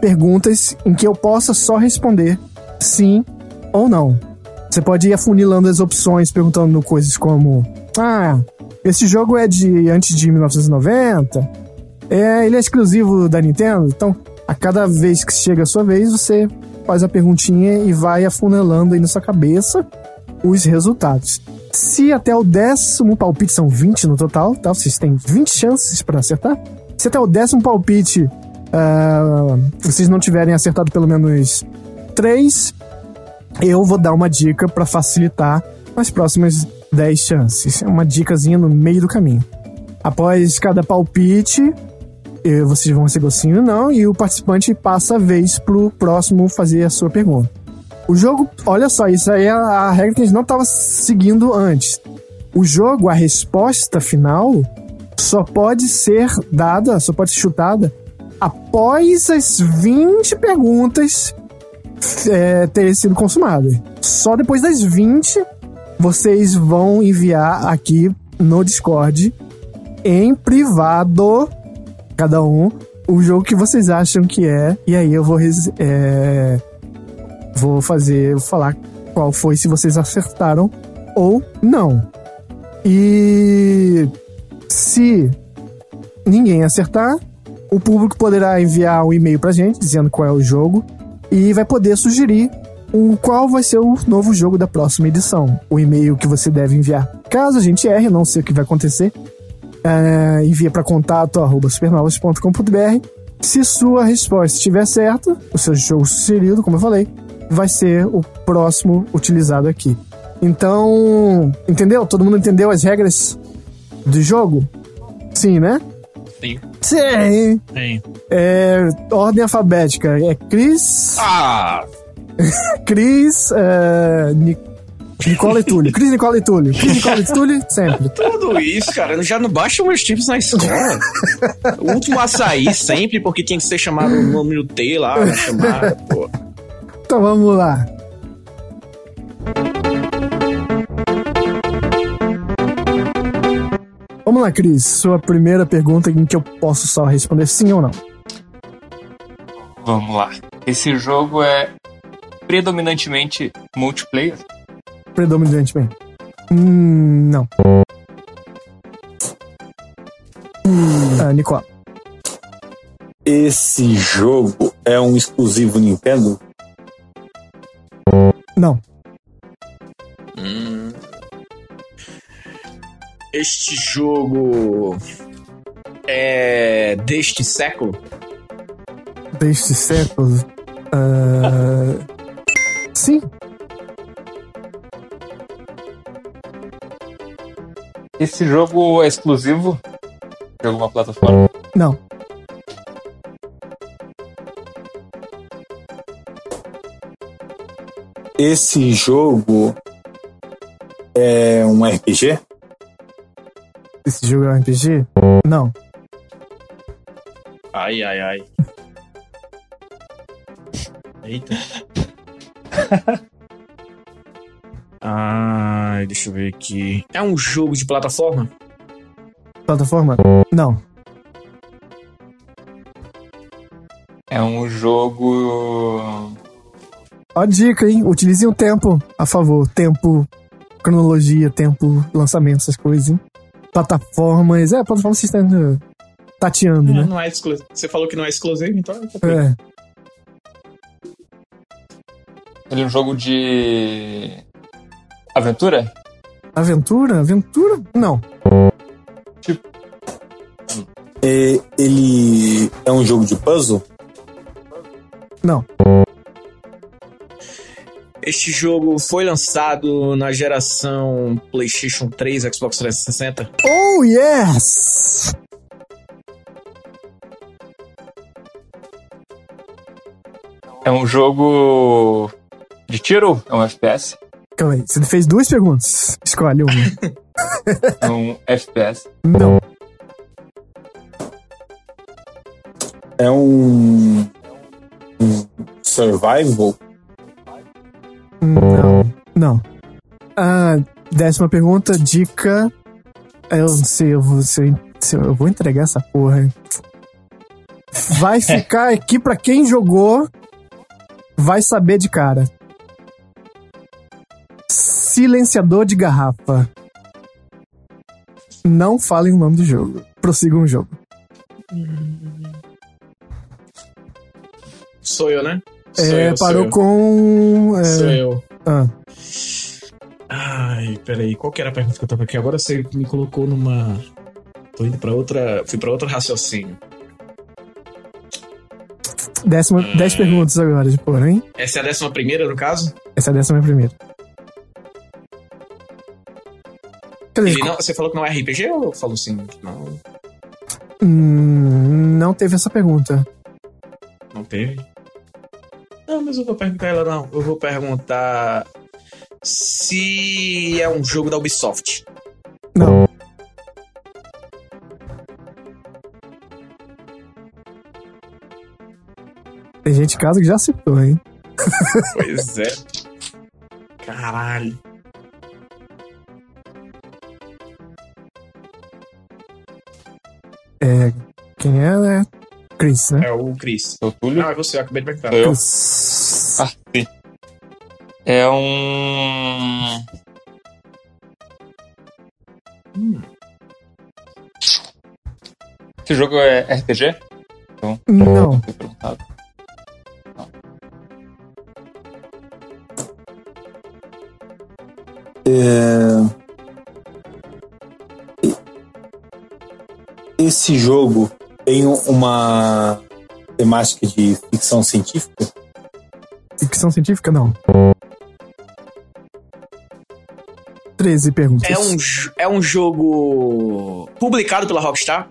S3: perguntas em que eu possa só responder sim ou não. Você pode ir afunilando as opções, perguntando coisas como: Ah, esse jogo é de antes de 1990? É, ele é exclusivo da Nintendo? Então, a cada vez que chega a sua vez, você faz a perguntinha e vai afunilando aí na sua cabeça os resultados. Se até o décimo palpite, são 20 no total, tá? Vocês têm 20 chances para acertar. Se até o décimo palpite ah, vocês não tiverem acertado pelo menos 3, eu vou dar uma dica para facilitar as próximas 10 chances. É uma dicasinha no meio do caminho. Após cada palpite, vocês vão sim ou não, e o participante passa a vez pro próximo fazer a sua pergunta. O jogo, olha só, isso aí é a regra que a gente não estava seguindo antes. O jogo, a resposta final, só pode ser dada, só pode ser chutada após as 20 perguntas é, terem sido consumadas. Só depois das 20 vocês vão enviar aqui no Discord, em privado, cada um, o jogo que vocês acham que é. E aí eu vou, é, vou fazer, vou falar qual foi, se vocês acertaram ou não. E se ninguém acertar, o público poderá enviar um e-mail pra gente dizendo qual é o jogo e vai poder sugerir o qual vai ser o novo jogo da próxima edição. O e-mail que você deve enviar. Caso a gente erre, não sei o que vai acontecer, é, envia para contato arroba supernovas.com.br Se sua resposta estiver certa, o seu jogo sugerido, como eu falei, vai ser o próximo utilizado aqui. Então, entendeu? Todo mundo entendeu as regras do jogo? Sim, né?
S1: Sim.
S3: Sim.
S1: Sim.
S3: É, ordem alfabética. É Cris.
S1: Ah!
S3: Cris. É, Nicola e Túlio. Cris, Nicola e Túlio. Cris, Nicola e Túlio, sempre.
S1: Tudo isso, cara, já não baixa meus tipos na escola. o último açaí sempre, porque tinha que ser chamado o nome do T lá, na chamada, pô.
S3: Então vamos lá. Vamos lá, Cris. Sua primeira pergunta em que eu posso só responder sim ou não.
S5: Vamos lá. Esse jogo é predominantemente multiplayer?
S3: Predominantemente. Hum, não. Ah, Nicola.
S8: Esse jogo é um exclusivo Nintendo?
S3: Não.
S1: Hum. Este jogo é deste século?
S3: Deste século. ah, sim.
S5: Esse jogo é exclusivo de alguma plataforma?
S3: Não.
S8: Esse jogo é um RPG?
S3: Esse jogo é um RPG? Não.
S1: Ai, ai, ai. Eita. Ai, deixa eu ver aqui. É um jogo de plataforma?
S3: Plataforma? Não.
S5: É um jogo.
S3: Ó, dica, hein? Utilize o tempo a favor. Tempo, cronologia, tempo, lançamento, essas coisas, hein? Plataformas. É, plataforma vocês estão uh, tateando,
S1: É,
S3: né?
S1: não é exclusivo. Você falou que não é exclusivo, então.
S3: É.
S5: Ele é um jogo de. Aventura?
S3: Aventura? Aventura? Não.
S8: É, ele é um jogo de puzzle?
S3: Não.
S1: Este jogo foi lançado na geração PlayStation 3, Xbox 360.
S3: Oh, yes!
S5: É um jogo. de tiro? É um FPS?
S3: Calma aí, você fez duas perguntas. Escolhe uma.
S5: É um FPS?
S3: Não.
S8: É um. um survival?
S3: Não. Não. Ah, décima pergunta, dica. Eu não sei, eu vou, se eu, se eu vou entregar essa porra. hein? Vai ficar aqui pra quem jogou. Vai saber de cara. Silenciador de garrafa. Não falem o nome do jogo. Prossigam o jogo.
S1: Sou eu, né? Sou
S3: É,
S1: eu, sou
S3: parou
S1: eu.
S3: com. é,
S1: Sou eu.
S3: ah,
S1: Ai, peraí, qual que era a pergunta que eu tava aqui? Agora você me colocou numa. Tô indo pra outra. Fui pra outro raciocínio.
S3: décima, dez perguntas agora, de porra, hein?
S1: Essa é a décima primeira, no caso?
S3: Essa é a décima primeira.
S1: Não, você falou que não é RPG ou falou sim? Não,
S3: Hum, não teve essa pergunta.
S1: não teve. Não, mas eu vou perguntar ela não. Eu vou perguntar se é um jogo da Ubisoft.
S3: Não. Tem gente em casa que já acertou, hein?
S1: Pois é. Caralho.
S3: É. Quem é, né? Chris, né?
S1: É o Chris.
S5: É o Túlio?
S1: Ah, é você, eu acabei de perguntar.
S5: Eu?
S3: Chris.
S5: Ah, sim. É um. Esse jogo é RPG? Então,
S3: Não.
S5: foi perguntado.
S8: É... Esse jogo tem uma
S4: temática de ficção científica?
S3: Ficção científica, não. 13 perguntas.
S1: É um, é um jogo publicado pela Rockstar?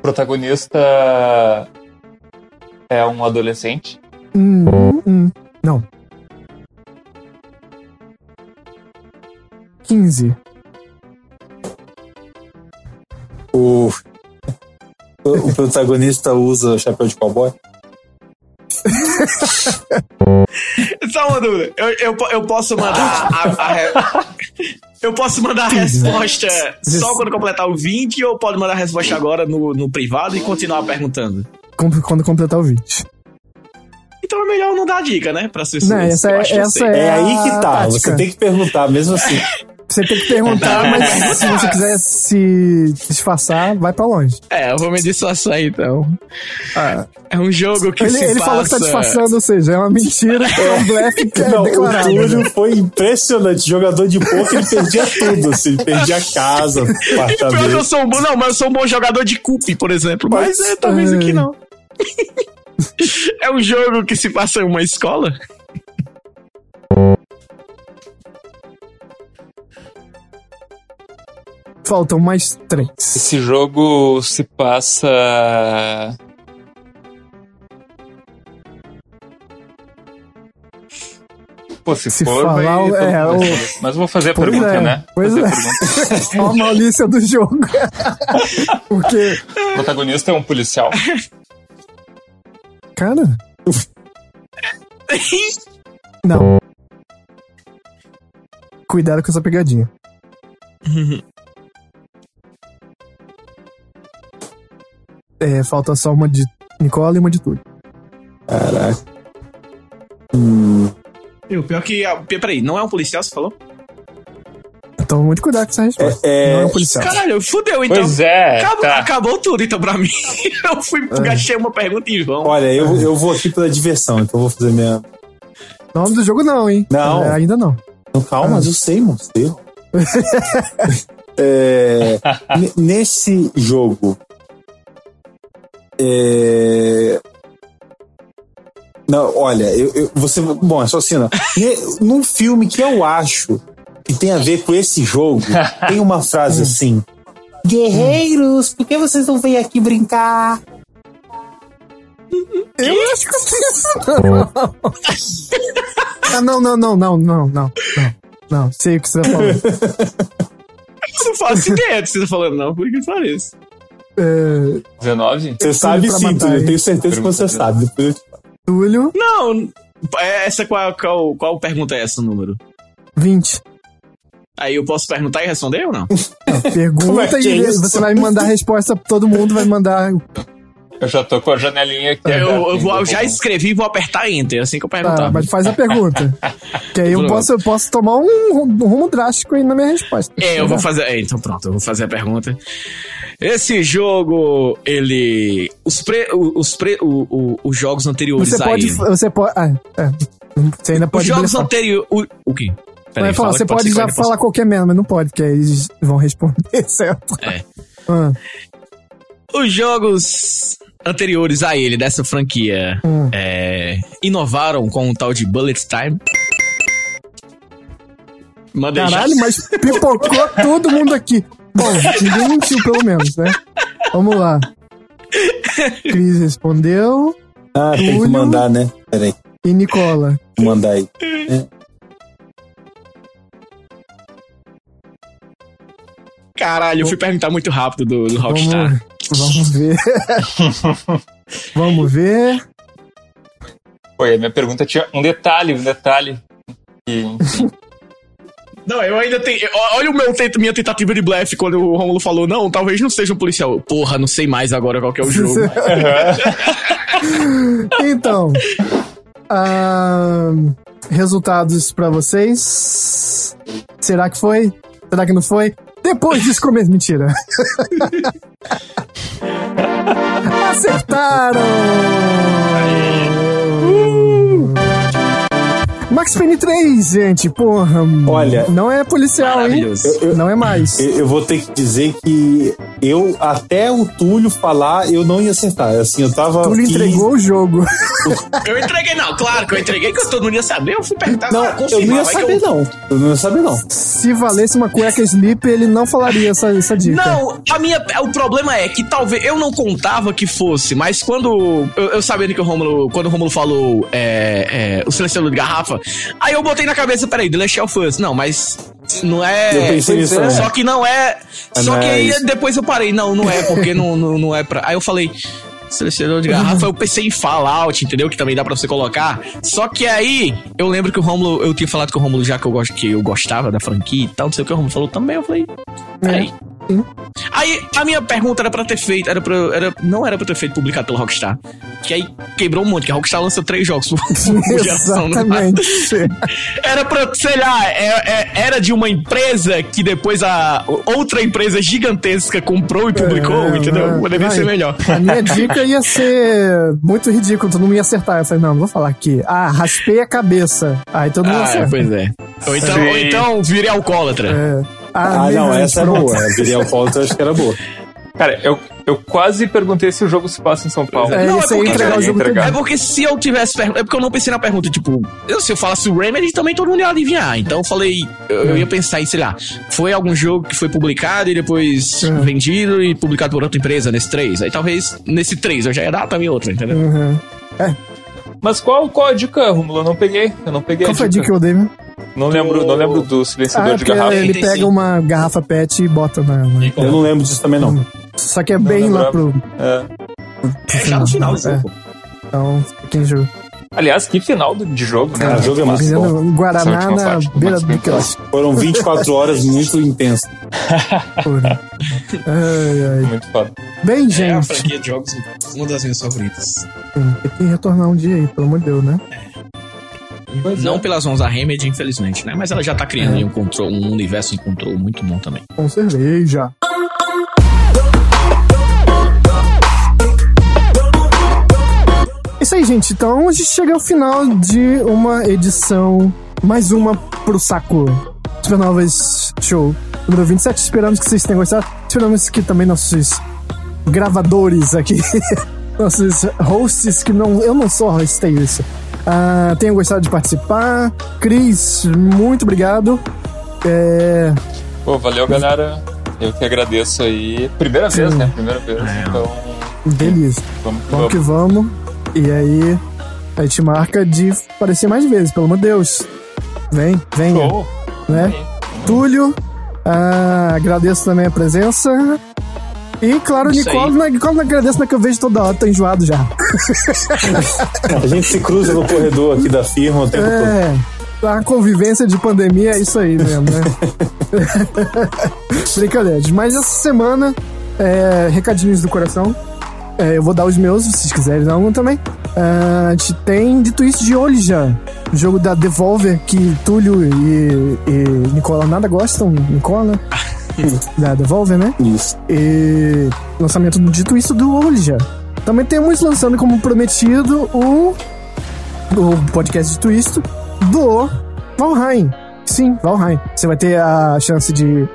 S5: Protagonista é um adolescente.
S3: Hum, hum, não. 15.
S4: O, o, o protagonista usa chapéu de cowboy?
S1: Só uma dúvida. Eu, eu, eu posso mandar a, a re- Eu posso mandar a resposta só quando completar o 20 ou pode mandar a resposta agora no, no privado e continuar perguntando?
S3: Quando completar o 20.
S1: Então é melhor não dar dica, né? Pra ser
S3: Não, essa é- essa é-
S4: É aí que tá.
S3: tática.
S4: Você tem que perguntar, mesmo assim.
S3: Você tem que perguntar, mas se você quiser se disfarçar, vai pra longe.
S1: É, eu vou me disfarçar então.
S3: Ah,
S1: É um jogo que
S3: ele
S1: se
S3: ele
S1: passa...
S3: falou que tá disfarçando, ou seja, é uma mentira, é um blefe que é
S4: Não, o
S3: declarado.
S4: Túlio foi impressionante. Jogador de poker, ele perdia tudo, assim. Perdia casa,
S1: Pior que eu
S4: apartamento.
S1: sou um bom, não, mas eu sou um bom jogador de cup, por exemplo. Mas é, talvez aqui não. É um jogo que se passa em uma escola?
S3: Faltam mais três.
S5: Esse jogo se passa. Pô, se,
S3: Se
S5: for,
S3: falar,
S5: vai.
S3: é, o-.
S5: Mas vou fazer a
S3: Pois
S5: pergunta,
S3: é,
S5: né?
S3: pois
S5: fazer
S3: é.
S5: a
S3: a malícia do jogo. Porque,
S5: O protagonista é um policial.
S3: Cara. Não. Cuidado com essa pegadinha. É, falta só uma de Nicola e uma de Túlio.
S4: Caraca. Hum,
S1: E o pior que. ah, Peraí, não é um policial, você falou?
S3: Então, muito cuidado com essa resposta.
S4: É,
S3: Não é um policial.
S1: Caralho, fudeu então.
S5: Pois é.
S1: Acabou,
S5: tá.
S1: acabou tudo então pra mim. Eu fui, gastei uma pergunta em vão.
S4: olha, eu, eu vou aqui pela diversão, então eu vou fazer minha.
S3: Nome do jogo não, hein?
S4: Não.
S3: É, ainda não.
S4: Não, calma, mas eu sei, moço. eu. É, nesse jogo. É, não, olha, eu, eu- você. Bom, é só assim, não. Num filme que eu acho que tem a ver com esse jogo, tem uma frase assim: Guerreiros, por que vocês não vêm aqui brincar?
S3: Eu acho que eu tenho isso, não. Ah, não, não, não, não, não, não, não. Não, sei o que você tá falando.
S1: Eu não faço ideia do que você tá falando, não, por que pareça.
S3: É,
S5: 19?
S4: Você sabe sim, Túlio, eu tenho certeza que você sabe. Depois.
S3: Túlio,
S1: Não, é- essa qual, qual, qual pergunta é essa, o número?
S3: 20.
S1: Aí eu posso perguntar e responder ou não?
S4: É
S3: Pergunta
S4: é
S3: e
S4: isso?
S3: você vai me mandar a resposta, todo mundo vai mandar.
S5: Eu já tô com a janelinha aqui.
S1: Eu,
S5: aberta,
S1: eu vou, eu
S5: então
S1: já escrevi e vou apertar Enter assim que eu perguntar.
S3: Tá, mas faz a pergunta. Que aí eu posso, eu posso tomar um, um rumo drástico aí na minha resposta.
S1: É, eu vou fazer. é, então pronto, eu vou fazer a pergunta. Esse jogo, ele. Os, pre, os, pre, o, o- os jogos anteriores
S3: Você
S1: a
S3: pode.
S1: ele.
S3: Você pode. Ah, é. Você ainda
S1: Os
S3: pode.
S1: jogos
S3: blefar.
S1: anteriores. O, o quê? Peraí,
S3: Vai falar,
S1: fala
S3: você pode
S1: eu
S3: já
S1: ainda posso-
S3: falar qualquer merda, mas não pode, porque aí eles vão responder certo.
S1: É.
S3: Ah,
S1: Os jogos anteriores a ele, dessa franquia,
S3: Hum.
S1: é, inovaram com um tal de Bullet Time. Manda aí já.
S3: caralho, mas pipocou todo mundo aqui. Bom, ninguém mentiu, pelo menos, né? Vamos lá. Cris respondeu.
S4: Ah, tem que
S3: Túlio.
S4: mandar, né? Peraí,
S3: E Nicola.
S4: vou mandar aí.
S1: Caralho, eu fui perguntar muito rápido do, do Rockstar.
S3: Vamos, vamos ver. vamos ver.
S5: E a minha pergunta tinha um detalhe, um detalhe. Enfim,
S1: Não, eu ainda tenho. Olha o meu minha tentativa de blefe quando o Romulo falou: não, talvez não seja um policial. Porra, não sei mais agora qual que é o jogo.
S3: Então, ah, resultados pra vocês. Será que foi? Será que não foi? Depois disso começo. Mentira. Acertaram! Max Payne 3, gente, porra.
S8: Olha,
S3: não é policial, hein?
S8: Eu- eu-
S3: Não é mais.
S8: Eu, eu vou ter que dizer que eu, até o Túlio falar, eu não ia acertar. Assim, eu tava.
S3: Tu lhe
S8: aqui-
S3: entregou o jogo.
S1: Eu entreguei, não, claro que eu entreguei, que todo mundo ia saber. Eu fui perguntar,
S8: Não,
S1: ah,
S8: eu não ia saber, não. Eu não ia saber, não.
S3: Se valesse uma cueca sleep, ele não falaria essa, essa dica.
S1: Não, a minha, o problema é que talvez eu não contava que fosse, mas quando eu, eu sabendo que o Romulo, quando o Romulo falou é, é, o silenciador de garrafa, aí eu botei na cabeça, peraí, The Last of Us, não, mas não é.
S8: Eu pensei nisso também.
S1: Só que não é.
S8: É,
S1: Só
S8: não
S1: que
S8: é
S1: aí
S8: isso.
S1: depois eu parei, não, não é porque não, não, não é pra. Aí eu falei. Silenciador de garrafa, eu pensei em Fallout, entendeu? Que também dá pra você colocar. Só que aí, eu lembro que o Romulo, eu tinha falado com o Romulo já que eu, gosto, que eu gostava da franquia e tal, não sei o que o Romulo falou também. Eu falei, peraí.
S3: Sim.
S1: Aí, a minha pergunta era pra ter feito, era pra, era, não era pra ter feito publicado pela Rockstar. Que aí quebrou um monte, que a Rockstar lança três jogos por, por geração. né?
S3: Exatamente.
S1: Era pra, sei lá, é- é- era de uma empresa que depois a outra empresa gigantesca comprou e publicou,
S3: É,
S1: entendeu?
S3: vai.
S1: Poderia ser melhor.
S3: A minha dica ia ser muito ridículo, todo mundo ia acertar. Eu falei, não, não vou falar aqui. Ah, raspei a cabeça. Aí todo mundo
S1: Ah,
S3: acerta.
S1: pois é. Ou então, ou então virei alcoólatra.
S3: É.
S8: Ah, não,
S3: Neverland,
S8: essa é
S3: pronto.
S8: boa. A Virial Falta eu acho que era boa.
S5: Cara, eu, eu quase perguntei se o jogo se passa em São Paulo.
S3: É,
S1: Não,
S3: isso
S1: é porque-
S3: entregar jogo
S5: entregar.
S1: É porque se eu tivesse perguntado. É porque eu não pensei na pergunta, tipo, eu, se eu falasse o Remedy, também todo mundo ia adivinhar. Então eu falei, eu, eu ia pensar em, sei lá, foi algum jogo que foi publicado e depois
S3: Hum.
S1: vendido e publicado por outra empresa nesse 3. Aí talvez nesse 3 eu já ia dar também outra, entendeu?
S3: Uhum.
S5: Mas qual, qual a dica, Romulo? Eu não peguei. Eu não peguei
S3: Qual foi a dica que eu dei, né?
S5: Não lembro, não lembro do
S3: Ah,
S5: silenciador
S3: é
S5: de garrafa.
S3: ele pega uma garrafa pet e bota na. na-
S8: Eu não lembro disso também, não.
S3: Só que é bem lá pro.
S5: É.
S1: É já no final do
S3: É.
S1: jogo.
S3: Então, quem jogo.
S5: Aliás, que final de jogo, né?
S8: Cara, o jogo é muito bom.
S3: Guaraná na
S5: parte
S3: beira do.
S8: Foram 24 horas muito intensas.
S3: Ai, ai.
S5: Muito foda.
S3: Bem,
S1: É a
S3: gente.
S1: franquia de jogos, uma das minhas favoritas.
S3: Tem que retornar um dia aí, pelo amor de Deus, né?
S1: Não pelas mãos da Remedy, infelizmente, né? Mas ela já tá criando
S3: É.
S1: um, control, um universo em controle muito bom também.
S3: Com cerveja. Isso aí, gente. Então a gente chega ao final de uma edição, mais uma pro saco. Supernovas Show número 27. Esperamos que vocês tenham gostado. Esperamos que também nossos gravadores aqui, nossos hosts, que não. Eu não sou hostei isso. Ah, tenham gostado de participar. Cris, muito obrigado. É,
S5: Pô, valeu, galera. Eu que agradeço aí. Primeira vez, né? Primeira vez. Então,
S3: beleza.
S5: vamos que
S3: Vamos que
S5: vamos.
S3: E aí, a gente marca de aparecer mais vezes, pelo amor de Deus. Vem, venha.
S5: Show.
S3: Né? Túlio, ah, agradeço também a presença. E, claro,
S1: Isso
S3: Nicole,
S1: aí.
S3: não, Nicole não agradeço, né, que eu vejo toda hora, tô enjoado já.
S8: A gente se cruza no corredor aqui da firma o tempo todo.
S3: É, a convivência de pandemia é isso aí mesmo, né? Brincadeira. Mas essa semana, é, recadinhos do coração. É, eu vou dar os meus, se vocês quiserem dar um também. Ah, a gente tem de twist de olho já. Jogo da Devolver, que Túlio e, e Nicola nada gostam. Nicola, da Devolver, né?
S8: Isso.
S3: E lançamento do dito isso do Olja. Também temos lançando como prometido o, o podcast de Twist do Valheim. Sim, Valheim. Você vai ter a chance de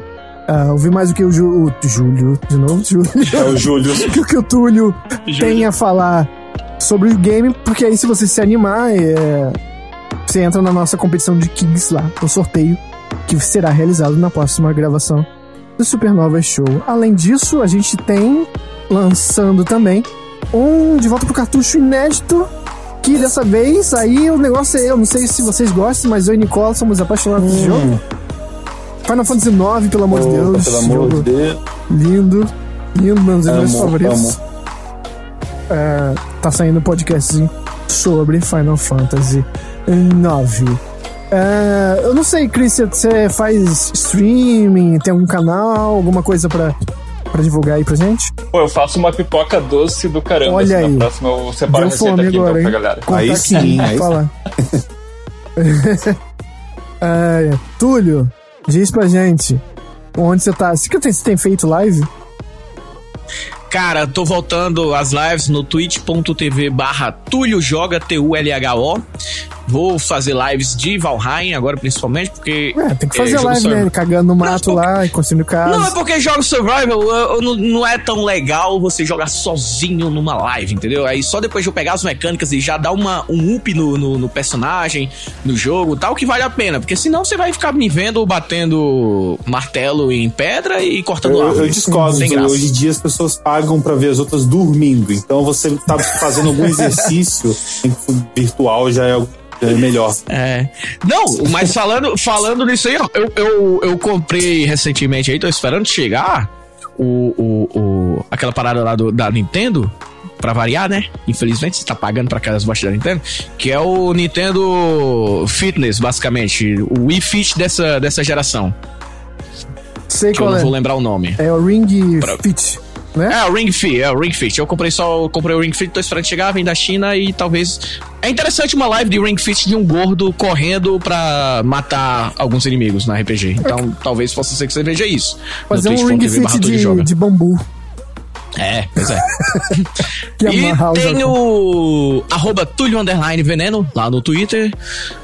S3: ah, ouvir mais o que o, Ju, o Júlio, de novo, Júlio.
S8: É o Júlio.
S3: o que o Túlio tem a falar sobre o game, porque aí se você se animar, é, você entra na nossa competição de Kings lá, no sorteio, que será realizado na próxima gravação do Supernova Show. Além disso, a gente tem lançando também um De Volta pro Cartucho inédito, que dessa vez aí o negócio é, eu não sei se vocês gostam, mas eu e Nicola somos apaixonados esse jogo. Final Fantasy IX, pelo amor de Deus.
S8: pelo amor de Deus.
S3: lindo, lindo, um dos meus favoritos. É, tá saindo um podcast sobre Final Fantasy IX. É, eu não sei, Chris, você faz streaming, tem algum canal, alguma coisa pra, pra divulgar aí pra gente?
S5: Pô, eu faço uma pipoca doce do caramba.
S3: Olha
S5: assim,
S3: aí.
S5: Na próxima eu separo a
S3: Deu
S5: receita
S3: fome
S5: aqui
S3: agora,
S5: então pra galera.
S3: Contar
S8: Aí
S3: aqui,
S8: sim, aí
S3: fala. É, Túlio, diz pra gente onde você tá. Você que tem, você tem feito live?
S1: Cara, tô voltando às lives no twitch.tv barra Túlio Joga, T-U-L-H-O. Vou fazer lives de Valheim agora, principalmente, porque.
S3: É, tem que
S1: é,
S3: fazer
S1: jogo
S3: live,
S1: survival-
S3: né? Cagando no mato lá e construindo casa.
S1: Não, é porque jogo survival eu- eu não, não é tão legal você jogar sozinho numa live, entendeu? Aí só depois de eu pegar as mecânicas e já dar uma, um up no, no, no personagem, no jogo tal, que vale a pena. Porque senão você vai ficar me vendo batendo martelo em pedra e cortando
S8: Eu,
S1: árvore.
S8: eu discordo.
S1: Sem graça.
S8: Hoje em dia as pessoas pagam pra ver as outras dormindo. Então você tá fazendo algum exercício em virtual já é, já é melhor.
S1: É. Não, mas falando, falando nisso aí, ó, eu, eu, eu comprei recentemente aí, tô esperando chegar o, o, o, aquela parada lá do, da Nintendo. Pra variar, né? Infelizmente, você tá pagando pra aquelas bostas da Nintendo. Que é o Nintendo Fitness, basicamente. O Wii Fit dessa, dessa geração.
S3: Sei
S1: Que eu
S3: qual
S1: não
S3: é.
S1: vou lembrar o nome.
S3: É o Ring
S1: Pra-
S3: Fit, né?
S1: É, o Ring Fit, é o Ring Fit. Eu comprei só, eu comprei o Ring Fit, tô esperando chegar, vem da China e talvez. É interessante uma live de Ring Fit de um gordo correndo pra matar alguns inimigos na RPG. Então talvez possa ser que você veja isso.
S3: Fazer um Ring Fit de, de bambu.
S1: É, pois é. E tem o arroba Túlio Underline Veneno lá no Twitter.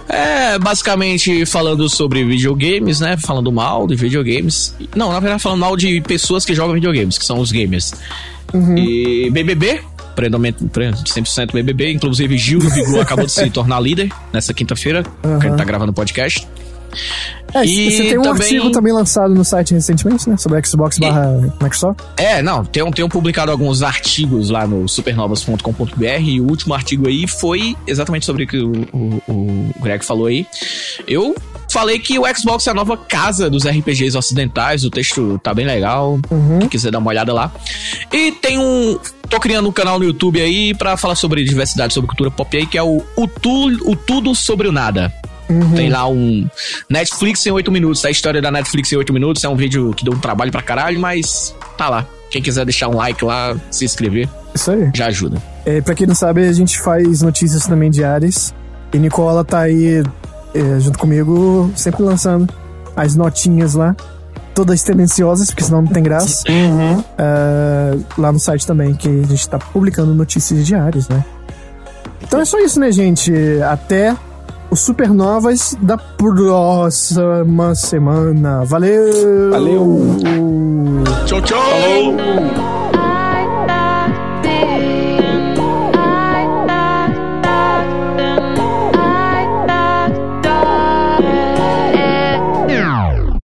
S1: É, basicamente falando sobre videogames, né? Falando mal de videogames. Não, na verdade falando mal de pessoas que jogam videogames, que são os gamers.
S3: Uhum.
S1: E BBB, 100% BBB. Inclusive Gil do Vigor acabou de se tornar líder nessa quinta-feira, que a gente tá gravando o podcast.
S3: É,
S1: E
S3: você tem um
S1: também-
S3: artigo também lançado no site recentemente, né? Sobre Xbox barra Microsoft.
S1: É, não, tenho, tenho publicado alguns artigos lá no supernovas.com.br e o último artigo aí foi exatamente sobre o que o, o, o Greg falou aí. Eu falei que o Xbox é a nova casa dos RPGs ocidentais, o texto tá bem legal, quem quiser dar uma olhada lá. E tem um... Tô criando um canal no YouTube aí pra falar sobre diversidade, sobre cultura pop aí, que é o, o, tu, o Tudo Sobre o Nada. Tem lá um Netflix em 8 minutos. A história da Netflix em 8 minutos é um vídeo que deu um trabalho pra caralho, mas tá lá. Quem quiser deixar um like lá, se inscrever,
S3: Isso aí.
S1: já ajuda.
S3: É, pra quem não sabe, a gente faz notícias também diárias. E Nicola tá aí junto comigo, sempre lançando as notinhas lá. Todas tendenciosas, porque senão não tem graça. É, lá no site também, que a gente tá publicando notícias diárias, né? Então é só isso, né, gente? Até o Supernovas da próxima semana. Valeu!
S8: Valeu!
S1: Tchau, tchau!